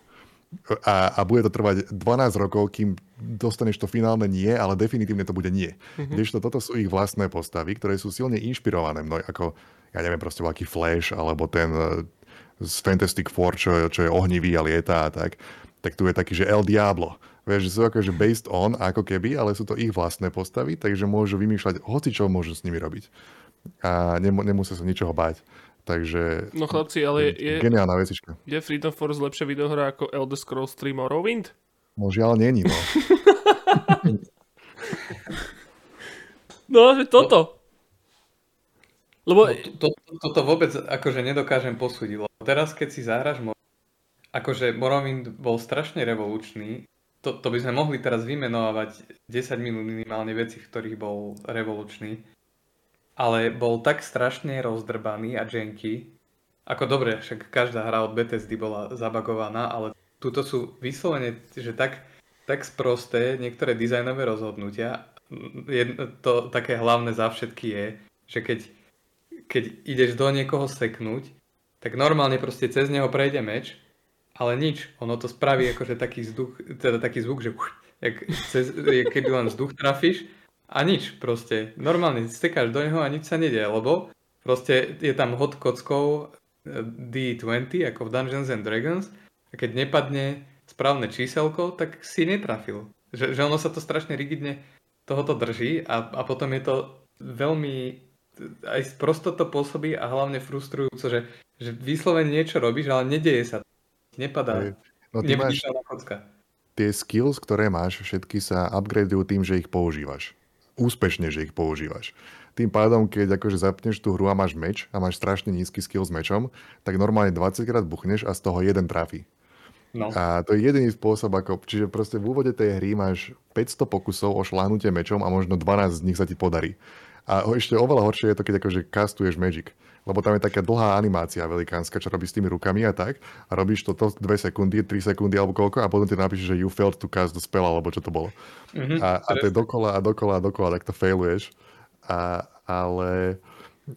A, a bude to trvať 12 rokov, kým dostaneš to finálne nie, ale definitívne to bude nie. Mm-hmm. Kdežto toto sú ich vlastné postavy, ktoré sú silne inšpirované mnou, ako, ja neviem, proste veľký Flash, alebo ten z Fantastic Four, čo, čo je ohnivý a lieta a tak, tak tu je taký, že El Diablo. Vieš, že sú akože based on, ako keby, ale sú to ich vlastné postavy, takže môžu vymýšľať hoci čo môžu s nimi robiť. A nem, nemusia sa ničoho báť. Takže... No chlapci, ale je... Geniálna vecička. Je Freedom Force lepšia videohra ako Elder Scrolls 3 Morrowind? No žiaľ, není, no. no, že toto. Lebo... No, to, to, toto vôbec akože nedokážem posúdiť, lebo teraz keď si zahraš akože Morrowind bol strašne revolučný, to, to by sme mohli teraz vymenovať 10 minút minimálne veci, v ktorých bol revolučný, ale bol tak strašne rozdrbaný a janky, ako dobre, však každá hra od Bethesdy bola zabagovaná, ale tuto sú vyslovene, že tak, tak sprosté niektoré dizajnové rozhodnutia. Jedno, to také hlavné za všetky je, že keď keď ideš do niekoho seknúť, tak normálne proste cez neho prejde meč, ale nič. Ono to spraví akože taký vzduch, teda taký zvuk, že jak cez, keď len vzduch trafíš a nič proste. Normálne stekáš do neho a nič sa nedie, lebo proste je tam hod kockou eh, D20 ako v Dungeons and Dragons a keď nepadne správne číselko, tak si netrafil. Že, že ono sa to strašne rigidne tohoto drží a, a potom je to veľmi aj prosto to pôsobí a hlavne frustrujúco, že, že vyslovene niečo robíš, ale nedieje sa. Nepadá. No, ty máš. Tie skills, ktoré máš, všetky sa upgradeujú tým, že ich používaš. Úspešne, že ich používaš. Tým pádom, keď akože zapneš tú hru a máš meč a máš strašne nízky skill s mečom, tak normálne 20 krát buchneš a z toho jeden trafí. No. A to je jediný spôsob, ako, čiže proste v úvode tej hry máš 500 pokusov o šláhnutie mečom a možno 12 z nich sa ti podarí. A ešte oveľa horšie je to, keď akože castuješ Magic. Lebo tam je taká dlhá animácia velikánska, čo robíš s tými rukami a tak. A robíš to 2 sekundy, 3 sekundy alebo koľko a potom ti napíšeš, že you failed to cast the spell alebo čo to bolo. Mm-hmm, a, a to je dokola a dokola a dokola, tak to failuješ. A, ale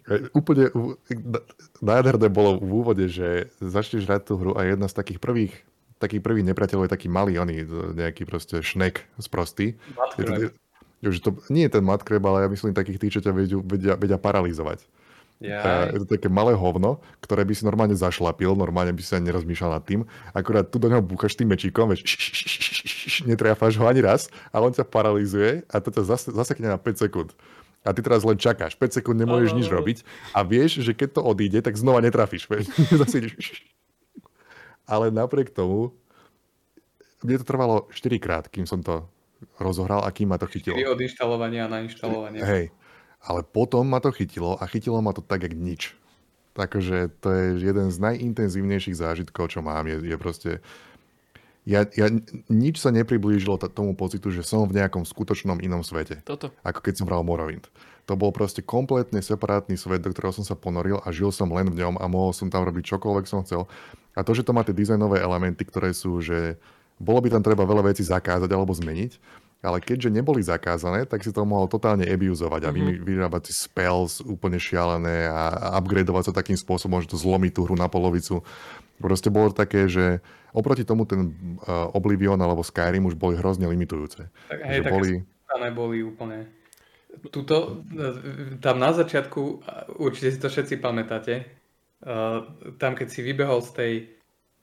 e, úplne nádherné bolo v úvode, že začneš hrať tú hru a jedna z takých prvých taký prvý nepriateľ je taký malý, oný, nejaký proste šnek sprostý. Že to nie je ten matkreb, ale ja myslím takých tých, čo ťa vedia, vedia, vedia paralizovať. Yeah. Je to také malé hovno, ktoré by si normálne zašlapil, normálne by si sa nerozmýšľal nad tým. Akurát tu do neho búchaš tým mečíkom, vieš, netriafáš ho ani raz, ale on ťa paralizuje a to ťa zase, zasekne na 5 sekúnd. A ty teraz len čakáš, 5 sekúnd nemôžeš nič robiť a vieš, že keď to odíde, tak znova netrafíš. ale napriek tomu, mne to trvalo 4 krát, kým som to rozohral a kým ma to chytilo. od inštalovania a na inštalovanie. Hej, ale potom ma to chytilo a chytilo ma to tak, jak nič. Takže to je jeden z najintenzívnejších zážitkov, čo mám. Je, je proste... ja, ja, nič sa nepriblížilo t- tomu pocitu, že som v nejakom skutočnom inom svete. Toto. Ako keď som hral Morrowind. To bol proste kompletne separátny svet, do ktorého som sa ponoril a žil som len v ňom a mohol som tam robiť čokoľvek som chcel. A to, že to má tie dizajnové elementy, ktoré sú, že bolo by tam treba veľa vecí zakázať alebo zmeniť, ale keďže neboli zakázané, tak si to mohol totálne abuzovať a mm-hmm. vyrábať si spells úplne šialené a upgradeovať sa takým spôsobom, že to zlomí tú hru na polovicu. Proste bolo také, že oproti tomu ten uh, Oblivion alebo Skyrim už boli hrozne limitujúce. Tak, hej, tak boli... boli úplne Tuto, tam na začiatku, určite si to všetci pamätáte, tam keď si vybehol z tej,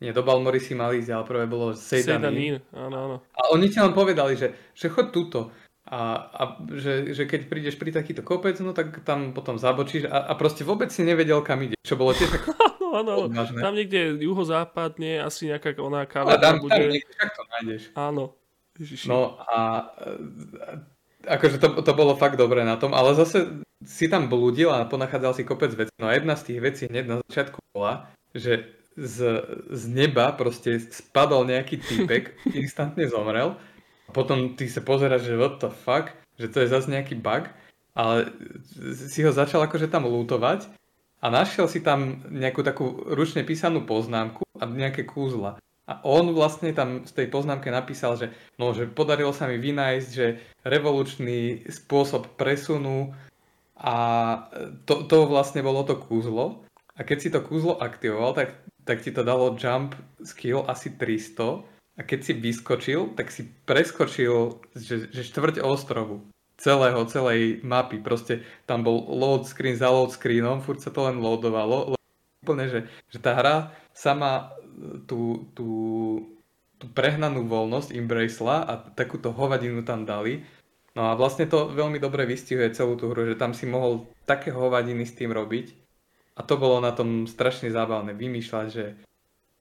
nie, do Balmory si mal ísť, ale prvé bolo Sejdanín. áno, áno. A oni ti len povedali, že, že choď túto. A, a že, že keď prídeš pri takýto kopec, no tak tam potom zabočíš a, a proste vôbec si nevedel, kam ide. Čo bolo tiež tak áno, áno. Tam niekde juhozápadne, asi nejaká oná káva. tam, bude. tam niekde, to nájdeš. Áno. Ježiši. No a akože to, to bolo fakt dobré na tom, ale zase si tam blúdil a ponachádzal si kopec vecí. No a jedna z tých vecí hneď na začiatku bola, že z, z neba proste spadol nejaký týpek, instantne zomrel. Potom ty sa pozeráš, že what the fuck, že to je zase nejaký bug, ale si ho začal akože tam lútovať a našiel si tam nejakú takú ručne písanú poznámku a nejaké kúzla. A on vlastne tam v tej poznámke napísal, že, no, že podarilo sa mi vynájsť, že revolučný spôsob presunu a to, to vlastne bolo to kúzlo. A keď si to kúzlo aktivoval, tak, tak ti to dalo jump skill asi 300 a keď si vyskočil, tak si preskočil že, že štvrť ostrovu celého, celej mapy. Proste tam bol load screen za load screenom, furt sa to len loadovalo. Úplne, že, že tá hra sama tú, tú, tú prehnanú voľnosť embracela a takúto hovadinu tam dali. No a vlastne to veľmi dobre vystihuje celú tú hru, že tam si mohol také hovadiny s tým robiť a to bolo na tom strašne zábavné vymýšľať, že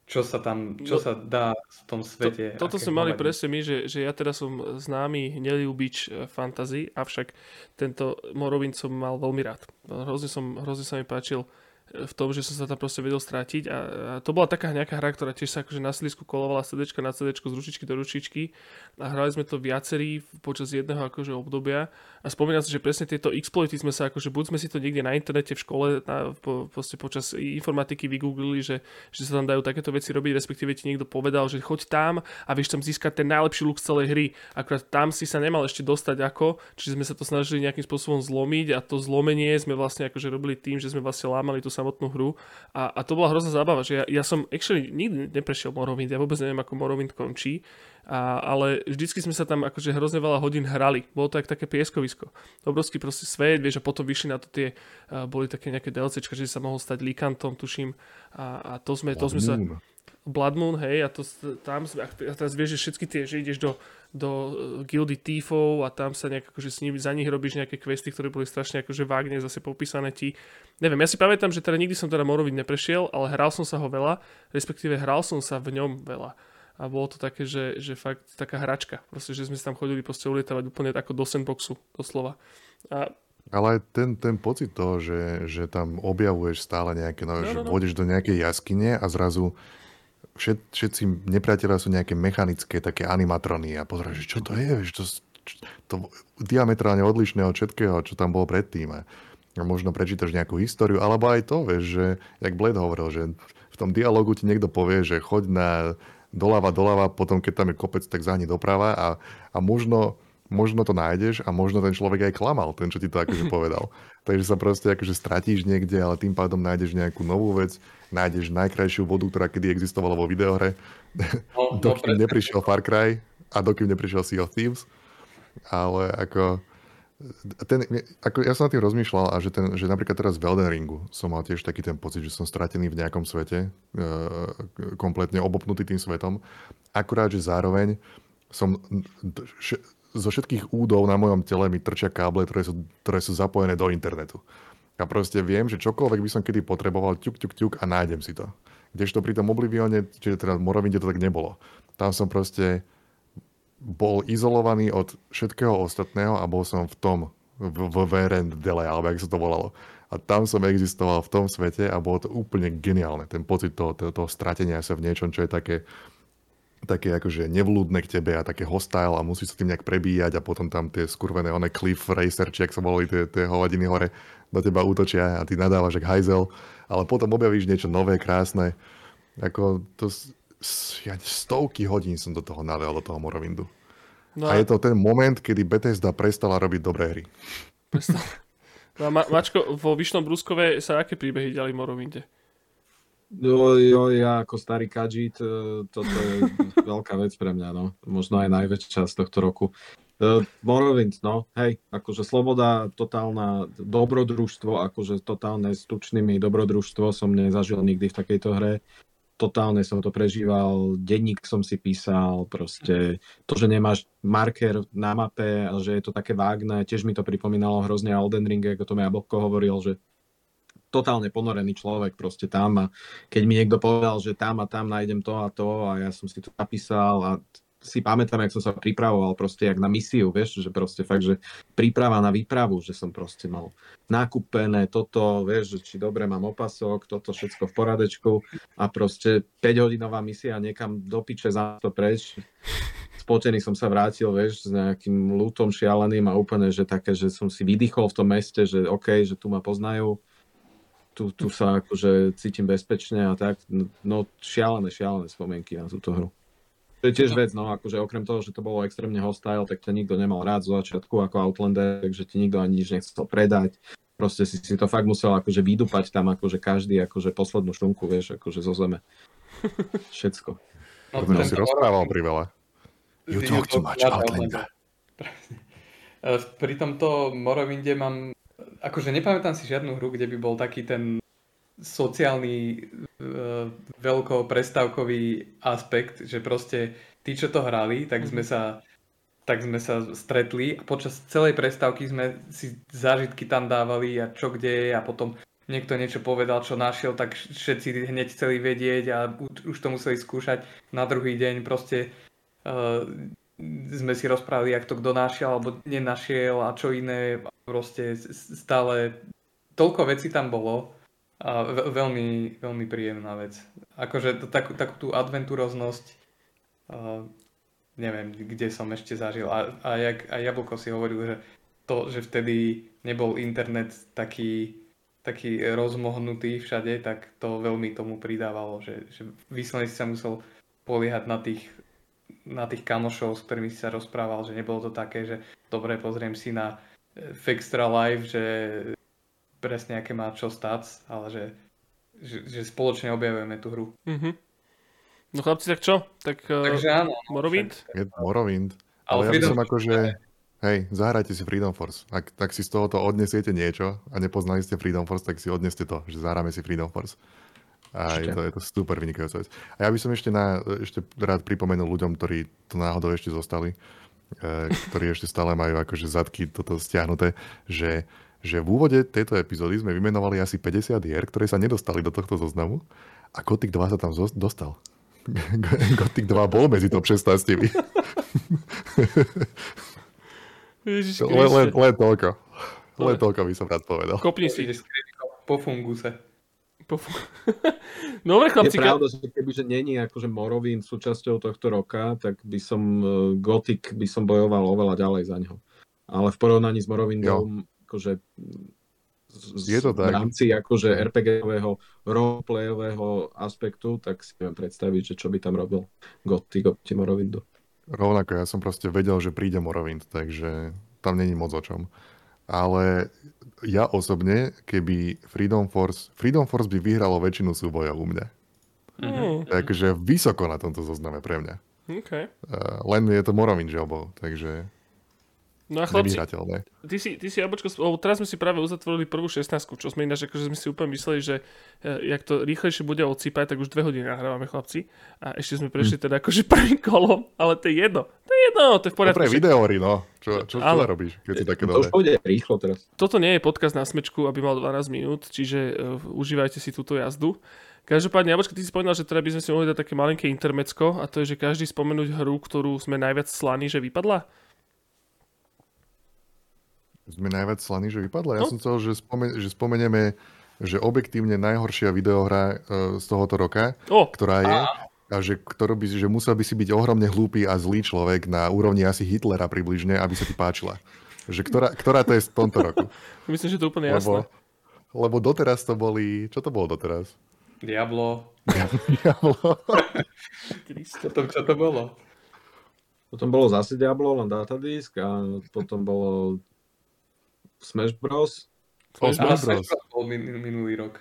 čo sa tam, čo no, sa dá v tom svete. To, toto sme mali presne my, že, že ja teraz som známy nelúbič e, fantasy, avšak tento Morrowind som mal veľmi rád. Hrozne, som, hrozne sa mi páčil v tom, že som sa tam proste vedel strátiť a, a to bola taká nejaká hra, ktorá tiež sa akože na slisku kolovala CD na CD z ručičky do ručičky a hrali sme to viacerí počas jedného akože obdobia a spomínam si, že presne tieto exploity sme sa akože buď sme si to niekde na internete v škole na, po, počas informatiky vygooglili, že, že sa tam dajú takéto veci robiť, respektíve ti niekto povedal, že choď tam a vieš tam získať ten najlepší look z celej hry. Akurát tam si sa nemal ešte dostať ako, čiže sme sa to snažili nejakým spôsobom zlomiť a to zlomenie sme vlastne akože robili tým, že sme vlastne lámali tú samotnú hru. A, a to bola hrozná zábava, že ja, ja som actually nikdy neprešiel Morrowind, ja vôbec neviem, ako Morrowind končí, a, ale vždycky sme sa tam akože hrozne veľa hodín hrali. Bolo to jak také pieskovisko. Obrovský proste svet, vieš, a potom vyšli na to tie, uh, boli také nejaké DLCčka, že sa mohol stať likantom, tuším, a, a to sme, to sme sa... Blood Moon, hej, a to tam, a teraz vieš, že všetky tie, že ideš do, do e, gildy thiefov a tam sa nejak akože s nimi, za nich robíš nejaké questy, ktoré boli strašne akože vágne zase popísané ti. Neviem, ja si pamätám, že teda nikdy som teda Morrowind neprešiel, ale hral som sa ho veľa, respektíve hral som sa v ňom veľa. A bolo to také, že, že fakt taká hračka. Proste, že sme sa tam chodili proste ulietavať úplne ako do sandboxu, doslova. A ale aj ten, ten pocit toho, že, že tam objavuješ stále nejaké nové, no, no, no. že vodíš do nejakej jaskyne a zrazu všet, všetci nepriatelia sú nejaké mechanické také animatrony a pozrieš, čo to je, vieš, to, to diametrálne odlišné od všetkého, čo tam bolo predtým. A možno prečítaš nejakú históriu, alebo aj to, vieš, že, jak Blade hovoril, že v tom dialogu ti niekto povie, že choď na doľava, doľava, potom keď tam je kopec, tak zahni doprava a, a možno, možno to nájdeš a možno ten človek aj klamal, ten, čo ti to akože povedal. Takže sa proste akože stratíš niekde, ale tým pádom nájdeš nejakú novú vec, nájdeš najkrajšiu vodu, ktorá kedy existovala vo videohre, no, dokým no, neprišiel Far Cry a dokým neprišiel Sea of Thieves. Ale ako, ten, ako ja som na tým rozmýšľal a že, ten, že napríklad teraz v Elden Ringu som mal tiež taký ten pocit, že som stratený v nejakom svete, e, kompletne obopnutý tým svetom. Akurát, že zároveň som zo všetkých údov na mojom tele mi trčia káble, ktoré sú, ktoré sú zapojené do internetu. A proste viem, že čokoľvek by som kedy potreboval, ťuk, ťuk, ťuk a nájdem si to. Kdežto pri tom Oblivione, čiže teda Morovinde to tak nebolo. Tam som proste bol izolovaný od všetkého ostatného a bol som v tom, v, v Verendele, alebo jak sa to volalo. A tam som existoval v tom svete a bolo to úplne geniálne. Ten pocit toho, toho, toho stratenia sa v niečom, čo je také také akože nevlúdne k tebe a také hostile a musí sa tým nejak prebíjať a potom tam tie skurvené one cliff racer, či ak sa volali tie, tie hovadiny hore, do teba útočia a ty nadávaš jak hajzel, ale potom objavíš niečo nové, krásne. Ako to, ja stovky hodín som do toho nadal, do toho Morrowindu. No a... a je to ten moment, kedy Bethesda prestala robiť dobré hry. No a Ma- Mačko, vo Vyšnom Brúskove sa aké príbehy ďali v Morrowinde? Jo, jo, ja ako starý kadžit, e, toto je veľká vec pre mňa, no. Možno aj najväčšia z tohto roku. Uh, Morrowind, no, hej, akože sloboda, totálna dobrodružstvo, akože totálne s tučnými dobrodružstvo som nezažil nikdy v takejto hre. Totálne som to prežíval, denník som si písal, proste to, že nemáš marker na mape a že je to také vágne, tiež mi to pripomínalo hrozne Elden Ring, ako to mi Aboko hovoril, že totálne ponorený človek proste tam a keď mi niekto povedal, že tam a tam nájdem to a to a ja som si to napísal a si pamätám, jak som sa pripravoval proste jak na misiu, vieš, že proste fakt, že príprava na výpravu, že som proste mal nakúpené toto, vieš, že či dobre mám opasok, toto všetko v poradečku a proste 5 hodinová misia niekam do piče za to preč. Spotený som sa vrátil, vieš, s nejakým lútom šialeným a úplne, že také, že som si vydýchol v tom meste, že OK, že tu ma poznajú tu, tu sa akože cítim bezpečne a tak. No šialené, šialené spomienky na túto hru. To je tiež no. vec, no akože okrem toho, že to bolo extrémne hostile, tak ťa nikto nemal rád zo začiatku ako Outlander, takže ti nikto ani nič nechcel predať. Proste si, si to fakt musel akože vydupať tam akože každý akože poslednú štunku, vieš, akože zo zeme. Všetko. No, to si rozprával pri veľa. You talk too much, Outlander. Pri tomto Morrowinde mám akože nepamätám si žiadnu hru, kde by bol taký ten sociálny uh, veľko prestávkový aspekt, že proste tí, čo to hrali, tak sme sa tak sme sa stretli a počas celej prestávky sme si zážitky tam dávali a čo kde je a potom niekto niečo povedal, čo našiel, tak všetci hneď chceli vedieť a už to museli skúšať na druhý deň. Proste uh, sme si rozprávali, jak to kto našiel alebo nenašiel a čo iné proste stále toľko vecí tam bolo a veľmi, veľmi príjemná vec. Akože takú, takú tú adventuroznosť neviem, kde som ešte zažil. A, a jak a Jablko si hovoril, že to, že vtedy nebol internet taký, taký rozmohnutý všade, tak to veľmi tomu pridávalo, že, že vyslovene si sa musel poliehať na tých, na tých kamošov, s ktorými si sa rozprával, že nebolo to také, že dobre, pozriem si na v Extra Live, že presne aké má čo stats, ale že, že, že spoločne objavujeme tú hru. Mm-hmm. No chlapci, tak čo? Tak, eh, Takže áno. No, Morrowind? Je Morrowind. Ale, ale ja by som akože... Hej, zahrajte si Freedom Force. Ak tak si z tohoto odnesiete niečo a nepoznali ste Freedom Force, tak si odneste to, že zahráme si Freedom Force. A je to, je to super vynikajúca vec. A ja by som ešte, na, ešte rád pripomenul ľuďom, ktorí tu náhodou ešte zostali, E, ktorí ešte stále majú akože zadky toto stiahnuté, že, že v úvode tejto epizódy sme vymenovali asi 50 hier, ktoré sa nedostali do tohto zoznamu a Gothic 2 sa tam dostal. Gothic 2 bol medzi top 16. len, len, len toľko. Len toľko by som rád povedal. Kopni si. Po funguse. Dobre, chlapci. Je pravda, že kebyže není akože Morrowind súčasťou tohto roka, tak by som uh, Gothic by som bojoval oveľa ďalej za ňo. Ale v porovnaní s Morrowindom, akože z, je to tak. v rámci akože RPGového roleplayového aspektu, tak si viem predstaviť, že čo by tam robil Gothic oproti Morrowindu. Rovnako, ja som proste vedel, že príde Morrowind, takže tam není moc o čom. Ale ja osobne, keby Freedom Force... Freedom Force by vyhralo väčšinu súbojov u mňa. Mm-hmm. Takže vysoko na tomto zozname pre mňa. Okay. Uh, len je to Morrowind žobov, takže No a chlapci, ty si, ty si Jabočko, lebo teraz sme si práve uzatvorili prvú 16, čo sme ináč, akože sme si úplne mysleli, že uh, jak to rýchlejšie bude odsýpať, tak už dve hodiny nahrávame chlapci. A ešte sme prešli hm. teda akože prvým kolom, ale to je jedno. To je jedno, to je v poriadku. Dobre, videory, no. Čo, čo, čo, čo robíš, keď si také To už pôjde rýchlo teraz. Toto nie je podcast na smečku, aby mal 12 minút, čiže uh, užívajte si túto jazdu. Každopádne, Jabočka, ty si spomínal, že teda by sme si mohli dať také malinké intermecko a to je, že každý spomenúť hru, ktorú sme najviac slaní, že vypadla. Sme najviac slaní, že vypadla. Ja no. som chcel, že, spomen- že spomenieme, že objektívne najhoršia videohra uh, z tohoto roka, oh. ktorá je, a a že, ktorú by, že musel by si byť ohromne hlúpy a zlý človek na úrovni asi Hitlera približne, aby sa ti páčila. Že ktorá, ktorá to je z tomto roku? Myslím, že to je úplne jasné. Lebo, lebo doteraz to boli... Čo to bolo doteraz? Diablo. Diablo. potom čo to bolo? Potom bolo zase Diablo, len datadisk a potom bolo Smash Bros. Oh, Smash Bros. bol min, minulý rok.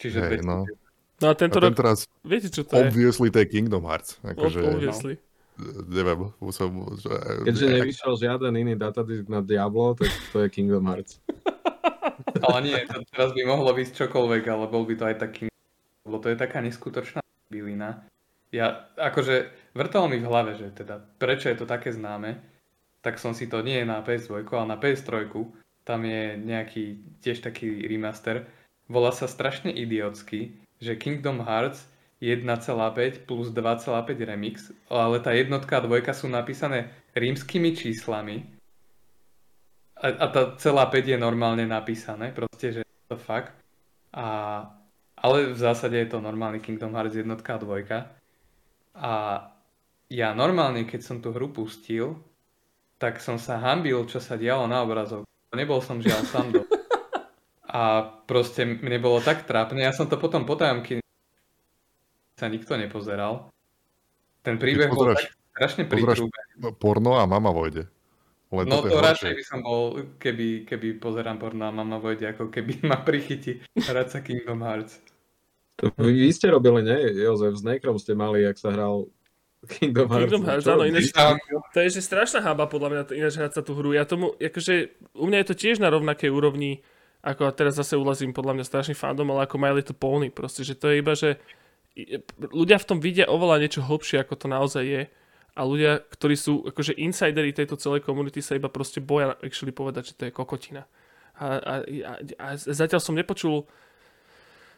Čiže Hej, no. no a tento a rok, raz, viete čo to obviously to je Kingdom Hearts. Akože, Obviously. neviem, musel, že, Keďže nevyšiel žiaden iný datadisk na Diablo, tak to je Kingdom Hearts. Ale nie, to teraz by mohlo byť čokoľvek, ale bol by to aj taký... Lebo to je taká neskutočná bylina. Ja, akože, vrtalo mi v hlave, že teda, prečo je to také známe, tak som si to nie na PS2, ale na PS3, tam je nejaký tiež taký remaster, volá sa strašne idiotsky, že Kingdom Hearts 1,5 plus 2,5 remix, ale tá jednotka a dvojka sú napísané rímskymi číslami a, a tá celá 5 je normálne napísané, proste, že to fakt. A, ale v zásade je to normálny Kingdom Hearts jednotka a dvojka. A ja normálne, keď som tú hru pustil, tak som sa hambil, čo sa dialo na obrazov. Nebol som žiaľ sám do a proste mne bolo tak trápne. Ja som to potom potajomky sa nikto nepozeral. Ten príbeh bol tak strašne pritrúbený. porno a mama vojde. Len no to, to radšej by som bol, keby, keby pozerám porno a mama vojde, ako keby ma prichytí hrať sa Kingdom Hearts. To vy, vy ste robili, nie? Jozef, s Nekrom ste mali, ak sa hral Kingdom Hearts. Kingdom Hearts, áno, ináč, to je že strašná hába podľa mňa, ináč hrať sa tú hru. Ja tomu, akože, u mňa je to tiež na rovnakej úrovni ako a teraz zase ulazím podľa mňa strašný fandom, ale ako My Little Pony, proste, že to je iba, že ľudia v tom vidia oveľa niečo hlbšie, ako to naozaj je a ľudia, ktorí sú akože insidery tejto celej komunity sa iba proste boja actually povedať, že to je kokotina. A, a, a, a zatiaľ som nepočul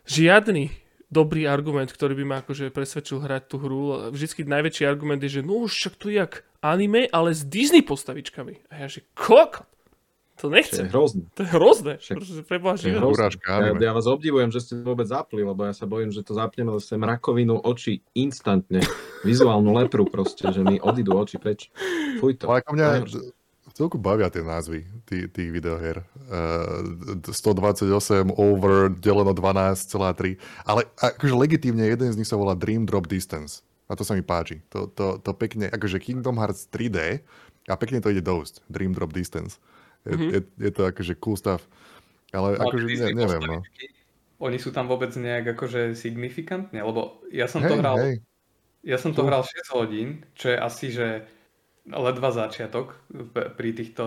žiadny dobrý argument, ktorý by ma akože presvedčil hrať tú hru. Vždycky najväčší argument je, že no však tu je jak anime, ale s Disney postavičkami. A ja že kokot. To nechcem. To je hrozné. To je hrozné. Však, preboha, to je urážka, ja, ja vás obdivujem, že ste to vôbec zapli, lebo ja sa bojím, že to zapneme sem rakovinu očí instantne. Vizuálnu lepru proste, že mi odídu oči preč. Fuj to. Ale ako mňa celku bavia tie názvy tých, tých videoher. Uh, 128 over deleno 12,3. Ale akože legitímne jeden z nich sa volá Dream Drop Distance. A to sa mi páči. To, to, to pekne, akože Kingdom Hearts 3D a pekne to ide dosť. Dream Drop Distance. Je, mm-hmm. je, je to akože cool stuff. Ale no, akože ne, neviem, no. Oni sú tam vôbec nejak akože signifikantne, lebo ja som hey, to hral hey. ja som to hral 6 hodín, čo je asi, že ledva začiatok pri týchto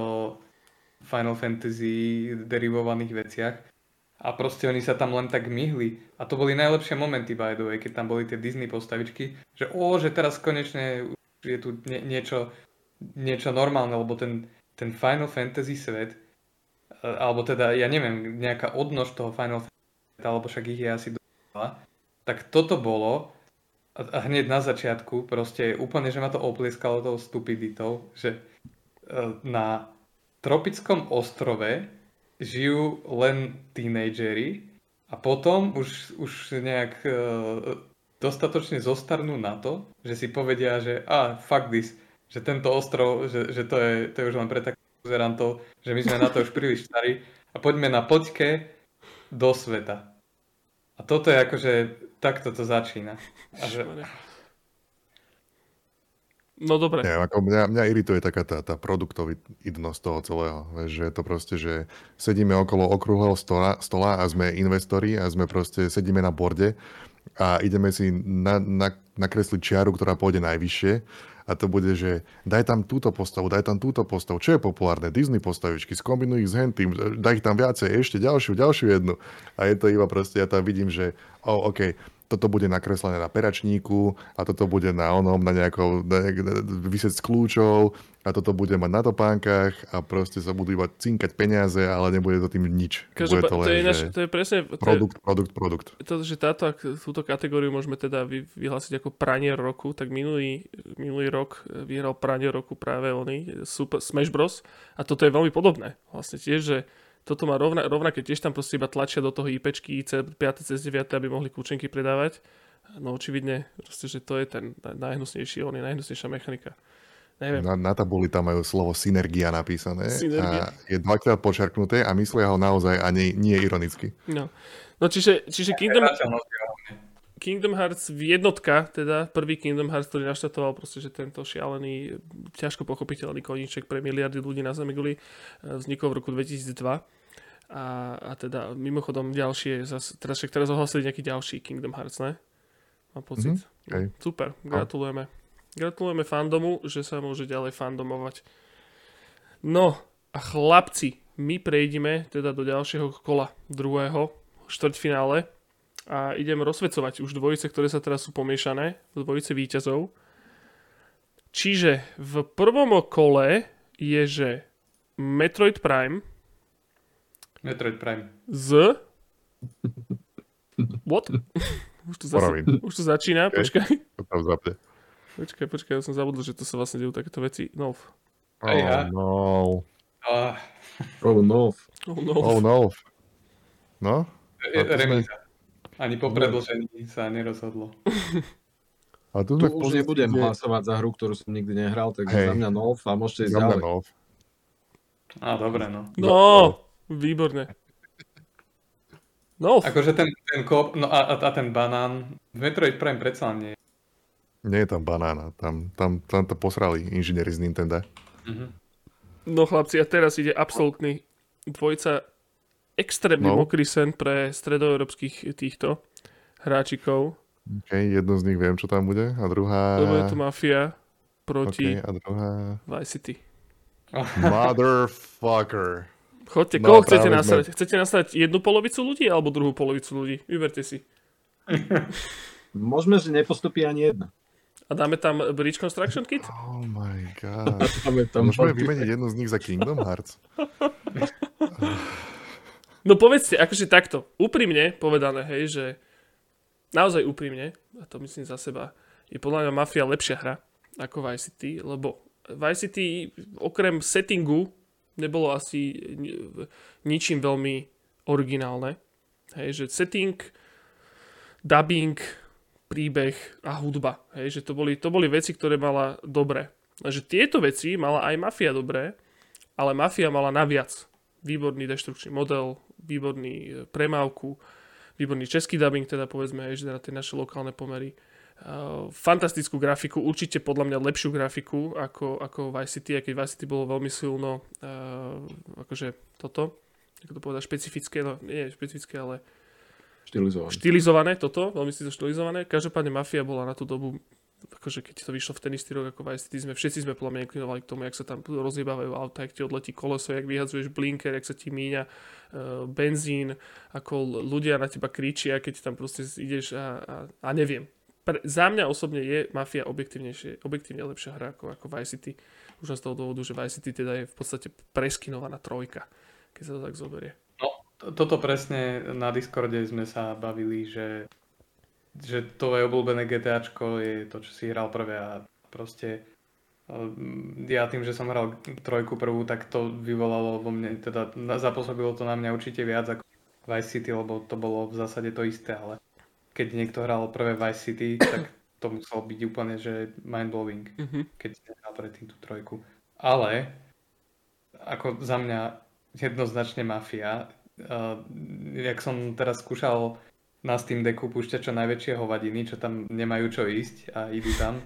Final Fantasy derivovaných veciach. A proste oni sa tam len tak myhli. A to boli najlepšie momenty, by the way, keď tam boli tie Disney postavičky, že o, že teraz konečne je tu nie, niečo, niečo normálne, lebo ten, ten Final Fantasy svet, e, alebo teda, ja neviem, nejaká odnož toho Final Fantasy alebo však ich je asi dosť tak toto bolo a hneď na začiatku proste úplne, že ma to oplieskalo tou stupiditou, že e, na tropickom ostrove žijú len tínejdžeri a potom už, už nejak uh, dostatočne zostarnú na to, že si povedia, že a ah, fuck this, že tento ostrov, že, že to, je, to je už len pre takých uzerantov, že my sme na to už príliš starí a poďme na poďke do sveta. A toto je akože, takto to začína. A že... No dobre. Nie, ako mňa, mňa irituje taká tá, tá produktovidnosť toho celého. Vieš, že je to proste, že sedíme okolo okrúhleho stola, stola a sme investori a sme proste, sedíme na borde a ideme si na, na, nakresliť čiaru, ktorá pôjde najvyššie a to bude, že daj tam túto postavu, daj tam túto postavu. Čo je populárne? Disney postavičky, skombinuj ich s hentým, daj ich tam viacej, ešte ďalšiu, ďalšiu jednu. A je to iba proste, ja tam vidím, že oh, OK, toto bude nakreslené na peračníku a toto bude na onom, na nejakou, nejak, vysec z kľúčov a toto bude mať na topánkach a proste sa budú iba cinkať peniaze, ale nebude to tým nič. Každopád, to, len, to, je naš, to je presne... Produkt, produkt, produkt. To, že táto, túto kategóriu môžeme teda vy, vyhlásiť ako pranier roku, tak minulý, minulý rok vyhral pranier roku práve oni, Super Smash Bros. A toto je veľmi podobné. Vlastne tiež, že toto má rovna, rovnaké, tiež tam proste iba tlačia do toho IPčky C5, C9, aby mohli kľúčenky predávať. No očividne, proste, že to je ten najhnusnejší, on je najhnusnejšia mechanika. Neviem. Na, na tabuli tam majú slovo synergia napísané Synergia. a je dvakrát počarknuté a myslia ho naozaj a nie, nie ironicky. No, no čiže, čiže Kingdom. Kingdom Hearts v jednotka, teda prvý Kingdom Hearts, ktorý naštartoval proste, že tento šialený, ťažko pochopiteľný koníček pre miliardy ľudí na Zemeguli vznikol v roku 2002. A, a teda mimochodom ďalšie, zas, teraz však teraz ohlasili nejaký ďalší Kingdom Hearts, ne? Mám pocit. Mhm, hej. Super, gratulujeme. Gratulujeme fandomu, že sa môže ďalej fandomovať. No a chlapci, my prejdeme teda do ďalšieho kola, druhého, štvrťfinále a idem rozsvecovať už dvojice, ktoré sa teraz sú pomiešané, dvojice výťazov. Čiže v prvom kole je, že Metroid Prime Metroid Prime. z... What? Už to, zase, už to začína, Okay. počkaj. To tam zapne. Počkaj, počkaj, ja som zabudol, že to sa vlastne dejú takéto veci. No. Aj ja. Oh no. Ah, Oh no. Oh, no. Oh no. No? to sme-. Ani po predlžení sa nerozhodlo. A tu Tu už nebudem kde- hlasovať za hru, ktorú som nikdy nehral, takže Hej. za mňa nov a môžete ísť Za ďalej. no. Á, dobre, no. No, výborne. No, Akože ten, ten kop, no a, a, a ten banán, v Metroid Prime predsa nie. Nie je tam banána. Tam, tam, tam to posrali inžinieri z Nintendo. Mhm. no chlapci, a teraz ide absolútny dvojica extrémne No. mokrý sen pre stredoeurópskych týchto hráčikov. OK, jednu z nich viem, čo tam bude. A druhá... Lebo je to Mafia proti OK, a druhá... Vice City. Motherfucker. Chodte, No, koho chcete práve sme- nasrať? Chcete nasrať jednu polovicu ľudí alebo druhú polovicu ľudí? Vyberte si. Môžeme, že nepostupí ani jedna. A dáme tam Bridge Construction Kit? Oh my god. Máme tam Môžeme vymeniť jednu z nich za Kingdom Hearts? No povedzte, akože takto, úprimne povedané, hej, že naozaj úprimne, a to myslím za seba, je podľa mňa Mafia lepšia hra ako Vice City, lebo Vice City okrem settingu nebolo asi ni- ničím veľmi originálne. Hej, že setting, dubbing, príbeh a hudba. Hej, že to boli, to boli veci, ktoré mala dobre. Že tieto veci mala aj Mafia dobré, ale Mafia mala naviac výborný deštrukčný model, výborný e, premávku, výborný český dubbing, teda povedzme, aj že na tie naše lokálne pomery. Uh, fantastickú grafiku, určite podľa mňa lepšiu grafiku ako, ako Vice City, aj keď Vice City bolo veľmi silno uh, akože toto, ako to povedať, špecifické, no nie špecifické, ale Štilizovaný. štilizované toto, veľmi si to štilizované. Každopádne Mafia bola na tú dobu, akože keď to vyšlo v ten istý rok ako Vice City, sme všetci sme podľa mňa inklinovali k tomu, jak sa tam rozjebávajú auta, jak ti odletí koleso, jak vyhadzuješ blinker, jak sa ti míňa uh, benzín, ako ľudia na teba kričia, keď tam proste ideš a, a, a neviem. Pre, za mňa osobne je Mafia objektívnejšie, objektívne lepšia hra ako, ako Vice City. Už z toho dôvodu, že Vice City teda je v podstate preskinovaná trojka, keď sa to tak zoberie. To- Toto presne na Discorde sme sa bavili, že, že tvoje obľúbené GTAčko je to, čo si hral prvé a proste mm, ja tým, že som hral trojku prvú, tak to vyvolalo vo mne, teda zapôsobilo to na mňa určite viac ako Vice City, lebo to bolo v zásade to isté, ale keď niekto hral prvé Vice City, tak to muselo byť úplne, že mind-blowing Mhm. keď si nehral predtým tú trojku. Ale ako za mňa jednoznačne mafia. Uh, jak som teraz skúšal na Steam Decku púšťať čo najväčšie hovadiny, čo tam nemajú čo ísť a idú tam,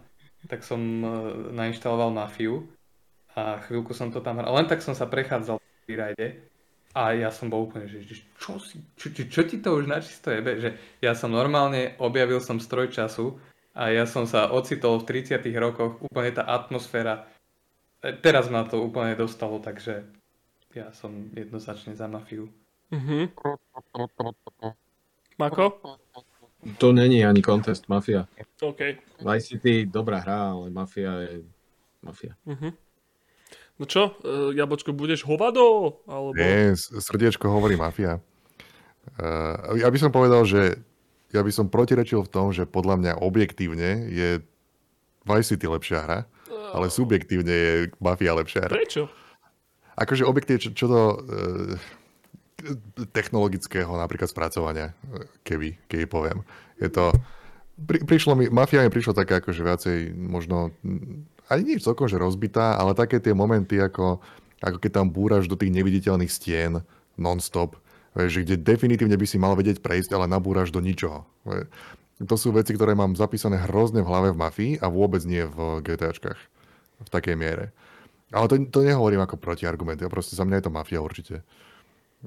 tak som uh, nainštaloval mafiu a chvíľku som to tam hral. Len tak som sa prechádzal v rajde a ja som bol úplne, že, čo, si, čo, čo, čo ti to už načisto jebe? Že ja som normálne, objavil som stroj času a ja som sa ocitol v 30 rokoch, úplne tá atmosféra, e, teraz ma to úplne dostalo, takže ja som jednoznačne za mafiu. Mhm. Mako? To není ani contest, Mafia. OK. Vice City, dobrá hra, ale Mafia je Mafia. Mhm. No čo, uh, Jabočko, budeš hovado? Alebo... Nie, srdiečko hovorí mafia. Uh, ja by som povedal, že ja by som protirečil v tom, že podľa mňa objektívne je Vice City lepšia hra, ale subjektívne je Mafia lepšia hra. Prečo? Akože objektívne, čo, čo do uh, technologického napríklad spracovania, eh, keby, keby poviem. Je to pri, prišlo mi, mafia mi prišlo také akože viacej možno, ani nie celkom, že rozbitá, ale také tie momenty ako, ako keď tam búraš do tých neviditeľných stien non-stop, vieš, kde definitívne by si mal vedieť prejsť, ale nabúraš do ničoho. To sú veci, ktoré mám zapísané hrozne v hlave v mafii a vôbec nie v GTAčkách v takej miere. Ale to, to nehovorím ako protiargument, ja proste za mňa je to mafia určite.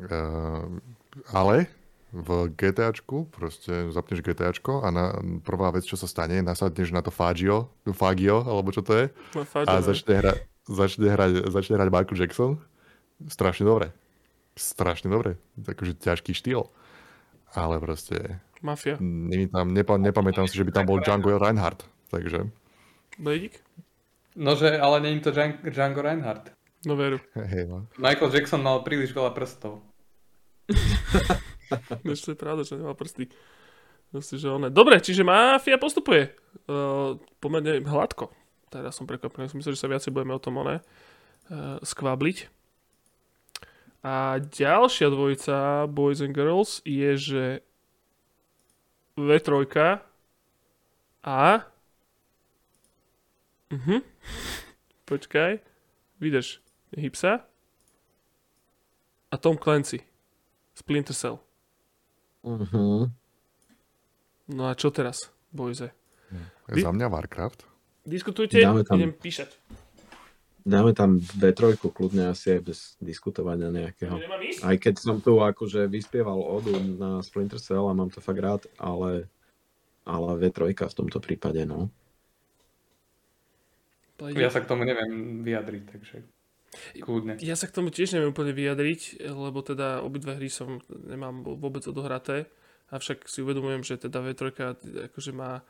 Uh, ale v GTAčku, proste zapneš GTAčko a na, prvá vec, čo sa stane, nasadneš na to Fagio, Fagio, alebo čo to je, No, Fagio, a hej. začne, hra, začne, hrať, začne hrať Michael Jackson. Strašne dobre. Strašne dobre. Akože ťažký štýl. Ale proste Mafia. není tam, nepa, nepamätám si, že by tam bol Django Reinhardt. Takže, Bledík? No, že, ale není to Djan- Django Reinhardt. No veru. hej, no. Michael Jackson mal príliš veľa prstov. Ešte je pravda, že nemá prsty. Proste, že one. Dobre, čiže Mafia postupuje. Uh, pomerne hladko. Teraz som prekvapený. Som myslel, že sa viacej budeme o tom one uh, skvabliť. A ďalšia dvojica Boys and Girls je, že V3 a Mhm. Počkaj. Vydrž. Hipsa a Tom Clancy. Splinter Cell. Uh-huh. No a čo teraz, bojze? Za mňa Warcraft. Diskutujte, Dáme tam- idem píšať. Dáme tam V3 kľudne asi aj bez diskutovania nejakého. Aj keď som tu akože vyspieval odu na Splinter Cell a mám to fakt rád, ale, ale V3 v tomto prípade, no. Ja sa k tomu neviem vyjadriť, takže kľudne. Ja sa k tomu tiež neviem úplne vyjadriť, lebo teda obidve hry som nemám vôbec odohraté, avšak si uvedomujem, že teda V3 akože má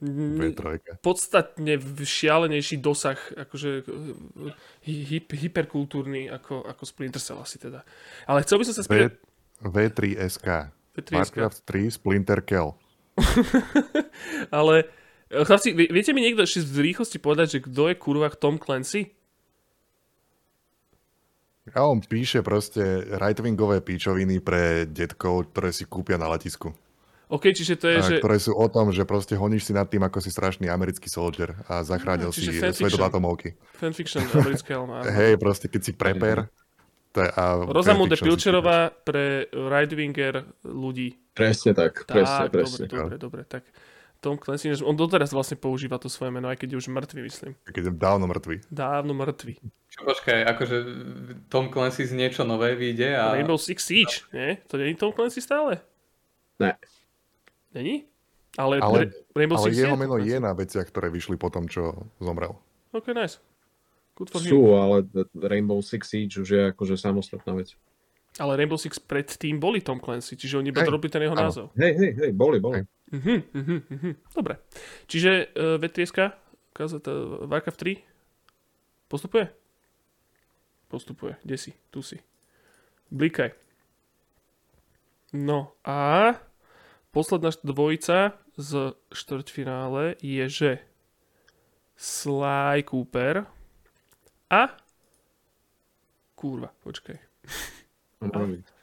n- V3. podstatne šialenejší dosah, akože hy, hy, hyperkultúrny ako, ako Splinter Cell asi teda. Ale chcel by som sa V, spýtať... V3SK. V3 Warcraft 3 Splinter Cell. Ale e, chlapci, vie- viete mi niekto ešte v rýchlosti povedať, že kto je kurva Tom Clancy? A on píše proste right-wingové píčoviny pre detkov, ktoré si kúpia na letisku. OK, čiže to je, A že... ktoré sú o tom, že proste honíš si nad tým, ako si strašný americký soldier a zachránil čiže si svet od atomovky. Fanfiction americké, ale. Hej, proste keď si preper, to je, a si Pilčerová pre right-winger ľudí. Presne tak, presne, tak, presne. dobre, dobre, dobre. Tak Tom Clancy, on doteraz vlastne používa to svoje meno, aj keď je už mŕtvy, myslím. Keď je dávno mŕtvy. Dávno mŕtvy. Počkaj, akože Tom Clancy z niečo nové vyjde a... Rainbow Six Siege, nie? To není Tom Clancy stále? Ne. Není? Ale, Ale- Ra- Rainbow Ale Six jeho meno je na veciach, ktoré vyšli po tom, čo zomrel. OK, nice. Good for him. Sú, ale Rainbow Six Siege už je akože samostatná vec. Ale Rainbow Six predtým boli Tom Clancy, čiže oni iba robili ten jeho áno. názov. Hej, hej, hej, boli, boli. Mhm, mhm, mhm. Dobre. Čiže uh, V3, kazata Warcraft 3 postupuje? Postupuje. Kde si? Tu si. Blikaj. No a posledná dvojica z štvrťfinále je, že Sly Cooper a kurva, počkaj.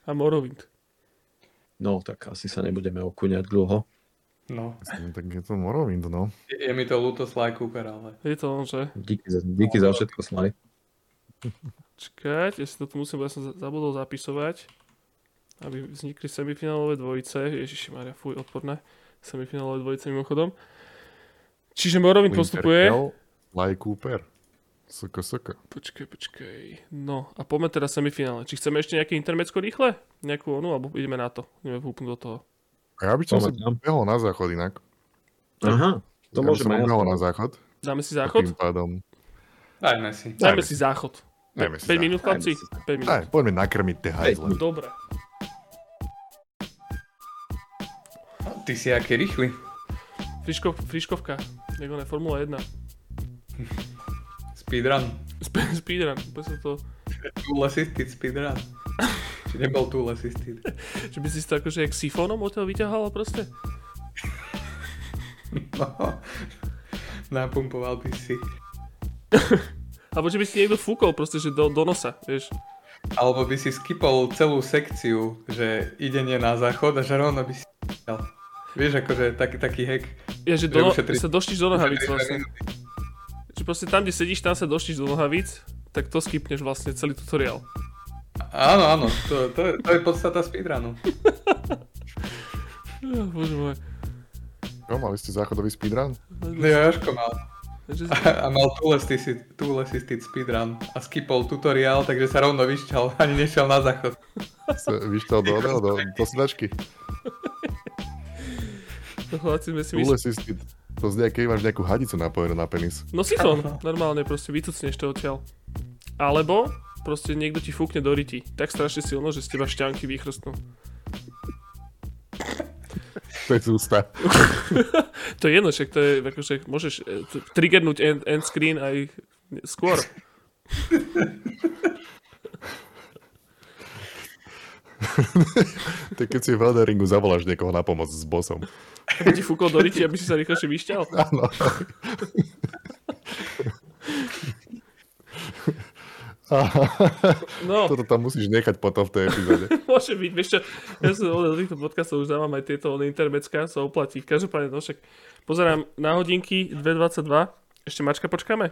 A Morrowind. No, tak asi sa nebudeme okúňať dlho. No, No, tak je to Morrowind, no. je, je mi to ľúto Sly Cooper, ale... Je to on, že? Díky za, díky za všetko, Sly. Čakať, ja si to tu musím, ja som za- zabudol zapisovať, aby vznikli semifinálové dvojice. Ježiši Maria, fuj, odporné. Semifinálové dvojice mimochodom. Čiže Morrowind postupuje. Sly Cooper. Soko, soko. Počkaj, počkaj. No a poďme teraz semifinále. Či chceme ešte nejaké intermecko rýchle? Nejakú onu, alebo ideme na to? Ideme úplne do toho. A ja by som sa Poďme tam. behol na záchod inak. Aha, to ja môžeme behol na záchod. Dáme si A záchod? tým pádom... Dajme si. Dajme Dajme si záchod. Dajme si 5 minút, chlapci? Dajme si 5 minút. Aj, poďme nakrmiť tie hajzle. Dobre. Ty si aký rýchly. Friškov, friškovka. Jak ona Formula 1. Speedrun. Sp- speedrun. Úplne som to... Tool assisted speedrun. Či nebol tool assisted. Že by si si to akože jak sifónom odtiaľ vyťahal proste? No. Napumpoval by si. Alebo že by si niekto fúkol proste, že do, do nosa, vieš. Alebo by si skipol celú sekciu, že idenie na záchod a že rovno by si dal. Vieš, akože taký, taký hack Je, že, do, že sa doštíš do nohavíc vlastne. Že proste tam, kde sedíš, tam sa doštíš do nohavíc, tak to skipneš vlastne celý tutoriál. Áno, áno, to, to, je, to je podstata speedrunu. Bože môj. No, mali ste záchodový speedrun? No, Jožko mal. A, mal tú lesistý speedrun a skipol tutoriál, takže sa rovno vyšťal, ani nešiel na záchod. Vyšťal do, do, do, do. Chlapci sme si mysl... To znie, keď máš nejakú hadicu napojenú na penis. No sifón, normálne proste vytucneš to odtiaľ. Alebo proste niekto ti fúkne do ryti. Tak strašne silno, že z teba šťanky vychrstnú. To je ústa. to je jedno, však to je, akože môžeš e, triggernúť end, end screen aj skôr. tak keď si v Elderingu zavoláš niekoho na pomoc s bosom. Aby ti fúkol do ryti, aby si sa rýchlejšie vyšťal? Áno. no. Toto tam musíš nechať potom v tej epizóde. Môže byť, vieš čo, ja som do týchto podcastov už dávam aj tieto intermecká, sa oplatí. Každopádne, no však pozerám na hodinky 2.22, ešte mačka počkáme?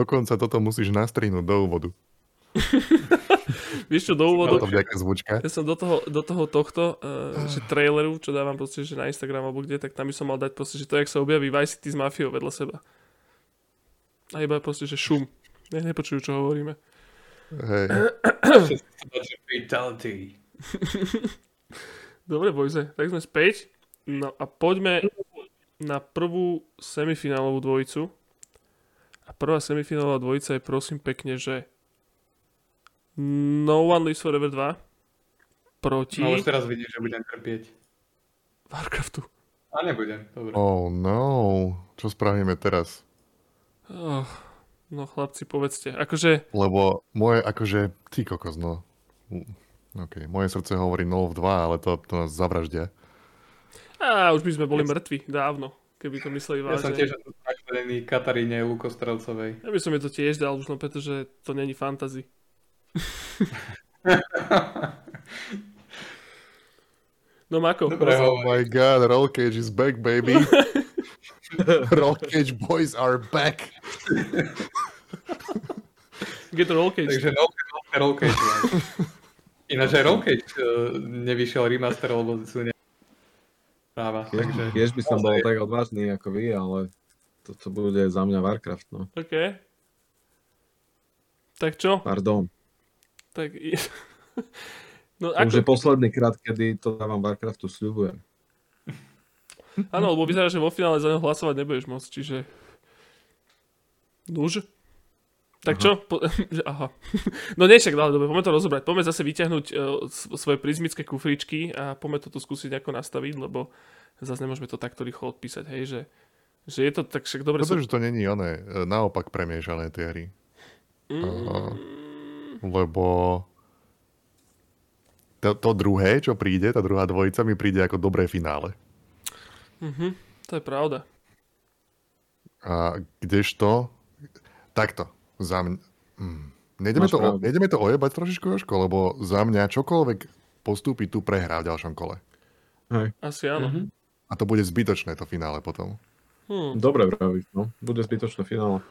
Dokonca toto musíš nastrihnúť do úvodu. Vieš čo, do úvodu... To zvučka. Ja som do toho, do toho tohto, uh, že traileru, čo dávam proste, že na Instagram alebo kde, tak tam by som mal dať proste, že to, jak sa objaví Vice City s mafiou vedľa seba. A iba proste, že šum. Ne, nepočujú, čo hovoríme. Hej. Dobre, bojze, tak sme späť. No a poďme na prvú semifinálovú dvojicu. A prvá semifinálová dvojica je prosím pekne, že No One Lives Forever 2 proti... No už teraz vidím, že budem trpieť. Warcraftu. A nebudem, dobre. Oh no, čo spravíme teraz? Oh, no chlapci, povedzte, akože... Lebo moje, akože, ty kokos, no. OK, moje srdce hovorí 0 v 2, ale to, to nás zavraždia. Á, už by sme boli mŕtvi, dávno, keby to mysleli vážne. Ja som tiež nakredený Kataríne Lukostrelcovej. Ja by som je to tiež dal, už len pretože to není fantasy. No Mako. Dobre, oh my god, Roll Cage is back, baby. roll Cage boys are back. Get Roll Cage. Takže no, Roll Cage. Ináč aj Roll Cage uh, nevyšiel remaster, lebo sú ne... práva. Takže... Tiež by som bol tak odvážny ako vy, ale toto bude za mňa Warcraft, no. OK. Tak čo? Pardon. Tak... no, ako... Už je posledný krát, kedy to dávam Warcraftu, sľubujem. Áno, lebo vyzerá, že vo finále za neho hlasovať nebudeš môcť, čiže... Nuž? Tak aha. čo? Po... aha. No nie, však, ale dobre, poďme to rozobrať. Poďme zase vyťahnuť uh, svoje prizmické kufričky a poďme to tu skúsiť nejako nastaviť, lebo zase nemôžeme to takto rýchlo odpísať, hej, že, že je to tak však dobre... Dobre, sú... že to není oné, e, naopak premiešané tie hry. Mm. Uh, lebo to, to druhé, čo príde, tá druhá dvojica mi príde ako dobré finále. Mhm, to je pravda. A kdežto, takto, za mňa, mm, nejdeme, to, o, nejdeme to ojebať trošičku, Jožko, lebo za mňa čokoľvek postúpi tu prehrá v ďalšom kole. Hej. Asi áno. Mm-hmm. A to bude zbytočné to finále potom. Hmm. Dobre vravíš, no. Bude zbytočné finále.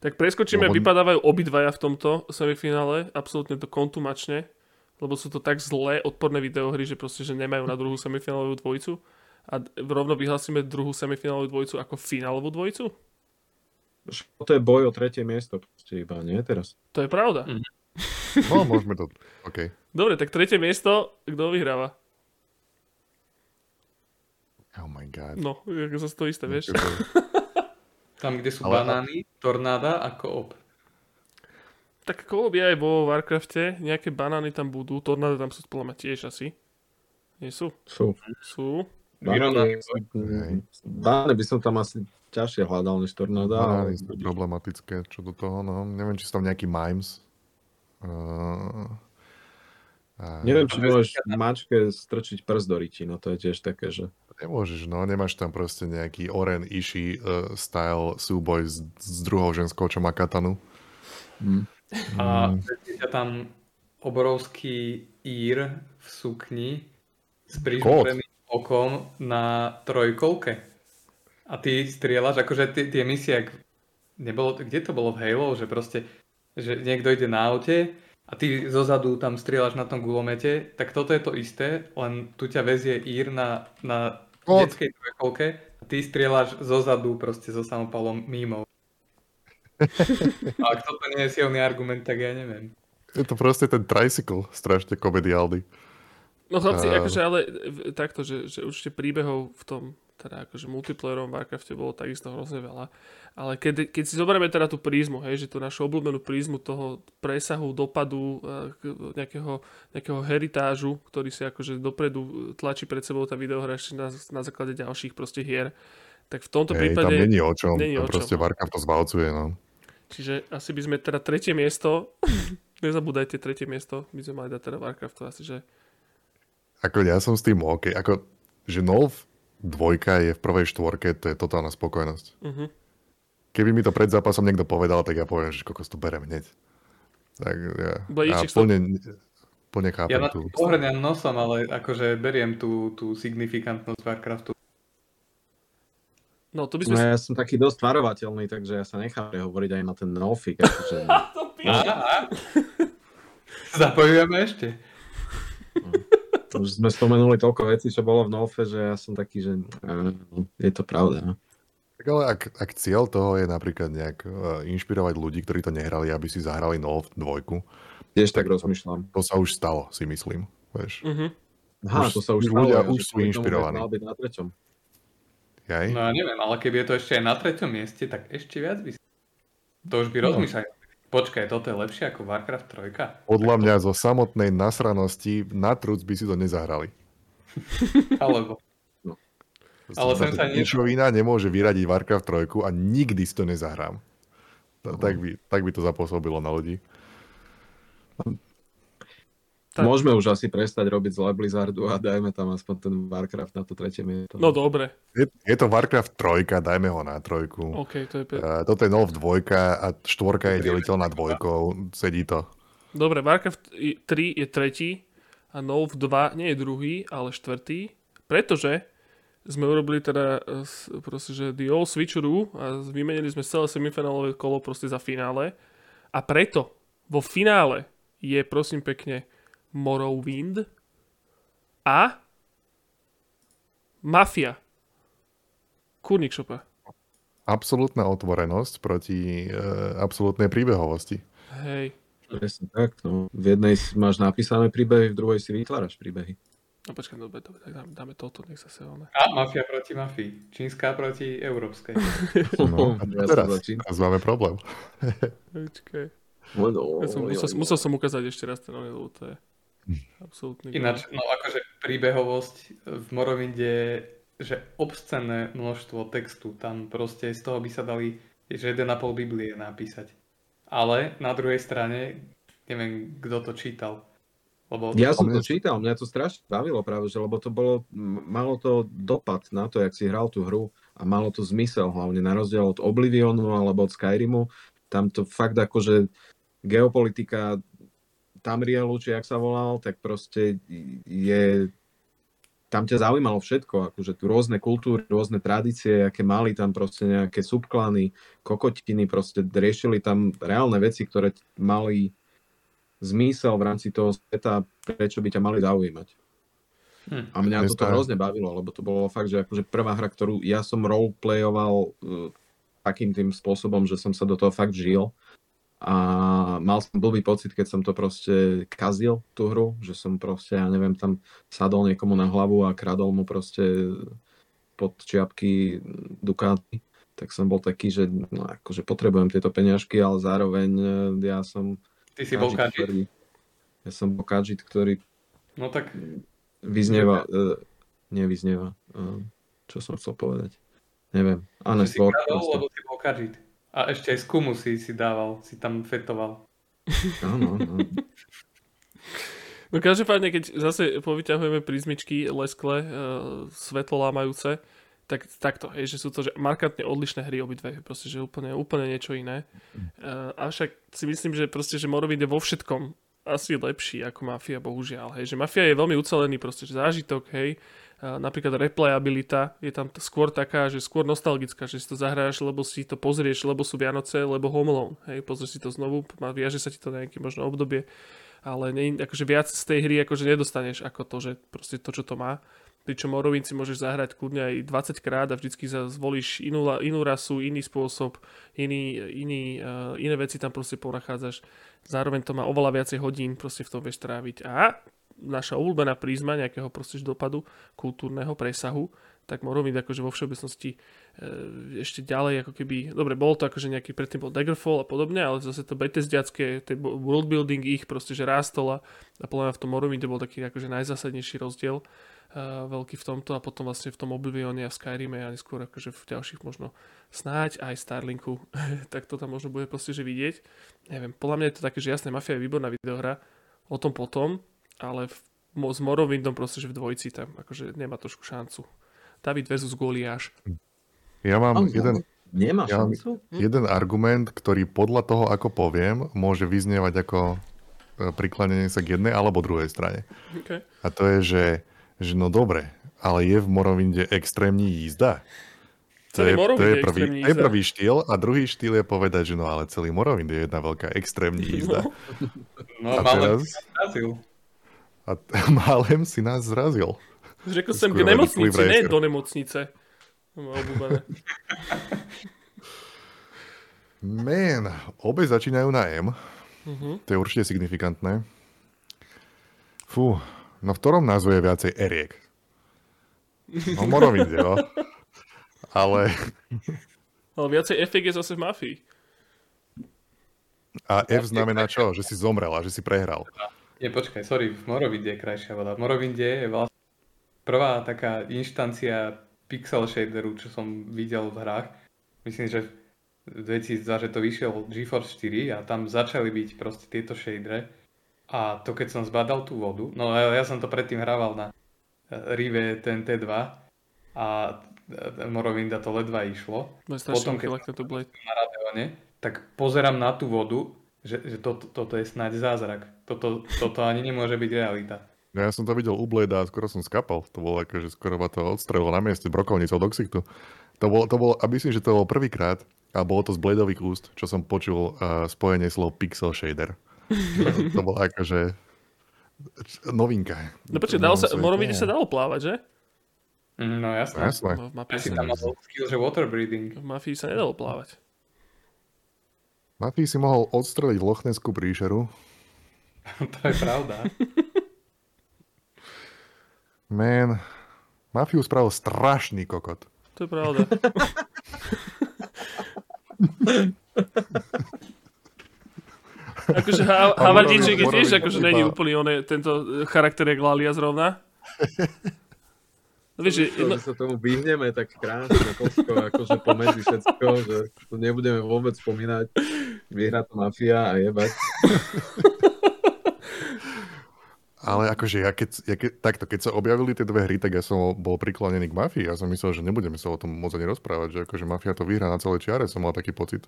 Tak preskočíme, no, vypadávajú obidvaja v tomto semifinále, absolútne to kontumačne, lebo sú to tak zlé odporné videohry, že proste, že nemajú na druhú semifinálovú dvojicu. A rovno vyhlásime druhú semifinálovú dvojicu ako finálovú dvojicu? To je boj o tretie miesto proste iba, nie teraz? To je pravda. Mm. No, môžeme to, OK. Dobre, tak tretie miesto, kto vyhráva? Oh my god. No, ako zase to isté, vieš. Tam, kde sú Ale... banány, tornáda a koop. Tak koop je aj vo Warcrafte, nejaké banány tam budú, tornáda tam sú podľa mňa tiež asi. Nie sú? Sú. Sú. Banány, banány by som tam asi ťažšie hľadal než tornáda. Banány sú problematické, čo do toho, no. Neviem, či sú tam nejaký mimes. Uh... A... Neviem, či môžeš mačke strčiť prst do ryti, no to je tiež také, že... Nemôžeš, no, nemáš tam proste nejaký Oren Ishi uh, style súboj s, s druhou ženskou, čo má katanu. Mm. A ťa tam obrovský ír v sukni s prižmúreným okom na trojkolke. A ty strieľaš, akože tie, tie misie, ak nebolo, kde to bolo v Halo, že proste, že niekto ide na aute a ty zozadu tam strieľaš na tom gulomete, tak toto je to isté, len tu ťa vezie ír na, na Kód. detskej trojkolke a ty strieľaš zozadu proste so samopalom mimo. A ak toto nie je silný argument, tak ja neviem. Je to proste ten tricycle, strašne komediálny. No chlapci, A- akože ale takto, že, že určite príbehov v tom teda akože multiplayerom v Warcrafte bolo takisto hrozne veľa. Ale keď, keď si zoberieme teda tú prízmu, hej, že tú našu obľúbenú prízmu toho presahu, dopadu, eh, nejakého, nejakého heritážu, ktorý si akože dopredu tlačí pred sebou tá videohra ešte na, na základe ďalších proste hier, tak v tomto Hej, prípade... tam není o čom, není o tam proste čom. Warcraft to zvalcuje, no. Čiže asi by sme teda tretie miesto, nezabúdajte tretie miesto, by sme mali dať teda Warcraftu asi, že Ako ja som s tým OK. Ako, že Nolf dvojka je v prvej štvorke, to je totálna spokojnosť. Mhm. Keby mi to pred zápasom niekto povedal, tak ja poviem, že kokos to berem hneď. Tak ja, ja Blajíček, stop. plne, plne chápem Ja na tú... pohrňam nosom, ale akože beriem tú, tú signifikantnosť Warcraftu. no to by No sme... ja som taký dosť tvarovateľný, takže ja sa nechám hovoriť aj na ten nofik. Akože, Aha. Zapojujeme ešte. Už sme spomenuli toľko vecí, čo bolo v Nofe, že ja som taký, že je to pravda. Tak ale ak, ak cieľ toho je napríklad nejak inšpirovať ľudí, ktorí to nehrali, aby si zahrali Nolf dvojku, Tiež tak rozmýšľam. to sa už stalo, si myslím. Vieš. Mhm. Aha, Už- to sa už už stalo, ľudia už sú inšpirovaní. Mal byť na treťom. Hej? No ja neviem, ale keby je to ešte aj na treťom mieste, tak ešte viac by si... To už by No. rozmýšľali. Počkaj, toto je lepšie ako Warcraft 3? Podľa mňa zo samotnej nasranosti na truc by si to nezahrali. Alebo... Ale sem sa nie- Niečo iná nemôže vyradiť Warcraft 3 a nikdy si to nezahrám. No. Tak by, tak by to zapôsobilo na ľudí. Tak. Môžeme už asi prestať robiť zle Blizzardu a dajme tam aspoň ten Warcraft na to tretie miesto. No dobre, Je, je to Warcraft 3, dajme ho na trojku. OK, to je... Pe- Uh, toto je Nolf 2 a štvorka je deliteľná dvojkou. Sedí to. Dobre, Warcraft i- 3 je tretí a Nolf 2 nie je druhý, ale štvrtý, pretože sme urobili teda s- proste, že the old switcheroo a vymenili sme celé semifinálové kolo proste za finále a preto vo finále je prosím pekne Morrowind a Mafia. Kurník šopa. Absolútna otvorenosť proti uh, absolútnej príbehovosti. Hej. Presne tak, no. V jednej máš napísané príbehy, v druhej si vytváraš príbehy. No počkaj, dobre, dobre, tak dáme, dáme toto, nech sa one. A mafia proti mafii. Čínska proti európskej. No, a teraz, teraz máme problém. Počkaj. No, Ja som, musel, musel som ukázať ešte raz ten lebo to je absolútny Ináč, no akože príbehovosť v Morrowinde, že obscenné množstvo textu, tam proste z toho by sa dali, že 1,5 Biblie napísať. Ale na druhej strane, neviem, kto to čítal. Lebo Ja som to čítal, mňa to strašne bavilo práve, že lebo to bolo, malo to dopad na to, jak si hral tú hru a malo to zmysel, hlavne na rozdiel od Oblivionu alebo od Skyrimu. Tam to fakt akože geopolitika Tamrielu, či jak sa volal, tak proste je tam ťa zaujímalo všetko, akože tu rôzne kultúry, rôzne tradície, aké mali tam proste nejaké subklany, kokotiny, proste riešili tam reálne veci, ktoré mali zmysel v rámci toho sveta, prečo by ťa mali zaujímať. Hm. A mňa sa- hrozne bavilo, lebo to bolo fakt, že akože prvá hra, ktorú ja som roleplayoval uh, takým tým spôsobom, že som sa do toho fakt žil a mal som blbý pocit, keď som to proste kazil, tú hru, že som proste, ja neviem, tam sadol niekomu na hlavu a kradol mu proste pod čiapky Ducati, tak som bol taký, že no, akože potrebujem tieto peňažky, ale zároveň eh, ja som ty si bol Kadžit, ktorý, ja som bol kadžit, ktorý No tak vyznieva, uh, nevyznieva, uh, čo som chcel povedať. Neviem. Že si kradol, lebo si bol kadžit. A ešte aj z kumu si, si dával, si tam fetoval. Áno, áno. No každopádne, keď zase povyťahujeme prízmičky leskle, uh, svetlo lámajúce, tak takto, hej, že sú to že markantne odlišné hry obidve, proste, že úplne, úplne niečo iné. Uh, avšak si myslím, že proste, že Morrowind je vo všetkom asi lepší ako Mafia, bohužiaľ, hej, že Mafia je veľmi ucelený proste, že zážitok, hej, napríklad replayabilita je tam skôr taká, že skôr nostalgická, že si to zahráš, lebo si to pozrieš, lebo sú Vianoce, lebo Home Alone. Hej, pozrieš si to znovu, viaže sa ti to na nejaké možno obdobie, ale nie, akože viac z tej hry akože nedostaneš ako to, že proste to, čo to má. Pričom Morrowind môžeš zahrať kľudne aj 20 krát a vždycky zvolíš inú, inú rasu, iný spôsob, iný, iný, uh, iné veci tam proste ponachádzaš. Zároveň to má oveľa viacej hodín, proste v tom vieš tráviť. A naša obľúbená prízma nejakého proste dopadu kultúrneho presahu, tak Morrowind akože vo všeobecnosti e, ešte ďalej ako keby, dobre, bol to akože nejaký, predtým bol Daggerfall a podobne, ale zase to Bethesdiacké, ten world building ich proste, že rástol a, a podľa v tom Morrowinde bol taký akože najzásadnejší rozdiel uh, veľký v tomto a potom vlastne v tom Oblivione a v Skyrime a neskôr akože v ďalších možno snáď aj Starlinku, tak to tam možno bude proste že vidieť. Neviem, podľa mňa je to také, že jasné, Mafia je výborná videohra, o tom potom, ale v, s Morrowindom proste, že v dvojici tam akože nemá trošku šancu. David versus Goliáš. Ja mám jeden, Nemá ja mám šancu? jeden argument, ktorý podľa toho, ako poviem, môže vyznievať ako e, prikladenie sa k jednej alebo druhej strane. Okay. A to je, že, že no dobre, ale je v Morrovinde extrémní jízda. To Celý je, to je, prvý, to je prvý štýl a druhý štýl je povedať, že no ale celý Morrowind je jedna veľká extrémní jízda. No, A malé teraz? A t- málem si nás zrazil. Řekl jsem k nemocnici, ne do nemocnice. Man, obe začínajú na M. Mhm. To je určite signifikantné. Fú, no v ktorom názve je viacej eriek? No Morrowind, jo. Ale Ale viacej efekt je zase v Mafii. a F znamená čo? Že si zomrel a že si prehral. Nie, počkaj, sorry, v Morrovinde je krajšia voda. V Morrovinde je vlastne prvá taká inštancia pixel shaderu, čo som videl v hrách. Myslím, že v 2002, že to vyšiel GeForce 4 a tam začali byť proste tieto shadere. A to keď som zbadal tú vodu, no ja, ja som to predtým hrával na eh, Rive TNT2 a eh, Morrowinda to ledva išlo. Potom, keď- Blade. na Radeone, tak pozerám na tú vodu, že, že to, toto je snáď zázrak. Toto, toto ani nemôže byť realita. No ja som to videl u Blade a skoro som skapal. To bolo ako, že skoro ma to odstrelilo na mieste brokovnicou do ksichtu. To bolo, to bolo, a myslím, že to bolo prvýkrát, a bolo to z Bladeových úst, čo som počul uh, spojenie slov pixel shader. to, to bolo akože novinka. No počkaj, dalo sa, v Morrovinde sa dalo plávať, že? Mm, No No jasné. Jasné. No, v Mafii Si sa, tam mal skill, že water breathing. v Mafii sa nedalo plávať. Mafii si mohol odstreliť Lochneskú príšeru. to je pravda. Man, Mafiu spravil strašný kokot. To je pravda. akože ha- Havardíček je tiež akože není úplný on tento charakter jak Lalia zrovna. No vieš, že jedno, sa tomu vyhneme tak krásne, koľko, akože pomedzi všetko, že to nebudeme vôbec spomínať. Vyhrá to mafia a jebať. Ale akože ja keď, ja keď, takto, keď sa objavili tie dve hry, tak ja som bol priklonený k Mafii. Ja som myslel, že nebudeme sa o tom moc ani rozprávať, že akože Mafia to vyhrá na celej čiare, som mal taký pocit.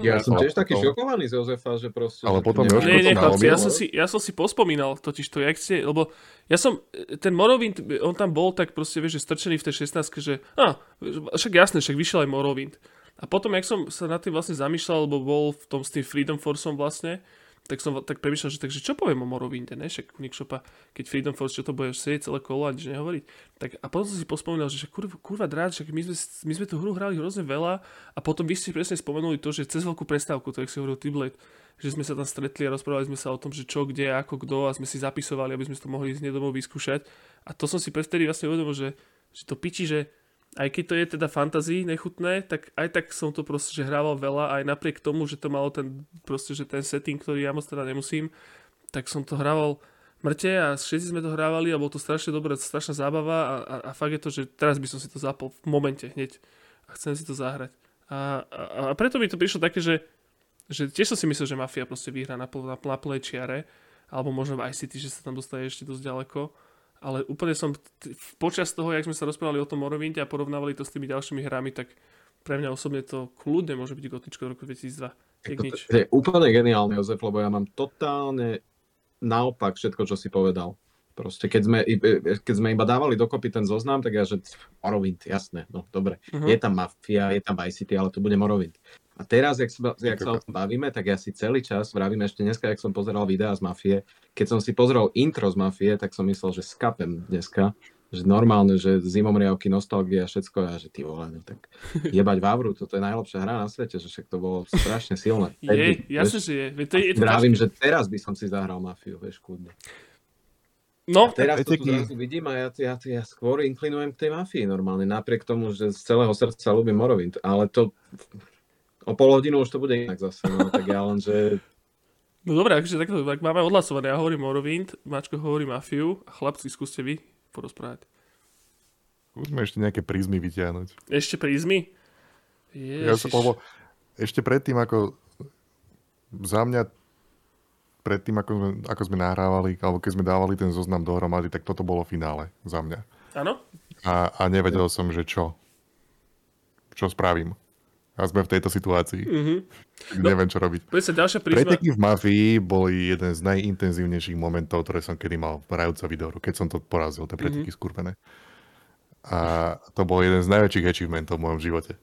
Ja som ale tiež taký šokovaný z Jozefa, že proste... Ale že potom to Jožko Nie, to nie, chlapci, ja som, si, ja som si pospomínal totiž to, jak ste, lebo ja som, ten Morrowind, on tam bol tak proste, vieš, že strčený v tej 16 že, a, však jasné, však vyšiel aj Morrowind. A potom, jak som sa nad tým vlastne zamýšľal, lebo bol v tom s tým Freedom Forceom vlastne, tak som tak premýšľal, že takže čo poviem o Morrowinde, ne? Však Nick Shopa, keď Freedom Force, čo to bude sedieť celé kolo a nič nehovoriť. Tak, a potom som si pospomínal, že kurva, kurva drát, však my sme, my sme tú hru hrali hrozne veľa a potom vy ste presne spomenuli to, že cez veľkú prestávku, to jak si hovoril T-Blade, že sme sa tam stretli a rozprávali sme sa o tom, že čo, kde, ako, kto a sme si zapisovali, aby sme to mohli ísť domov vyskúšať. A to som si vtedy vlastne uvedomil, že, že to piči, že aj keď to je teda fantasy nechutné, tak aj tak som to proste, že hrával veľa, aj napriek tomu, že to malo ten, proste, že ten setting, ktorý ja moc teda nemusím, tak som to hrával mŕte a všetci sme to hrávali a bol to strašne dobré, strašná zábava a, a, a fakt je to, že teraz by som si to zapol v momente hneď a chcem si to zahrať. A, a, a preto mi to prišlo také, že, že tiež som si myslel, že Mafia proste vyhrá na, na, na plnej čiare, alebo možno v ICT, že sa tam dostane ešte dosť ďaleko, ale úplne som t- počas toho, jak sme sa rozprávali o tom Morrowinde a porovnávali to s tými ďalšími hrami, tak pre mňa osobne to kľudne môže byť gotičko roku 2002. Jak To, to je úplne geniálny, Jozef, lebo ja mám totálne naopak všetko, čo si povedal. Proste keď sme, keď sme iba dávali dokopy ten zoznam, tak ja, že Morrowind, jasné, no dobre. Uh-huh. Je tam Mafia, je tam Vice City, ale to bude Morrowind. A teraz, jak sa, jak sa o tom bavíme, tak ja si celý čas vravím ešte dneska, jak som pozeral videá z Mafie, keď som si pozrel intro z Mafie, tak som myslel, že skapem dneska, že normálne, že zimomriavky, nostalgia a všetko, a že ty vole, no tak jebať Vavru, toto je najlepšia hra na svete, že však to bolo strašne silné. Je, jasne, že je. To je, to Vravím, že teraz by som si zahral Mafiu, vieš, kľudne. No, a teraz to tu zrazu vidím a ja, ja, ja skôr inklinujem k tej mafii normálne, napriek tomu, že z celého srdca ľúbim Morrowind, ale to o pol hodinu už to bude inak zase, no, tak ja len, že... No dobré, takže takto, tak máme odhlasované, ja hovorím Morrowind, Mačko hovorí Mafiu a chlapci, skúste vy porozprávať. Skúsme ešte nejaké prízmy vyťahnuť. Ešte prízmy? Ježiš. Ja som, lebo ešte predtým, ako za mňa predtým, ako sme, ako sme nahrávali, alebo keď sme dávali ten zoznam dohromady, tak toto bolo finále za mňa. Áno? A, a nevedel som, že čo. Čo spravím. A sme v tejto situácii. Mm-hmm. No, neviem, čo robiť. Ďalšia prízma... Preteky v Mafii boli jeden z najintenzívnejších momentov, ktoré som kedy mal hrajúca videohru, keď som to porazil, tie preteky mm-hmm. skurvené. A to bol jeden z najväčších achievementov v mojom živote.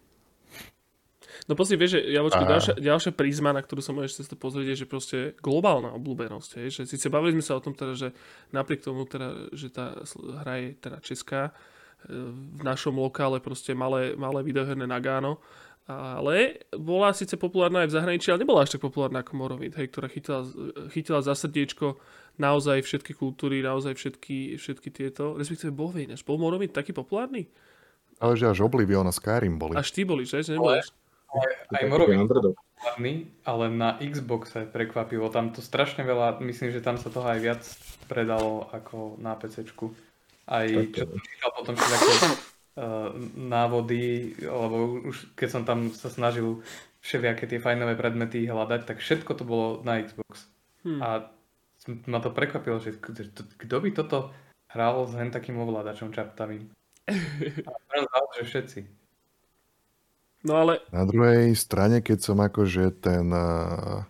No pozri, vieš, že Javočko, ďalšia, ďalšia prízma, na ktorú sa môžeš cez pozrieť, je, že proste globálna obľúbenosť. Je, že síce bavili sme sa o tom teda, že napriek tomu teda, že tá hra je teda česká, e, v našom lokále proste malé, malé videoherné Nagano, ale bola síce populárna aj v zahraničí, ale nebola až tak populárna ako Morrowind, hej, ktorá chytila, chytila za srdiečko naozaj všetky kultúry, naozaj všetky, všetky tieto, respektíve bol než bol Morrowind taký populárny? Ale že až Oblivion a Skyrim boli. Až ty boli, že? že neboli? Ale, aj Morrowind populárny, ale na Xboxe prekvapivo. Tam to strašne veľa, myslím, že tam sa toho aj viac predalo ako na PC. Aj čo som čítal potom uh, návody, lebo už keď som tam sa snažil všelijaké tie fajnové predmety hľadať, tak všetko to bolo na Xbox. Hmm. A ma to prekvapilo, že kto by toto hral s hen takým ovládačom čaptavým. A že všetci. No ale... Na druhej strane, keď som akože ten uh,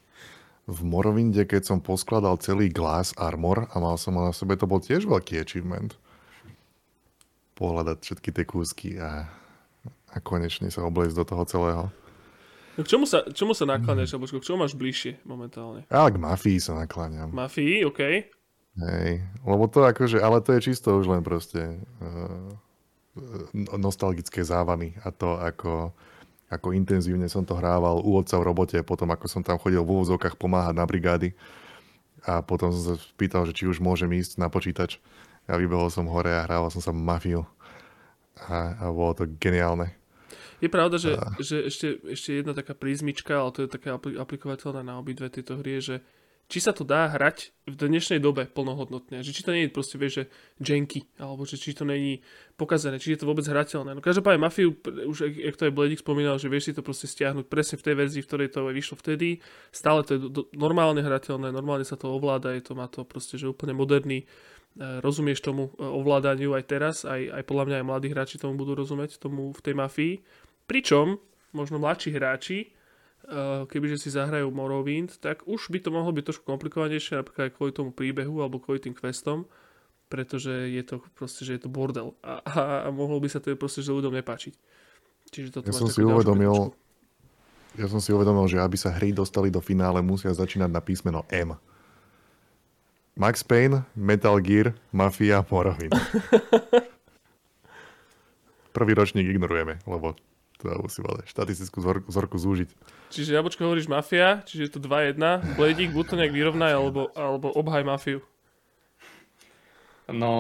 v Morrowinde, keď som poskladal celý Glass Armor a mal som ho na sebe, to bol tiež veľký achievement. Pohľadať všetky tie kúsky a, a konečne sa obliecť do toho celého. No k čomu sa, čomu sa nakláňaš, alebo k čomu máš bližšie momentálne? Ale k mafii sa nakláňam. Mafii, OK. Hej, lebo to akože, ale to je čisto už len proste uh, nostalgické závany a to ako ako intenzívne som to hrával u otca v robote, potom ako som tam chodil v úvozovkách pomáhať na brigády. A potom som sa spýtal, že či už môžem ísť na počítač. A vybehol som hore a hrával som sa mafiu. A, a bolo to geniálne. Je pravda, že, a... že ešte, ešte jedna taká prízmička, ale to je také aplikovateľné na obidve tieto hry, že či sa to dá hrať v dnešnej dobe plnohodnotne. Že či to nie je proste, vieš, že janky, alebo že či to není pokazené, či je to vôbec hrateľné. No každopádne Mafiu, už jak to aj Bledik spomínal, že vieš si to proste stiahnuť presne v tej verzii, v ktorej to vyšlo vtedy. Stále to je do, normálne hrateľné, normálne sa to ovláda, je to, má to proste, že úplne moderný rozumieš tomu e, ovládaniu aj teraz, aj, aj podľa mňa aj mladí hráči tomu budú rozumieť, tomu v tej mafii. Pričom, možno mladší hráči, Eh, kebyže si zahrajú Morrowind, tak už by to mohlo byť trošku komplikovanejšie, napríklad aj kvôli tomu príbehu alebo kvôli tým questom, pretože je to proste, že je to bordel a, a, a mohlo by sa to proste, že ľuďom nepáčiť. Čiže toto ja som si uvedomil, ja som si uvedomil, že aby sa hry dostali do finále, musia začínať na písmeno M. Max Payne, Metal Gear, Mafia, Morrowind. Prvý ročník ignorujeme, lebo to musím ale štatistickú vzorku zúžiť. Čiže Jabočko hovoríš mafia, čiže je to 2-1. Bledík, buď to nejak vyrovnaj, alebo, alebo obhaj mafiu. No,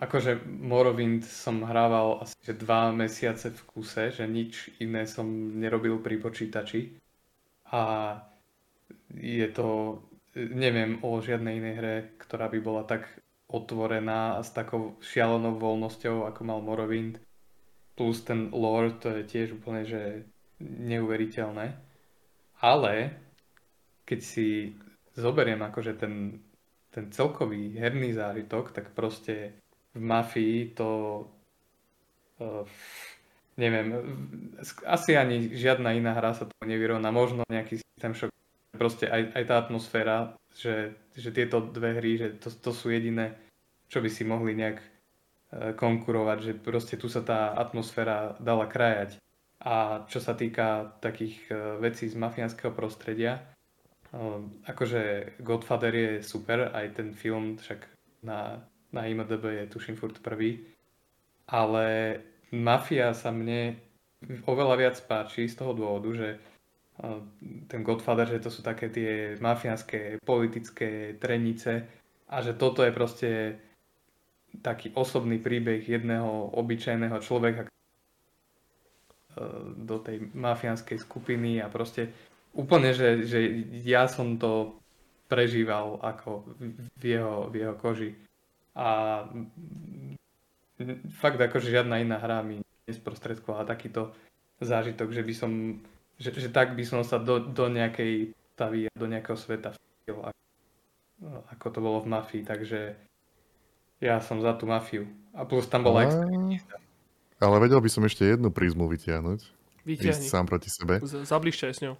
akože Morrowind som hrával asi že dva mesiace v kuse, že nič iné som nerobil pri počítači. A je to, neviem o žiadnej inej hre, ktorá by bola tak otvorená a s takou šialenou voľnosťou, ako mal Morrowind. Plus ten lore, to je tiež úplne, že neuveriteľné. Ale keď si zoberiem akože ten, ten celkový herný zážitok, tak proste v Mafii to uh, neviem, asi ani žiadna iná hra sa to nevyrovná. Možno nejaký systém šok proste aj, aj tá atmosféra, že, že tieto dve hry, že to, to sú jediné, čo by si mohli nejak e, konkurovať, že proste tu sa tá atmosféra dala krajať. A čo sa týka takých e, vecí z mafiánskeho prostredia, e, akože Godfather je super, aj ten film však na, na IMDB je tuším furt prvý, ale Mafia sa mne oveľa viac páči z toho dôvodu, že ten Godfather, že to sú také tie mafiánske politické trenice a že toto je proste taký osobný príbeh jedného obyčajného človeka e, do tej mafiánskej skupiny a proste úplne, že, že ja som to prežíval ako v jeho, v jeho koži. A fakt akože žiadna iná hra mi nesprostredkovala takýto zážitok, že by som že, že tak by som sa do, do nejakej stavy, do nejakého sveta vstil, ako, ako to bolo v Mafii, takže ja som za tú mafiu. A plus tam bola extrémista. Ale vedel by som ešte jednu prízmu vytiahnuť. Vytiahni. sám proti sebe. Zabližte s ňou.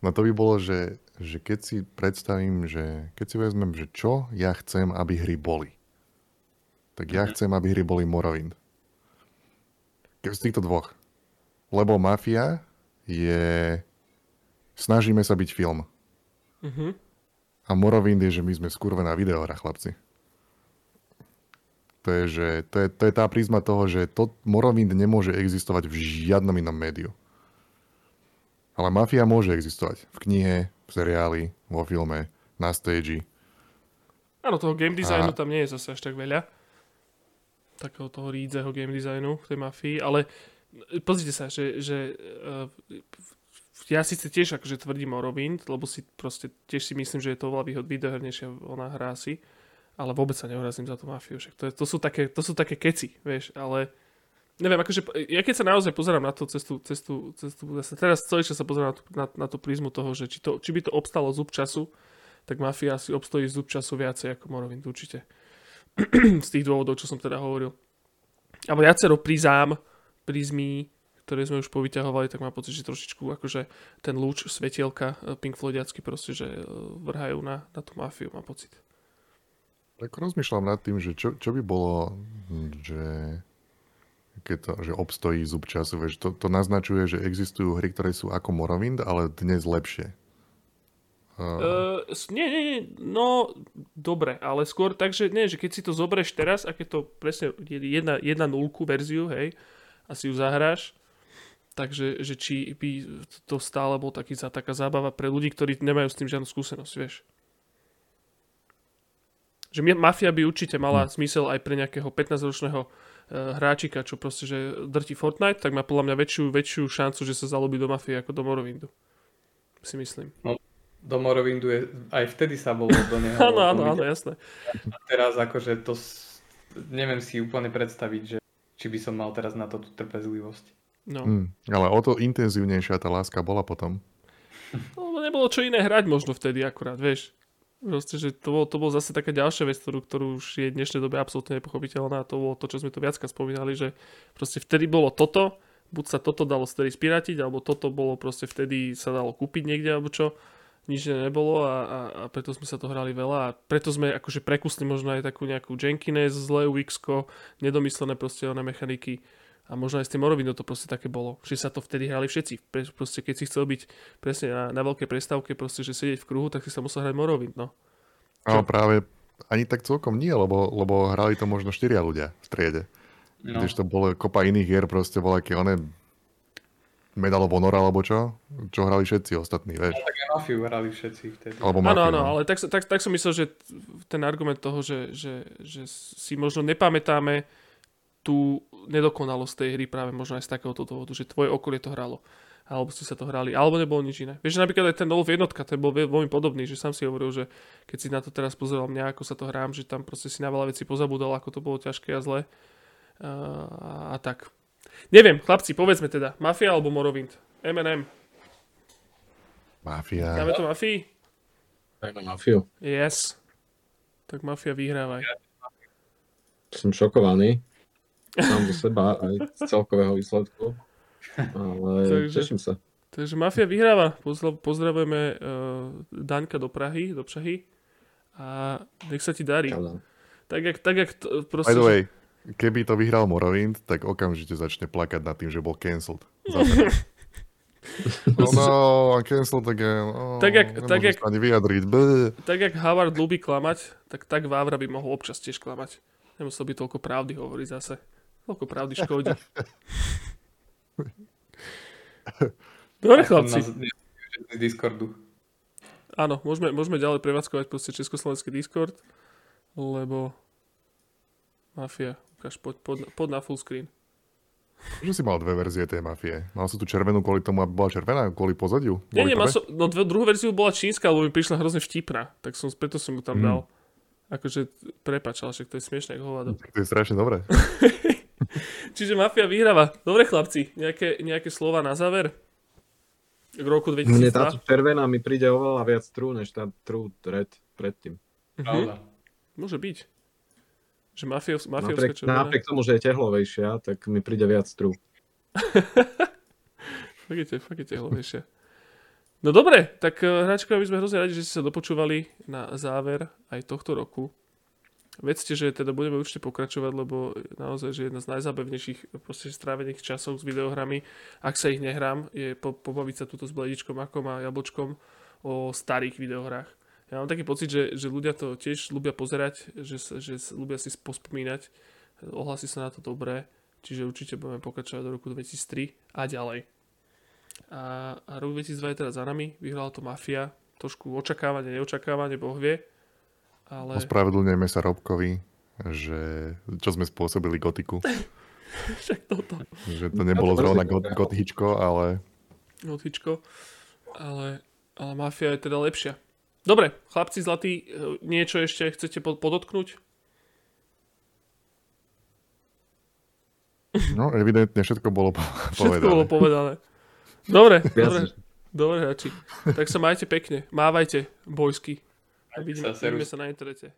No to by bolo, že, že keď si predstavím, že keď si vezmem, že čo ja chcem, aby hry boli. Tak ja mm-hmm. chcem, aby hry boli Morrowind. Z týchto dvoch. Lebo Mafia je... Snažíme sa byť film. Uh-huh. A Morrowind je, že my sme skurvená videohra, chlapci. To je, že, to, je, to je tá prízma toho, že to, Morrowind nemôže existovať v žiadnom inom médiu. Ale Mafia môže existovať v knihe, v seriáli, vo filme, na stage. Áno, toho game designu a... tam nie je zase až tak veľa. Takého toho rídzeho game designu v tej Mafii, ale pozrite sa, že, že uh, ja síce tiež akože tvrdím Morrowind, lebo si proste tiež si myslím, že je to oveľa výhod, výdohernejšia ona hrá si, ale vôbec sa neurazím za tú mafiu. Však to, je, to, sú také, to sú také keci, vieš, ale neviem, akože ja keď sa naozaj pozerám na tú cestu, cestu, cestu teraz celý čas sa pozerám na tú, na, na tú prízmu toho, že či, to, či by to obstalo zub času, tak mafia si obstojí zub času viacej ako Morrowind určite. Z tých dôvodov, čo som teda hovoril. A viacero prízám, prízmy, ktoré sme už povyťahovali, tak mám pocit, že trošičku akože ten lúč svetielka eh, Pink Floydiacky proste, že eh, vrhajú na, na tú mafiu, mám pocit. Tak rozmýšľam nad tým, že čo, čo by bolo, že keď to, že obstojí zub času, vieš, to, to naznačuje, že existujú hry, ktoré sú ako Morrowind, ale dnes lepšie. Uh, nie, nie, nie, no dobre, ale skôr tak, že nie, že keď si to zoberieš teraz a keď to presne jedna, jedna nulku verziu, hej, a si ju zahráš, takže že či by to stále bol taký, taká zábava pre ľudí, ktorí nemajú s tým žiadnu skúsenosť, vieš. Že mafia by určite mala hmm. zmysel aj pre nejakého 15-ročného uh, hráčika, čo proste, že drti Fortnite, tak má podľa mňa väčšiu, väčšiu šancu, že sa zalobí do mafie ako do Morrowindu. Si myslím. No, do Morrowindu je, aj vtedy sa bolo do neho. áno, áno, áno, jasné. A teraz akože to neviem si úplne predstaviť, že či by som mal teraz na to tú trpezlivosť. No. Hmm, ale o to intenzívnejšia tá láska bola potom. No, nebolo čo iné hrať možno vtedy akurát, vieš. Proste, že to bolo, to bolo zase taká ďalšia vec, ktorú, ktorú už je v dnešnej dobe absolútne nepochopiteľná a to bolo to, čo sme tu viacka spomínali, že proste vtedy bolo toto, buď sa toto dalo vtedy spiratiť, alebo toto bolo proste vtedy sa dalo kúpiť niekde, alebo čo nič nebolo a, a, a preto sme sa to hrali veľa a preto sme akože prekusli možno aj takú nejakú Jenkins, zlé UX, nedomyslené proste oné mechaniky a možno aj s tým Morrowindom to proste také bolo, že sa to vtedy hrali všetci. Proste keď si chcel byť presne na, na veľkej prestávke, proste, že sedieť v kruhu, tak si sa musel hrať Morrowind, no. Čo? práve ani tak celkom nie, lebo, lebo hrali to možno štyria ľudia v triede. No. Když to bolo kopa iných hier, proste bolo aké one Medal of Honor alebo čo? Čo hrali všetci ostatní, vieš? No, tak aj Mafiu hrali všetci vtedy. Alebo Mafiu, áno, áno, no. ale tak, tak, tak som myslel, že ten argument toho, že, že, že si možno nepamätáme tú nedokonalosť tej hry práve možno aj z takéhoto dôvodu, že tvoje okolie to hralo alebo ste sa to hrali, alebo nebolo nič iné. Vieš, napríklad aj ten Wolf jednotka, ten bol veľmi podobný, že sám si hovoril, že keď si na to teraz pozeral mňa, ako sa to hrám, že tam proste si na veľa vecí pozabudol, ako to bolo ťažké a zlé. A, a tak. Neviem, chlapci, povedzme teda, Mafia alebo Morrowind? M&M. Mafia. Dáme to Mafii? Dajme Mafiu. Yes. Tak Mafia vyhrávaj. Som šokovaný. Sám do seba aj z celkového výsledku. Ale Takže... teším sa. Takže Mafia vyhráva. Pozdrav, pozdravujeme uh, Daňka do Prahy, do Prahy. A nech sa ti darí. Čau, Tak jak, tak jak t- proste... By the way, keby to vyhral Morrowind, tak okamžite začne plakať nad tým, že bol cancelled. Oh no, I'm cancelled again. Oh, Tak jak- tak jak- ani vyjadriť. Bleh. tak jak Howard ľúbi klamať, tak tak Vávra by mohol občas tiež klamať. Nemusel by toľko pravdy hovoriť zase. Toľko pravdy škodí. Dobre chlapci. Discordu. Áno, môžeme, môžeme ďalej prevádzkovať proste československý Discord, lebo Mafia, ukáž, poď, poď, poď na full screen. Že si mal dve verzie tej mafie. Mal si tú červenú kvôli tomu, aby bola červená, kvôli pozadiu? Nie, nie, mal som, no dve, druhú verziu bola čínska, lebo mi prišla hrozne vtipná, tak som, preto som ju tam Mm. dal. Akože, prepač, ale však to je smiešné ako hovado. To je strašne dobré. Čiže Mafia vyhráva. Dobre chlapci, nejaké, nejaké slova na záver? K roku Mne táto 2002? červená mi príde oveľa viac true, než tá true red predtým. Pravda. Môže byť. Že mafios, mafiovská Napriek, červená. napriek tomu, že je tehlovejšia, tak mi príde viac true. Fakt je, fakt je tehlovejšia. No dobre, tak eh, hráčkovia, my sme hrozne radi, že ste sa dopočúvali na záver aj tohto roku. Vedzte, že teda budeme určite pokračovať, lebo naozaj, že jedna z najzábavnejších proste strávených časov s videohrami, ak sa ich nehrám, je po, pobaviť sa túto s Bledičkom, Akom a Jablčkom o starých videohrách. Ja mám taký pocit, že, že ľudia to tiež ľubia pozerať, že, že ľubia si pospomínať, ohlasí sa na to dobré, čiže určite budeme pokračovať do roku 2003 a ďalej. A, a rok 2002 je teraz za nami, vyhrala to Mafia, trošku očakávanie, neočakávanie, Boh vie, ale Ospravedlňujeme sa Robkovi, že čo sme spôsobili gotiku. však toto, Že to nebolo zrovna got, gotičko, ale notičko, ale, ale Mafia je teda lepšia. Dobre, chlapci zlatí, e, niečo ešte chcete pod- podotknúť? no evidentne všetko bolo po- Všetko bolo povedané. povedané. Dobre, dobre, dobre hráči. Tak sa majte pekne, mávajte, bojsky. Majte Vidíme, sa, vidíme sa na internete.